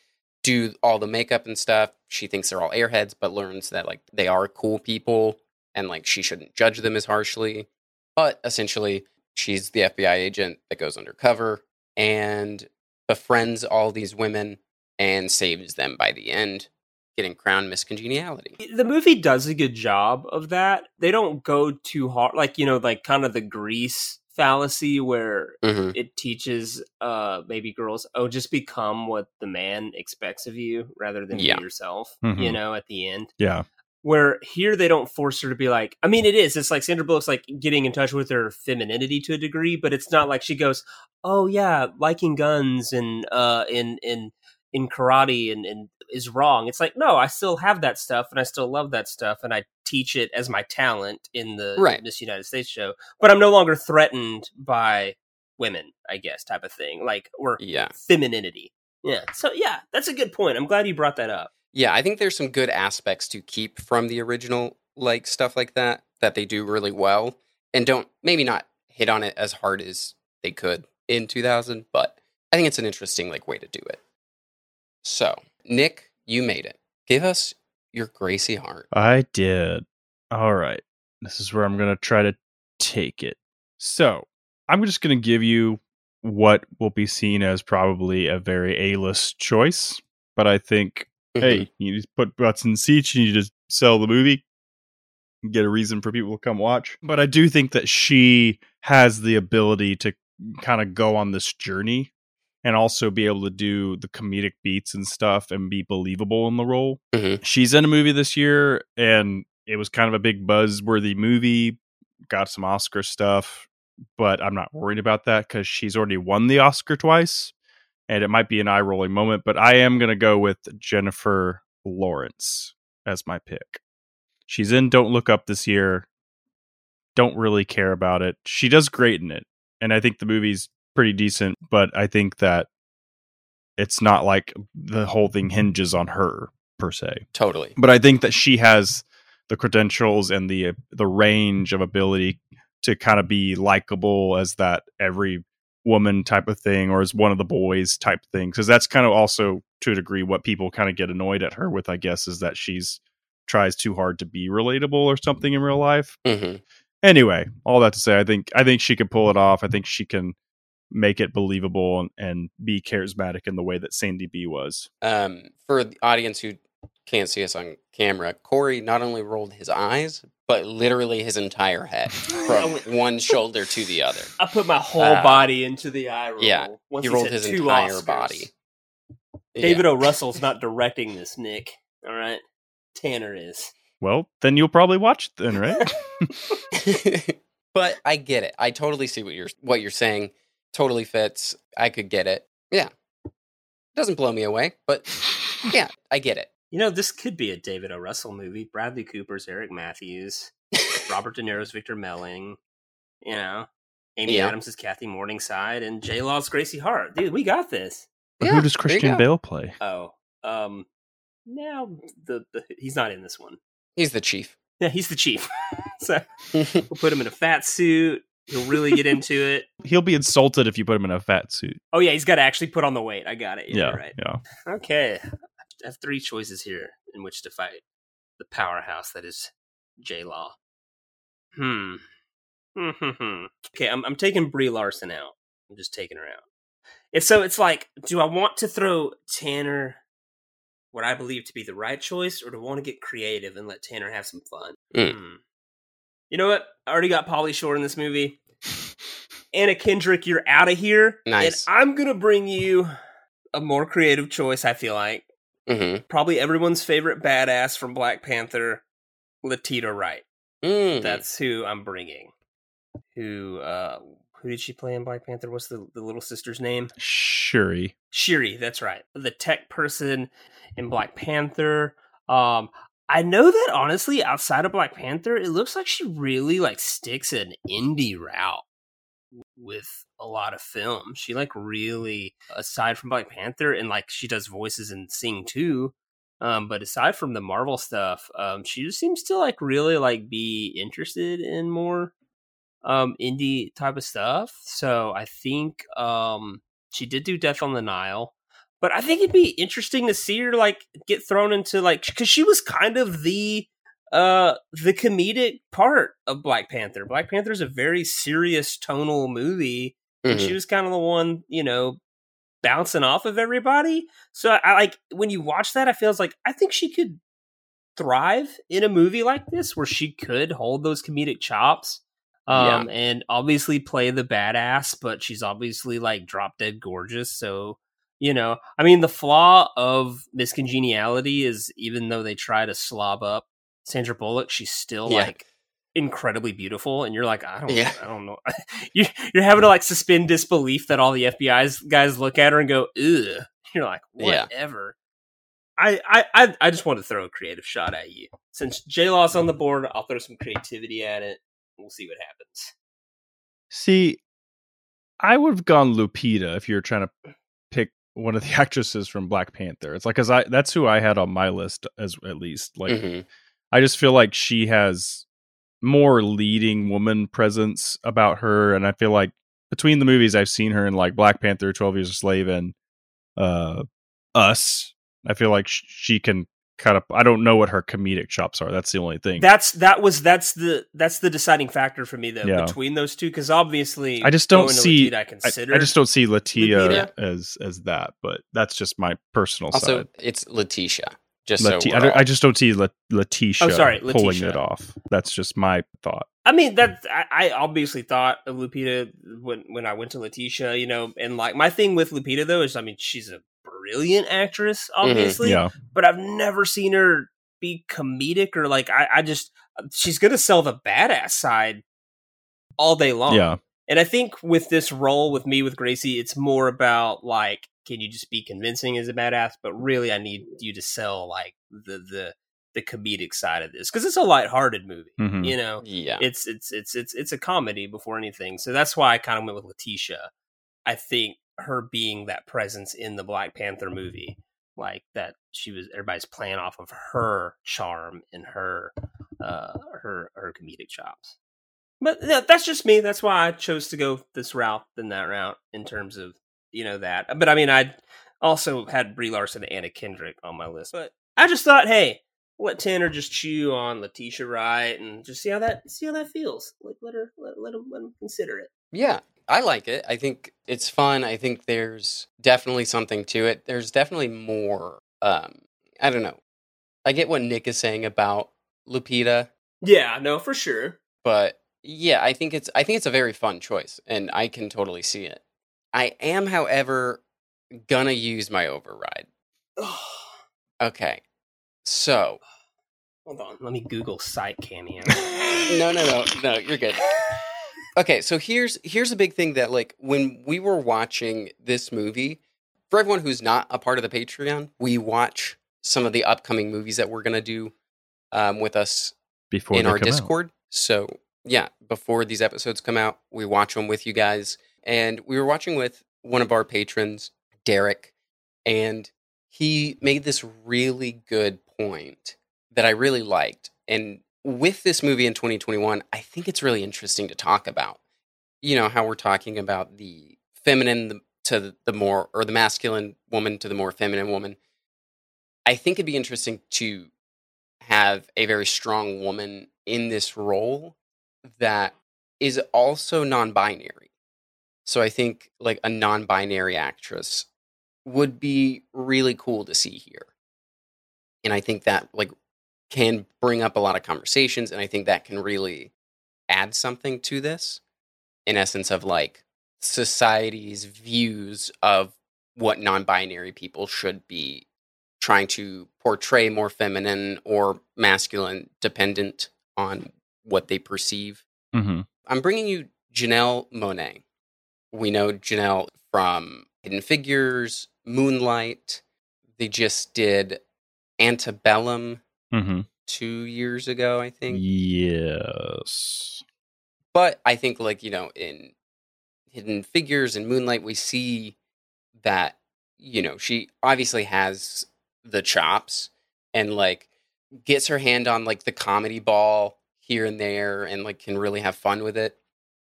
do all the makeup and stuff. She thinks they're all airheads, but learns that like they are cool people and like she shouldn't judge them as harshly. But essentially, she's the FBI agent that goes undercover and befriends all these women and saves them by the end, getting crowned Miss Congeniality. The movie does a good job of that. They don't go too hard, like you know, like kind of the grease fallacy where Mhm. it teaches uh maybe girls oh just become what the man expects of you rather than Yeah. be yourself Mhm. you know at the end Yeah. where here they don't force her to be like i mean it is it's like sandra bullock's like getting in touch with her femininity to a degree but it's not like she goes oh yeah liking guns and uh in in in karate and, and is wrong it's like no i still have that stuff and i still love that stuff and i teach it as my talent in the Right. miss united states show but i'm no longer threatened by women i guess type of thing like or Yeah. femininity yeah so yeah that's a good point i'm glad you brought that up Yeah, I think there's some good aspects to keep from the original, like stuff like that, that they do really well, and don't maybe not hit on it as hard as they could in 2000, but I think it's an interesting like way to do it. So, Nick, you made it. Give us your Gracie Hart. I did. All right. This is where I'm going to try to take it. So, I'm just going to give you what will be seen as probably a very A list choice. But I think, hey, mm-hmm. you just put butts in seats and you just sell the movie, get a reason for people to come watch. But I do think that she has the ability to kind of go on this journey and also be able to do the comedic beats and stuff and be believable in the role. Mm-hmm. She's in a movie this year and it was kind of a big buzzworthy movie got some Oscar stuff, but I'm not worried about that because she's already won the Oscar twice, and it might be an eye rolling moment. But I am going to go with Jennifer Lawrence as my pick. She's in Don't Look Up this year. Don't really care about it. She does great in it, and I think the movie's pretty decent. But I think that it's not like the whole thing hinges on her per se. Totally. But I think that she has the credentials and the the range of ability to kind of be likable as that every woman type of thing or as one of the boys type thing because that's kind of also to a degree what people kind of get annoyed at her with i guess is that she's tries too hard to be relatable or something in real life hmm anyway all that to say i think i think she can pull it off i think she can make it believable and, and be charismatic in the way that sandy b was Um, for the audience who can't see us on camera, Corey not only rolled his eyes, but literally his entire head from one shoulder to the other. I put my whole Uh, body into the eye roll. Yeah, Once he he rolled said his entire Oscars. body. David O. Russell's not directing this, Nick. All right, Tanner is. well then you'll probably watch it then right but I get it. I totally see what you're what you're saying. Totally fits. I could get it. Yeah. Doesn't blow me away, but yeah, I get it. You know, this could be a David O. Russell movie. Bradley Cooper's Eric Matthews, Robert De Niro's Victor Melling. You know, Amy Yeah. Adams is Kathy Morningside, and J. Law's Gracie Hart. Dude, we got this. But who does christian bale play Oh, um, now the, the he's not in this one. He's the chief. Yeah, he's the chief. so we'll put him in a fat suit. He'll really get into it. he'll be insulted if you put him in a fat suit Oh yeah, he's got to actually put on the weight. I got it. Yeah, yeah you're right. yeah Okay, I have three choices here in which to fight the powerhouse that is J Law. Hmm. Hmm. okay, I'm I'm taking Brie Larson out. I'm just taking her out. And so it's like, do I want to throw Tanner what I believe to be the right choice, or do I want to get creative and let Tanner have some fun? Mm. Hmm. You know what? I already got Pauly Shore in this movie. Anna Kendrick, you're out of here. Nice. And I'm gonna bring you a more creative choice. I feel like Mm-hmm. probably everyone's favorite badass from Black Panther, Letitia Wright. Mm. That's who I'm bringing. Who uh who did she play in Black Panther? What's the, the little sister's name? shuri Shiri, that's right. The tech person in Black Panther. Um I know that honestly, outside of Black Panther, it looks like she really like sticks an indie route with a lot of film. She like really aside from Black Panther and like she does voices and sing too. Um, but aside from the Marvel stuff, um, she just seems to like really like be interested in more um indie type of stuff. So I think um she did do Death on the Nile, but I think it'd be interesting to see her like get thrown into like because she was kind of the uh the comedic part of Black Panther. Black Panther is a very serious tonal movie, and she Mhm. was kind of the one you know bouncing off of everybody. So I, like when you watch that, I feel like I think she could thrive in a movie like this where she could hold those comedic chops um and obviously play the badass but she's obviously like drop dead gorgeous so you know i mean the flaw of this congeniality is even though they try to slob up sandra bullock she's still Yeah. like incredibly beautiful and you're like i don't Yeah. i don't know you, you're having to like suspend disbelief that all the fbi's guys look at her and go ugh you're like whatever I, I, I, I just want to throw a creative shot at you. Since J Law's on the board, I'll throw some creativity at it. We'll see what happens. See, I would have gone Lupita if you were trying to pick one of the actresses from Black Panther. It's like cuz I that's who I had on my list as at least. Like Mhm. I just feel like she has more leading woman presence about her and I feel like between the movies I've seen her in like Black Panther, 12 Years a Slave and uh Us, I feel like sh- she can kind of I don't know what her comedic chops are. That's the only thing. That's that was that's the that's the deciding factor for me though Yeah. between those two because obviously I just don't see. Lupita, I I, consider I just don't see Latia as as that, but that's just my personal Also, side. it's Letitia. Just Lati- so I, don't- I just don't see La- Letitia Oh, sorry, pulling Letitia. it off. That's just my thought. I mean that I, I obviously thought of Lupita when when I went to Letitia, you know, and like my thing with Lupita though is I mean she's a brilliant actress, obviously, Yeah. but I've never seen her be comedic or like I, I just she's gonna sell the badass side all day long. Yeah. And I think with this role with me with Gracie, it's more about like, can you just be convincing as a badass? But really, I need you to sell like the the the comedic side of this because it's a lighthearted movie. Mhm. You know, Yeah. it's it's it's it's it's a comedy before anything. So that's why I kind of went with Letitia. I think her being that presence in the Black Panther movie, like that, she was everybody's playing off of her charm and her uh her her comedic chops. But yeah, that's just me. That's why I chose to go this route than that route in terms of you know that. But I mean, I also had Brie Larson and Anna Kendrick on my list. But I just thought, hey, let Tanner just chew on Letitia Wright and just see how that see how that feels. Like let her let, let him let him consider it. Yeah, I like it. I think it's fun. I think there's definitely something to it. There's definitely more. Um, I don't know. I get what Nick is saying about Lupita, Yeah, no, for sure. but yeah, I think it's I think it's a very fun choice, and I can totally see it. I am, however, gonna use my override. Okay, so Hold on, let me Google Psych cameo. no, no, no, no. You're good. Okay, so here's here's a big thing that like when we were watching this movie, for everyone who's not a part of the Patreon, we watch some of the upcoming movies that we're gonna do um, with us Before in our come out. Discord. So yeah, before these episodes come out, we watch them with you guys, and we were watching with one of our patrons, Derek, and he made this really good point that I really liked. And with this movie in 2021, I think it's really interesting to talk about. You know, how we're talking about the feminine to the- more, or the masculine woman to the more feminine woman. I think it'd be interesting to have a very strong woman in this role that is also non binary. So I think like a non binary actress would be really cool to see here. And I think that like can bring up a lot of conversations and I think that can really add something to this in essence of like society's views of what non-binary people should be trying to portray more feminine or masculine dependent on what they perceive. Mm-hmm. I'm bringing you Janelle Monáe. We know Janelle from Hidden Figures, Moonlight. They just did Antebellum Mm-hmm. two years ago, I think. Yes. But I think, like, you know, in Hidden Figures and Moonlight, we see that, you know, she obviously has the chops and, like, gets her hand on, like, the comedy ball here and there and, like, can really have fun with it.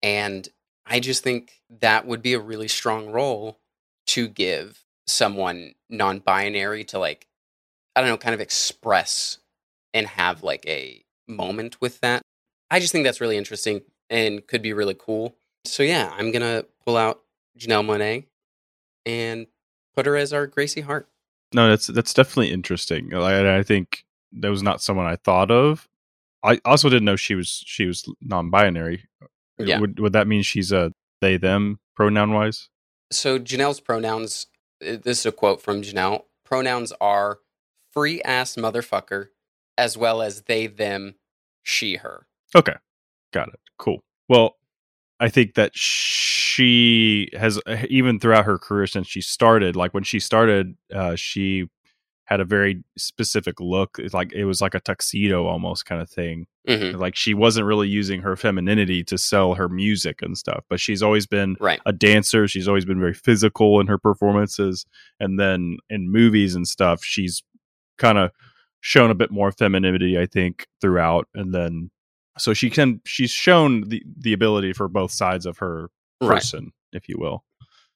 And I just think that would be a really strong role to give someone non binary to, like, I don't know, kind of express and have like a moment with that. I just think that's really interesting and could be really cool. So yeah, I'm gonna pull out Janelle Monáe and put her as our Gracie Hart. No, that's that's definitely interesting. I, I think that was not someone I thought of. I also didn't know she was she was non-binary. Yeah. Would would that mean she's a they them pronoun wise? So Janelle's pronouns. uh, This is a quote from Janelle. Pronouns are free ass motherfucker, as well as they them, she her. Okay. Got it. Cool. Well, I think that she has even throughout her career since she started, like when she started, uh, she had a very specific look. It's like it was like a tuxedo almost kind of thing. Mhm. Like she wasn't really using her femininity to sell her music and stuff, but she's always been Right. a dancer. She's always been very physical in her performances, and then in movies and stuff, she's kind of shown a bit more femininity, I think, throughout. And then so she can she's shown the the ability for both sides of her Right. person, if you will.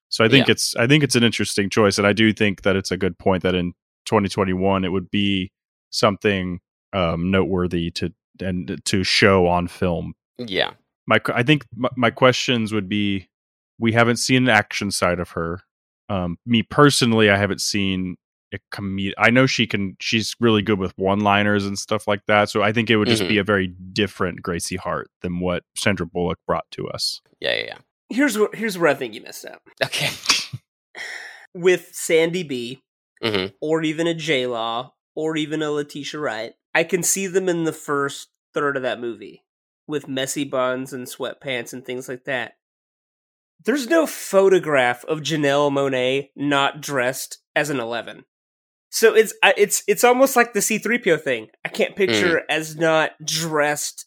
So I think Yeah. it's I think it's an interesting choice, and I do think that it's a good point that in 2021 it would be something um, noteworthy to and to show on film. Yeah. My I think my, my questions would be: we haven't seen an action side of her. Um, me personally, I haven't seen a comedic. I know she can. She's really good with one-liners and stuff like that. So I think it would just be Mhm. a very different Gracie Hart than what Sandra Bullock brought to us. Yeah, yeah, yeah. Here's where here's where I think you missed out. Okay. With Sandy B, Mhm. or even a J Law, or even a Letitia Wright, I can see them in the first third of that movie. with messy buns and sweatpants and things like that. There's no photograph of Janelle Monáe not dressed as an 11. So it's it's it's almost like the C3PO thing. I can't hmm. picture her as not dressed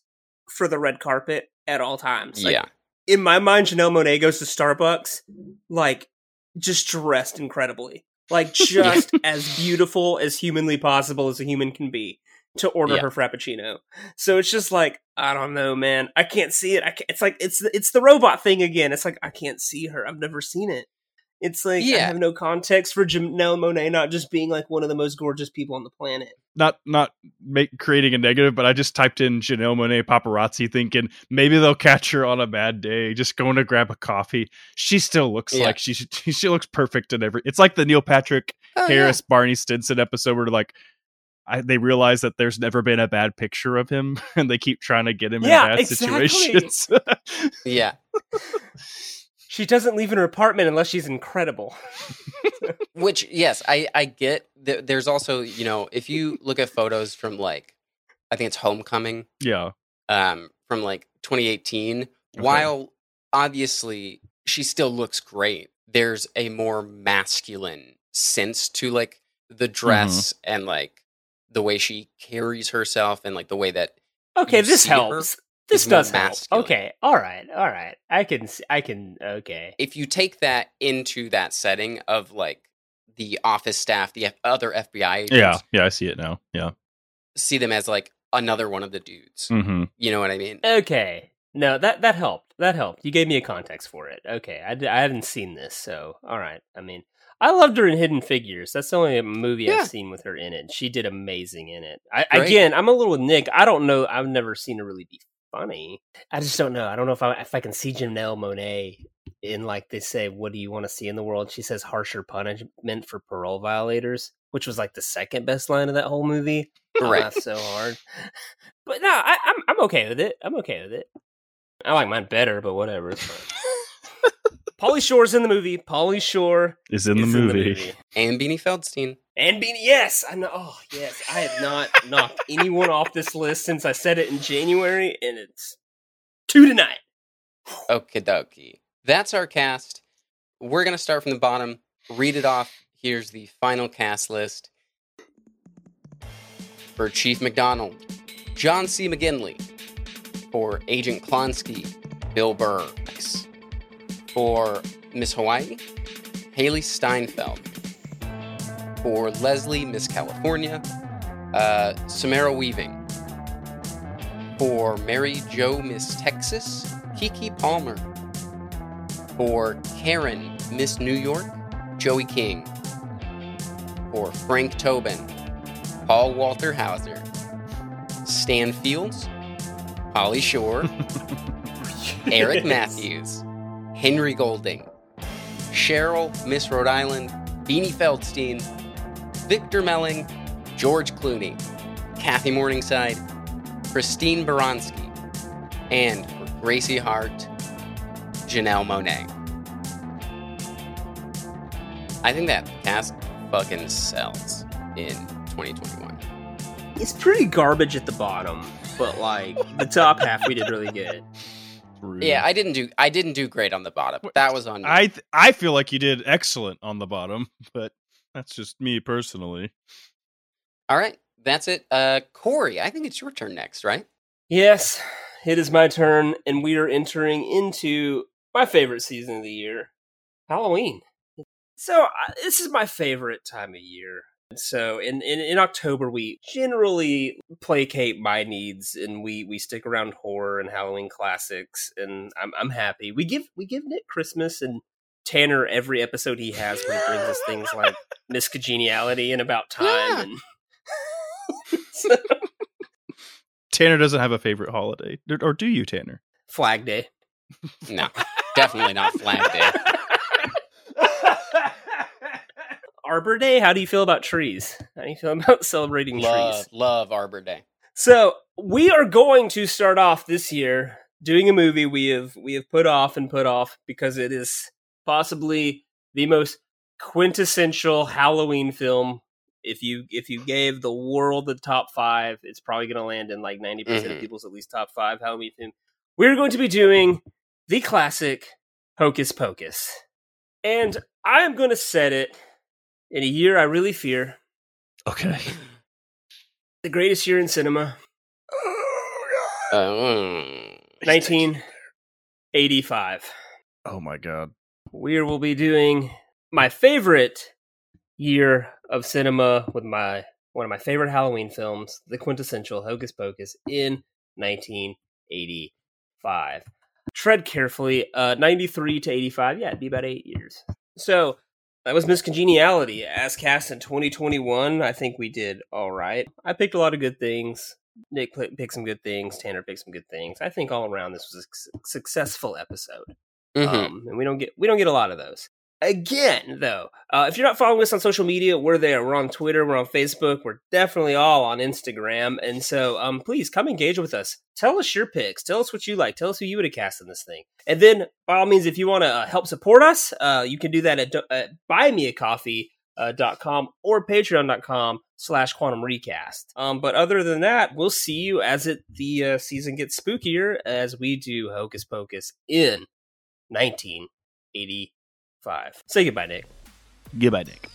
for the red carpet at all times. Like, Yeah. In my mind, Janelle Monáe goes to Starbucks like just dressed incredibly. Like just as beautiful as humanly possible as a human can be to order Yeah. her frappuccino. So it's just like I don't know, man. I can't see it. I can't, it's like it's it's the robot thing again. It's like I can't see her. I've never seen it. It's like I have no context for Janelle Monáe not just being like one of the most gorgeous people on the planet. Not not make creating a negative, but I just typed in Janelle Monáe paparazzi, thinking maybe they'll catch her on a bad day, just going to grab a coffee. She still looks Yeah. like she should- she looks perfect in every. It's like the Neil Patrick Oh, Harris Barney Stinson episode where like. I, they realize that there's never been a bad picture of him, and they keep trying to get him Yeah, in bad exactly. situations. Yeah. She doesn't leave in her apartment unless she's incredible. Which, yes, I I get. Th- there's also, you know, if you look at photos from like, I think it's Homecoming, yeah, um, from like 2018. While obviously she still looks great, there's a more masculine sense to like the dress and like the way she carries herself and like the way that Okay, you this see her helps. This is more does help. Okay, all right, all right. I can, I can. Okay, if you take that into that setting of like the office staff, the F- other FBI agents, yeah, yeah, I see it now. Yeah. see them as like another one of the dudes. Mm-hmm. You know what I mean? okay. No, that that helped. That helped. You gave me a context for it. Okay, I, d- I hadn't seen this, so all right. I mean, I loved her in Hidden Figures. That's the only movie Yeah. I've seen with her in it. She did amazing in it. I, again, I'm a little with Nick. I don't know. I've never seen her really be funny. I just don't know. I don't know if I if I can see Janelle Monáe in like they say, what do you want to see in the world? She says harsher punishment for parole violators, which was like the second best line of that whole movie. I Right. laughed so hard. But no, I, I'm I'm okay with it. I'm okay with it. I like mine better, but whatever. It's fine. Pauly Shore's in the movie. Pauly Shore Is in the is movie. And Beanie Feldstein. And Beanie, yes, I know. Oh, yes, I have not knocked anyone off this list since I said it in January, and it's two tonight. Okie dokie. That's our cast. We're going to start from the bottom, read it off. Here's the final cast list for Chief McDonald, John C. McGinley. For Agent Klonsky, Bill Burr. For Miss Hawaii, Hailee Steinfeld. For Leslie, Miss California, uh, Samara Weaving. For Mary Jo, Miss Texas, Keke Palmer. For Karen, Miss New York, Joey King. For Frank Tobin, Paul Walter Hauser. Stan Fields, Pauly Shore, Eric. Matthews, Henry Golding, Cheryl, Miss Rhode Island, Beanie Feldstein, Victor Melling, George Clooney, Kathy Morningside, Christine Baranski, and for Gracie Hart, Janelle Monáe. I think that cast fucking sells in 2021. It's pretty garbage at the bottom, but like the top half, we did really good. Yeah, I didn't do I didn't do great on the bottom. That was on me. I th- I feel like you did excellent on the bottom, but that's just me personally. All right, that's it. Uh, Cory, I think it's your turn next, right? Yes, it is my turn, and we are entering into my favorite season of the year, Halloween. So uh, this is my favorite time of year. So in, in in October we generally placate my needs and we we stick around horror and Halloween classics and I'm I'm happy. We give we give Nick Christmas and Tanner every episode he has where he brings us things like Miss Congeniality and About Time and Tanner doesn't have a favorite holiday, or, or do you, Tanner? Flag Day. No, definitely not Flag Day. Arbor Day. How do you feel about trees? How do you feel about celebrating Love, trees? love Arbor Day. So we are going to start off this year doing a movie we have we have put off and put off because it is possibly the most quintessential Halloween film If you if you gave the world the top five, it's probably going to land in like 90% of people's at least top five Halloween film. We're going to be doing the classic Hocus Pocus, and I am going to set it in a year I really fear, Okay. the greatest year in cinema, Uh, mm. 1985. Oh my god. We will be doing my favorite year of cinema with my one of my favorite Halloween films, the quintessential Hocus Pocus, in 1985. Tread carefully, uh, 93 to 85. Yeah, it'd be about eight years. So that was Miss Congeniality as cast in 2021. I think we did all right. I picked a lot of good things. Nick picked some good things. Tanner picked some good things. I think all around this was a su- successful episode Mhm. um, and we don't get we don't get a lot of those. Again, though, uh, if you're not following us on social media, we're there. We're on Twitter, we're on Facebook, we're definitely all on Instagram, and so um, please come engage with us. Tell us your picks. Tell us what you like. Tell us who you would have cast in this thing. And then, by all means, if you want to uh, help support us, uh, you can do that at, at buymeacoffee.com or patreon.com slash quantum recast. Um, but other than that, we'll see you as it the uh, season gets spookier as we do Hocus Pocus in 1985. Say goodbye, Nick. Goodbye, Nick.